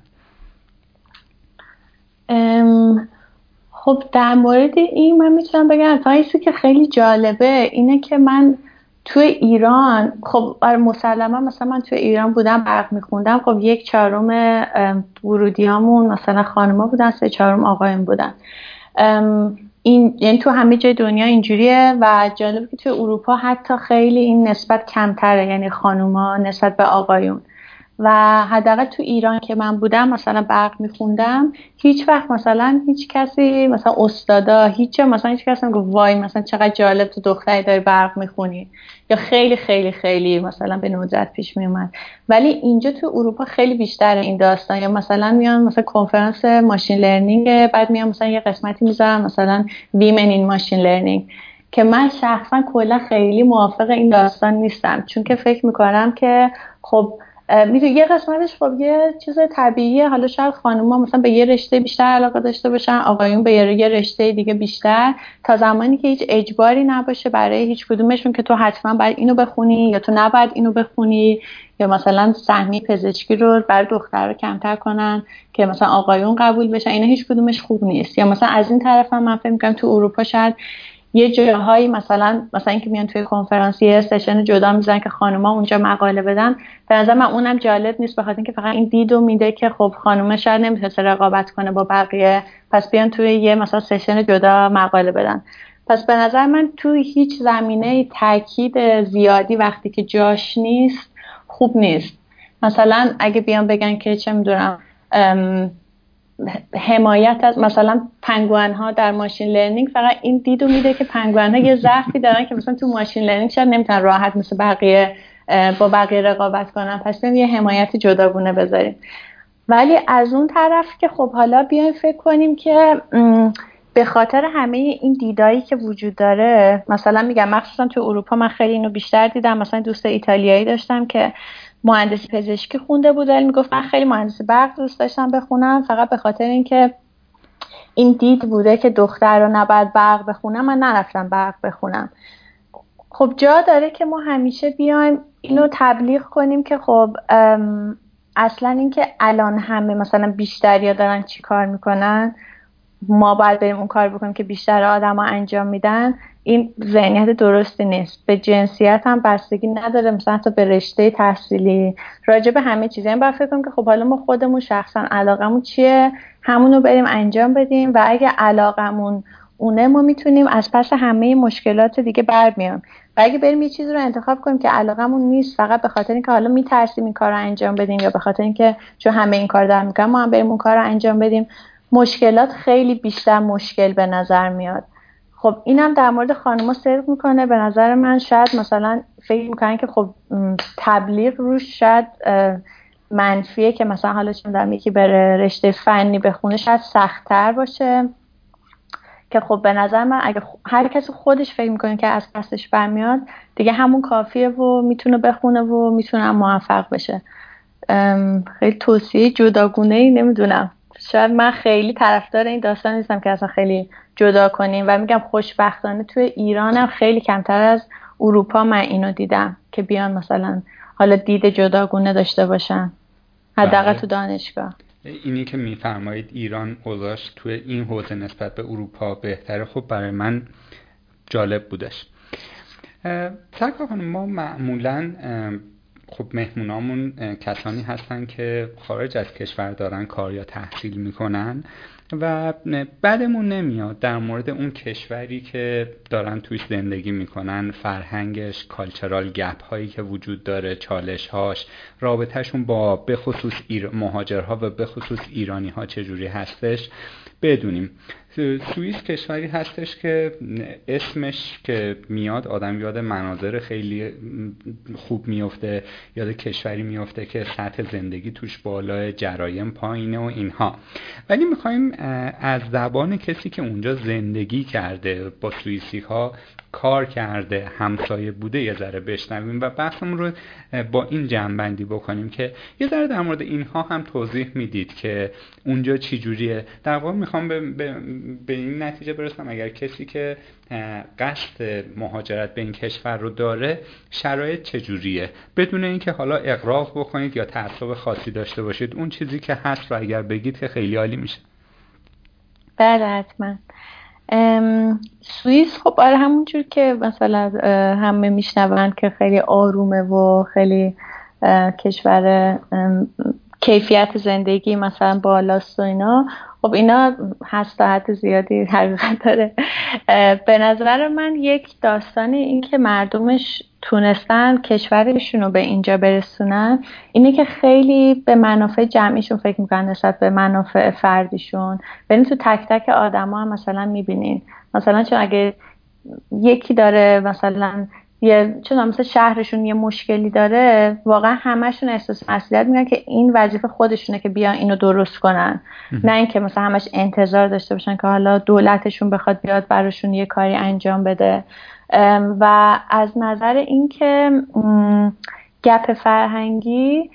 خب در مورد این من می‌تونم بگم تا که خیلی جالبه اینه که من توی ایران خب مسلما مثلا من توی ایران بودم برق میخوندم خب یک چهارم ورودی هامون مثلا خانما بودن سه چهارم آقایون بودن. این یعنی تو همه جای دنیا اینجوریه و جالبه که توی اروپا حتی خیلی این نسبت کمتره یعنی خانوما نسبت به آقایون. و حداقل تو ایران که من بودم مثلا برق میخوندم هیچ وقت مثلا هیچ کسی مثلا استادا هیچ مثلا هیچ کسی نگفت وای مثلا چقدر جالب تو دختری داری برق می‌خونی. یا خیلی خیلی خیلی مثلا به ندرت پیش میومد ولی اینجا تو اروپا خیلی بیشتر این داستان. یا مثلا میان مثلا کنفرانس machine learning بعد میان مثلا یه قسمتی می‌ذارن مثلا women in machine learning که من شخصا کلا خیلی موافق این داستان نیستم. چون که فکر می‌کنم که خب می‌دونی یه قسمتش خب یه چیز طبیعیه. حالا شاید خانوما مثلا به یه رشته بیشتر علاقه داشته باشن آقایون به یه رشته دیگه بیشتر. تا زمانی که هیچ اجباری نباشه برای هیچ کدومشون که تو حتما باید اینو بخونی یا تو نباید اینو بخونی یا مثلا سهمی پزشکی رو برای دختر رو کمتر کنن که مثلا آقایون قبول بشن اینا هیچ کدومش خوب نیست. یا مثلا از این طرف هم من فکر می‌کنم تو اروپا شاید یه جاهایی مثلا مثلا اینکه میان توی کنفرانس یه سشن جدا می‌زنن که خانوما اونجا مقاله بدن به نظر من اونم جالب نیست بخاطر اینکه فقط این دیدو میده که خب خانومه شاید نمی‌تونه رقابت کنه با بقیه پس بیان توی یه مثلا session جدا مقاله بدن. پس به نظر من توی هیچ زمینه تاکید زیادی وقتی که جاش نیست خوب نیست. مثلا اگه بیان بگن که چه می‌دونم حمایت از مثلا پنگوان ها در machine learning فقط این دیدو میده که پنگوان ها یه ضعفی دارن که مثلا تو machine learning شاید نمی‌تونن راحت مثل بقیه با بقیه رقابت کنن. پس یه حمایت جداگونه بذاریم. ولی از اون طرف که خب حالا بیایم فکر کنیم که به خاطر همه این دیدایی که وجود داره مثلا میگم مخصوصا تو اروپا من خیلی اینو بیشتر دیدم. مثلا دوست ایتالیایی داشتم که مهندسی پزشکی خونده بود. ولی می‌گفت من خیلی مهندسی برق دوست داشتم بخونم. فقط به خاطر اینکه این دید بوده که دختر رو نباید برق بخونم من نرفتم برق بخونم. خب جا داره که ما همیشه بیایم اینو تبلیغ کنیم که خب اصلا اینکه الان همه مثلا بیشتریا دارن چی کار می‌کنن؟ ما باید بریم اون کار بکنیم که بیشتر آدما انجام میدن. این ذهنیت درستی نیست. به جنسیت هم بستگی نداره. مثلا حتی به رشته تحصیلی. راجع به همه چیز این باید فکر کنیم که خب حالا ما خودمون شخصا علاقمون چیه؟ همونو بریم انجام بدیم و اگه علاقمون اونه ما می‌تونیم از پس همه مشکلات دیگه برمیام و اگه بریم یه چیزی رو انتخاب کنیم که علاقمون نیست فقط به خاطر اینکه حالا میترسیم این کار رو انجام بدیم یا به خاطر اینکه چون همه این کار دارن می‌کنن ما هم بریم اون کار رو انجام بدیم. مشکلات خیلی بیشتر مشکل به نظر میاد. خب اینم در مورد خانوما صدق می‌کنه. به نظر من شاید مثلا فکر می‌کنن که خب تبلیغ روش شاید منفیه که مثلا حالا چون دارم یکی بره رشته فنی بخونه شاید سختتر باشه. که خب به نظر من اگه هر کسی خودش فکر می‌کنه که از پسش برمیاد دیگه همون کافیه و می‌تونه بخونه و می‌تونه موفق بشه. خیلی توصیه جداگونه ای نمی‌دونم. شاید من خیلی طرفدار این داستان نیستم که اصلا خیلی جدا کنیم و میگم خوشبختانه توی ایرانم خیلی کمتر از اروپا من اینو دیدم که بیان مثلا حالا دید جداگونه داشته باشن. حداقل بله. تو دانشگاه. اینی که میفرمایید ایران اوضاش توی این حوزه نسبت به اروپا بهتره خب برای من جالب بودش. سرکار ما معمولا خب مهمونامون کسانی هستن که خارج از کشور دارن کار یا تحصیل می‌کنن. و بعدمون نمیاد در مورد اون کشوری که دارن توی زندگی می‌کنن فرهنگش کالچرال گپ هایی که وجود داره چالش هاش رابطهشون با بخصوص ایر مهاجرها و بخصوص ایرانی ها چجوری هستش بدونیم. سوئیس کشوری هستش که اسمش که میاد آدم یاد مناظر خیلی خوب میفته یاد کشوری میفته که سطح زندگی توش بالا جرایم پایینه و اینها. ولی می‌خوایم از زبان کسی که اونجا زندگی کرده با سوئیسی ها کار کرده همسایه بوده یه ذره بشنویم و بحثمون رو با این جنبندی بکنیم که یه ذره در مورد اینها هم توضیح می‌دید که اونجا چی جوریه در واقع می‌خوام به, به, این نتیجه برسم. اگر کسی که قصد مهاجرت به این کشور رو داره شرایط چجوریه؟ بدون اینکه حالا اقراق بکنید یا تعصب خاصی داشته باشید اون چیزی که هست رو اگر بگید که خیلی عالی میشه. بله حتما. سوئیس خب آره همونجور که مثلا همه میشنوند که خیلی آرومه و خیلی کشور کیفیت زندگی مثلا بالاست و اینا خب اینا هست حد زیادی حقیقت داره. به نظر من یک داستان این که مردمش تونستن کشورشون رو به اینجا برسونن اینه که خیلی به منافع جمعیشون فکر می‌کنن نسبت به منافع فردیشون. برین تو تک تک آدما هم مثلا می‌بینین. مثلا چون اگه یکی داره مثلا یه چون مثلا شهرشون یه مشکلی داره واقعا همشون احساس مسئولیت میگن که این وظیفه خودشونه که بیان اینو درست کنن. نه اینکه مثلا همش انتظار داشته باشن که حالا دولتشون بخواد بیاد براشون یه کاری انجام بده. و از نظر اینکه گپ فرهنگی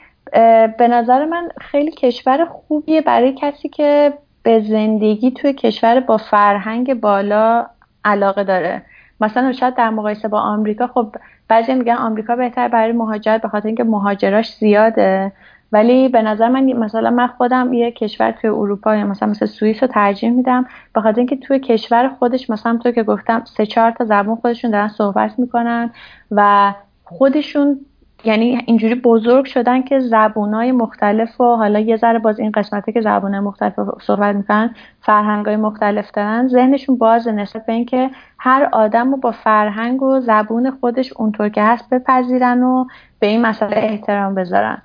به نظر من خیلی کشور خوبیه برای کسی که به زندگی توی کشور با فرهنگ بالا علاقه داره. مثلا شاید در مقایسه با آمریکا خب بعضی میگن آمریکا بهتر برای مهاجرت به خاطر اینکه مهاجراش زیاده. ولی به نظر من مثلا من خودم یه کشور توی اروپا یا مثلا مثل سوئیس رو ترجیح میدم به خاطر اینکه توی کشور خودش مثلا تو که گفتم سه چهار تا زبان خودشون دارن صحبت می‌کنن و خودشون یعنی اینجوری بزرگ شدن که زبونهای مختلف و حالا یه ذره باز این قسمته که زبونهای مختلف صحبت می‌کنن فرهنگای مختلف دارن ذهنشون باز نسبت به اینکه هر آدم رو با فرهنگ و زبون خودش اونطور که هست بپذیرن و به این مسئله احترام بذارن.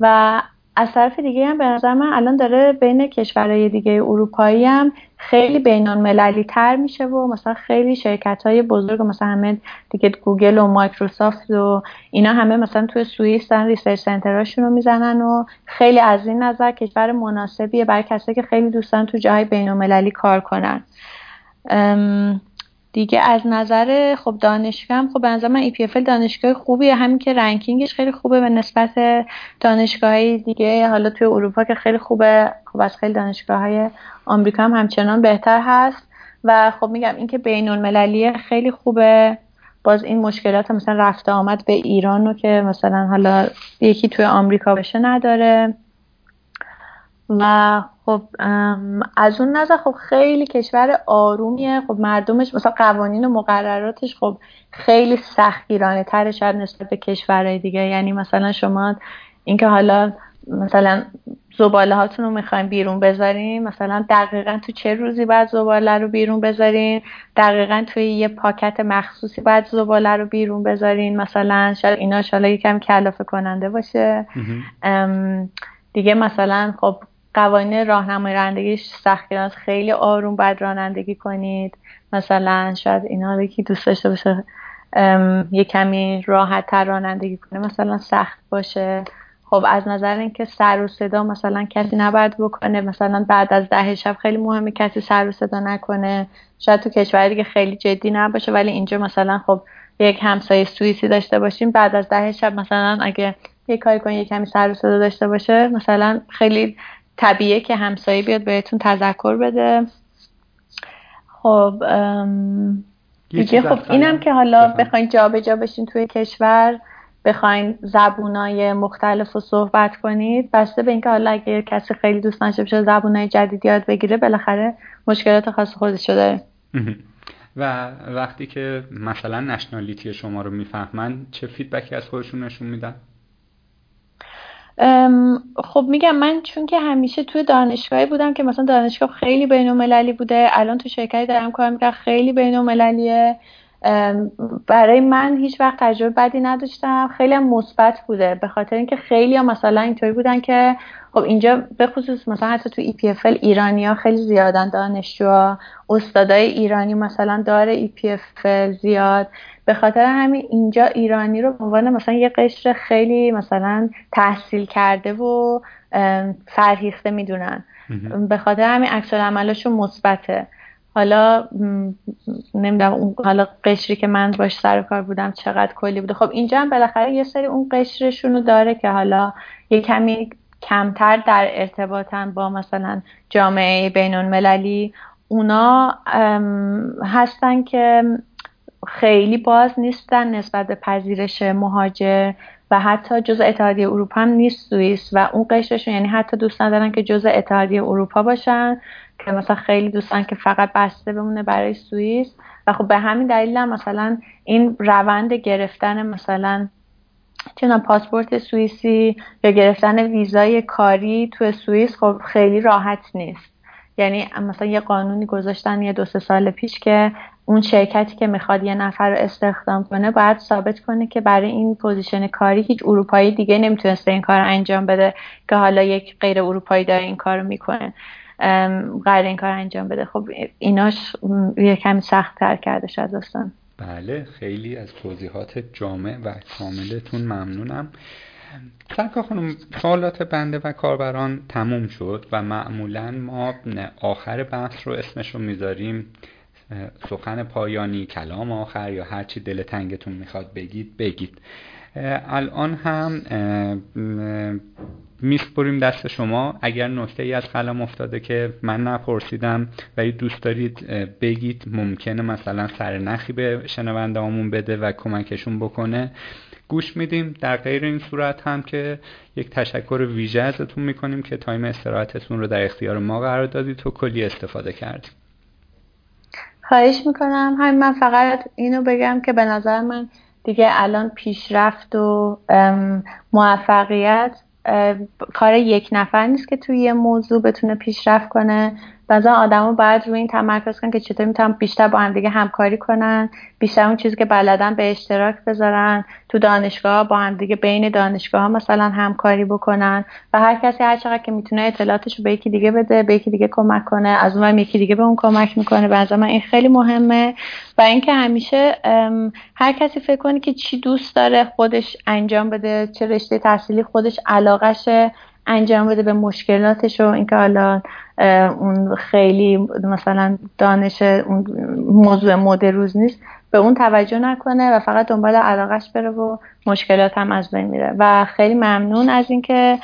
و از طرف دیگه هم به نظر من الان داره بین کشورهای دیگه اروپایی هم خیلی بین‌المللی تر میشه و مثلا خیلی شرکت های بزرگ مثلا همه دیگه گوگل و مایکروسافت و اینا همه مثلا توی سوئیس دارن research center اشون رو می‌زنن و خیلی از این نظر کشور مناسبیه برای کسایی که خیلی دوست دارن تو جاهای بین‌المللی کار کنن. دیگه از نظر خب دانشگاه هم خب به نظر من EPFL دانشگاه خوبیه. همین که رنکینگش خیلی خوبه به نسبت دانشگاه های دیگه. حالا توی اروپا که خیلی خوبه خب از خیلی دانشگاه های آمریکا هم همچنان بهتر هست. و خب میگم اینکه بین المللیه خیلی خوبه. باز این مشکلات مثلا رفته آمد به ایران رو که مثلا حالا یکی توی آمریکا بشه نداره. و خب از اون نظر خب خیلی کشور آرومیه. خب مردمش مثلا قوانین و مقرراتش خب خیلی سختگیرانه تر شاید نسبت به کشورهای دیگه. یعنی مثلا شما اینکه حالا مثلا زباله هاتون رو می‌خوایم بیرون بذارین مثلا دقیقا تو چه روزی باید زباله رو بیرون بذارین؟ دقیقا توی یه پاکت مخصوصی باید زباله رو بیرون بذارین؟ مثلا شاید اینا شاید یکم کلافه کننده باشه. دیگه مثلا خب قوانین راهنمای رانندگی سختگیران خیلی آروم باید رانندگی کنید. مثلا شاید اینا یکی دوست داشته باشه یه کمی راحت تر رانندگی کنه مثلا سخت باشه. خب از نظر اینکه سر و صدا مثلا کسی نباید بکنه مثلا بعد از ده شب خیلی مهمه کسی سر و صدا نکنه. شاید تو کشور دیگه خیلی جدی نباشه ولی اینجا مثلا خب یک همسایه سوئیسی داشته باشیم بعد از ده شب مثلا اگه یه کاری کنی یه کمی سر و صدا داشته باشه مثلا خیلی طبیعه که همسایه بیاد بهتون تذکر بده. خب دیگه خب اینم که حالا بخواین جابجا بشین توی کشور بخواین زبونای مختلف رو صحبت کنید. بسته به اینکه حالا اگه کسی خیلی دوست داشته باشه زبونای جدید یاد بگیره بالاخره مشکلات خاص خودشو داره. و وقتی که مثلا نشنالیتی شما رو می‌فهمن چه فیدبکی از خودشون نشون میدن؟ خب میگم من چون که همیشه توی دانشگاهی بودم که مثلا دانشگاه خیلی بین بوده الان تو شرکتی دارم کار می‌کنم خیلی بین برای من هیچ وقت تجربه بدی نداشتم خیلی مثبت بوده به خاطر اینکه خیلی هم مثلا اینطوری بودن که خب اینجا به خصوص مثلا حتی تو EPFL ایرانی ها خیلی زیادن دانشجوها استادای ایرانی مثلا داره EPFL زیاد. به خاطر همین اینجا ایرانی رو به عنوان مثلا یه قشر خیلی مثلا تحصیل کرده و فرهیخته می‌دونن. به خاطر همین عکس عملشون مثبته. حالا نمی‌دونم اون حالا قشری که من باش سر کار بودم چقدر کلی بوده. خب اینجا هم بالاخره یه سری اون قشرشون رو داره که حالا یه کمی کمتر در ارتباطن با مثلا جامعه بین المللی اونا هستن که خیلی باز نیستن نسبت به پذیرش مهاجر و حتی جز اتحادیه اروپا هم نیست سوئیس و اون قشرشون یعنی حتی دوست ندارن که جز اتحادیه اروپا باشن که مثلا خیلی دوست دارن که فقط بسته بمونه برای سوئیس. و خب به همین دلیل هم مثلا این روند گرفتن مثلا چون پاسپورت سوئیسی یا گرفتن ویزای کاری تو سوئیس خب خیلی راحت نیست. یعنی مثلا یه قانونی گذاشتن یه دو سه سال پیش که اون شرکتی که می‌خواد یه نفر رو استخدام کنه باید ثابت کنه که برای این position کاری هیچ اروپایی دیگه نمی‌تونسته این کار انجام بده که حالا یک غیر اروپایی داره این کار رو می‌کنه. قرار این کار انجام بده. خب ایناش یه کمی سخت تر کرده شد دوستان بله خیلی از توضیحات جامع و کاملتون ممنونم. سرکار خانم سوالات بنده و کاربران تموم شد و معمولا ما آخر بحث رو اسمش رو می‌ذاریم. سخن پایانی کلام آخر یا هرچی دل تنگتون می‌خواد بگید بگید. الان هم میسپریم دست شما. اگر نکته ای از قلم افتاده که من نپرسیدم و دوست دارید بگید. ممکنه مثلا سرنخی به شنونده بده و کمکشون بکنه. گوش میدیم. در غیر این صورت هم که یک تشکر ویژه ازتون می‌کنیم که تایم استراحتتون رو در اختیار ما قرار دادید و کلی استفاده کردیم. خواهش می‌کنم. همین من فقط اینو بگم که به نظر من دیگه الان پیشرفت و موفقیت کار یک نفر نیست که توی یه موضوع بتونه پیشرفت کنه. بعضا آدما باید روی این تمرکز کنن که چطور می‌تونن بیشتر با هم دیگه همکاری کنن بیشتر اون چیزی که بلدن به اشتراک بذارن. تو دانشگاه با هم دیگه بین دانشگاه ها مثلا همکاری بکنن و هر کسی هر چقدر که می‌تونه اطلاعاتش رو به یکی دیگه بده به یکی دیگه کمک کنه از اون یکی دیگه به اون کمک می‌کنه. به من این خیلی مهمه و اینکه همیشه هر کسی فکر کنه که چی دوست داره خودش انجام بده چه رشته تحصیلی خودش علاقشه انجام بده به مشکلاتش و اینکه حالا اون خیلی مثلا دانش اون موضوع مد روز نیست به اون توجه نکنه و فقط دنبال علاقش بره و مشکلات هم از بین میره. و خیلی ممنون از اینکه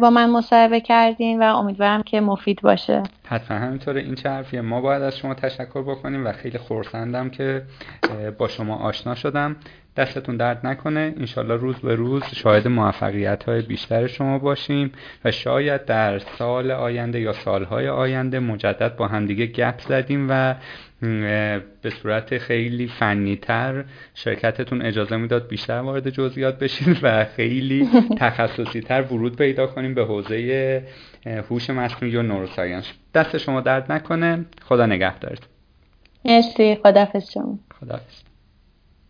با من مصاحبه کردین و امیدوارم که مفید باشه. حتما. همینطوره. این چه حرفیه؟ ما باید از شما تشکر بکنیم و خیلی خورسندم که با شما آشنا شدم. دستتون درد نکنه. انشالله روز به روز شاهد موفقیت های بیشتر شما باشیم و شاید در سال آینده یا سالهای آینده مجدد با همدیگه گپ زدیم و به صورت خیلی فنیتر شرکتتون اجازه می‌داد بیشتر وارد جزئیات بشین و خیلی تخصصی تر ورود پیدا کنیم به حوزه هوش مصنوعی و نوروساینس. دست شما درد نکنه. خدا نگهدارت مرسی. خدافظ شما. خدافظ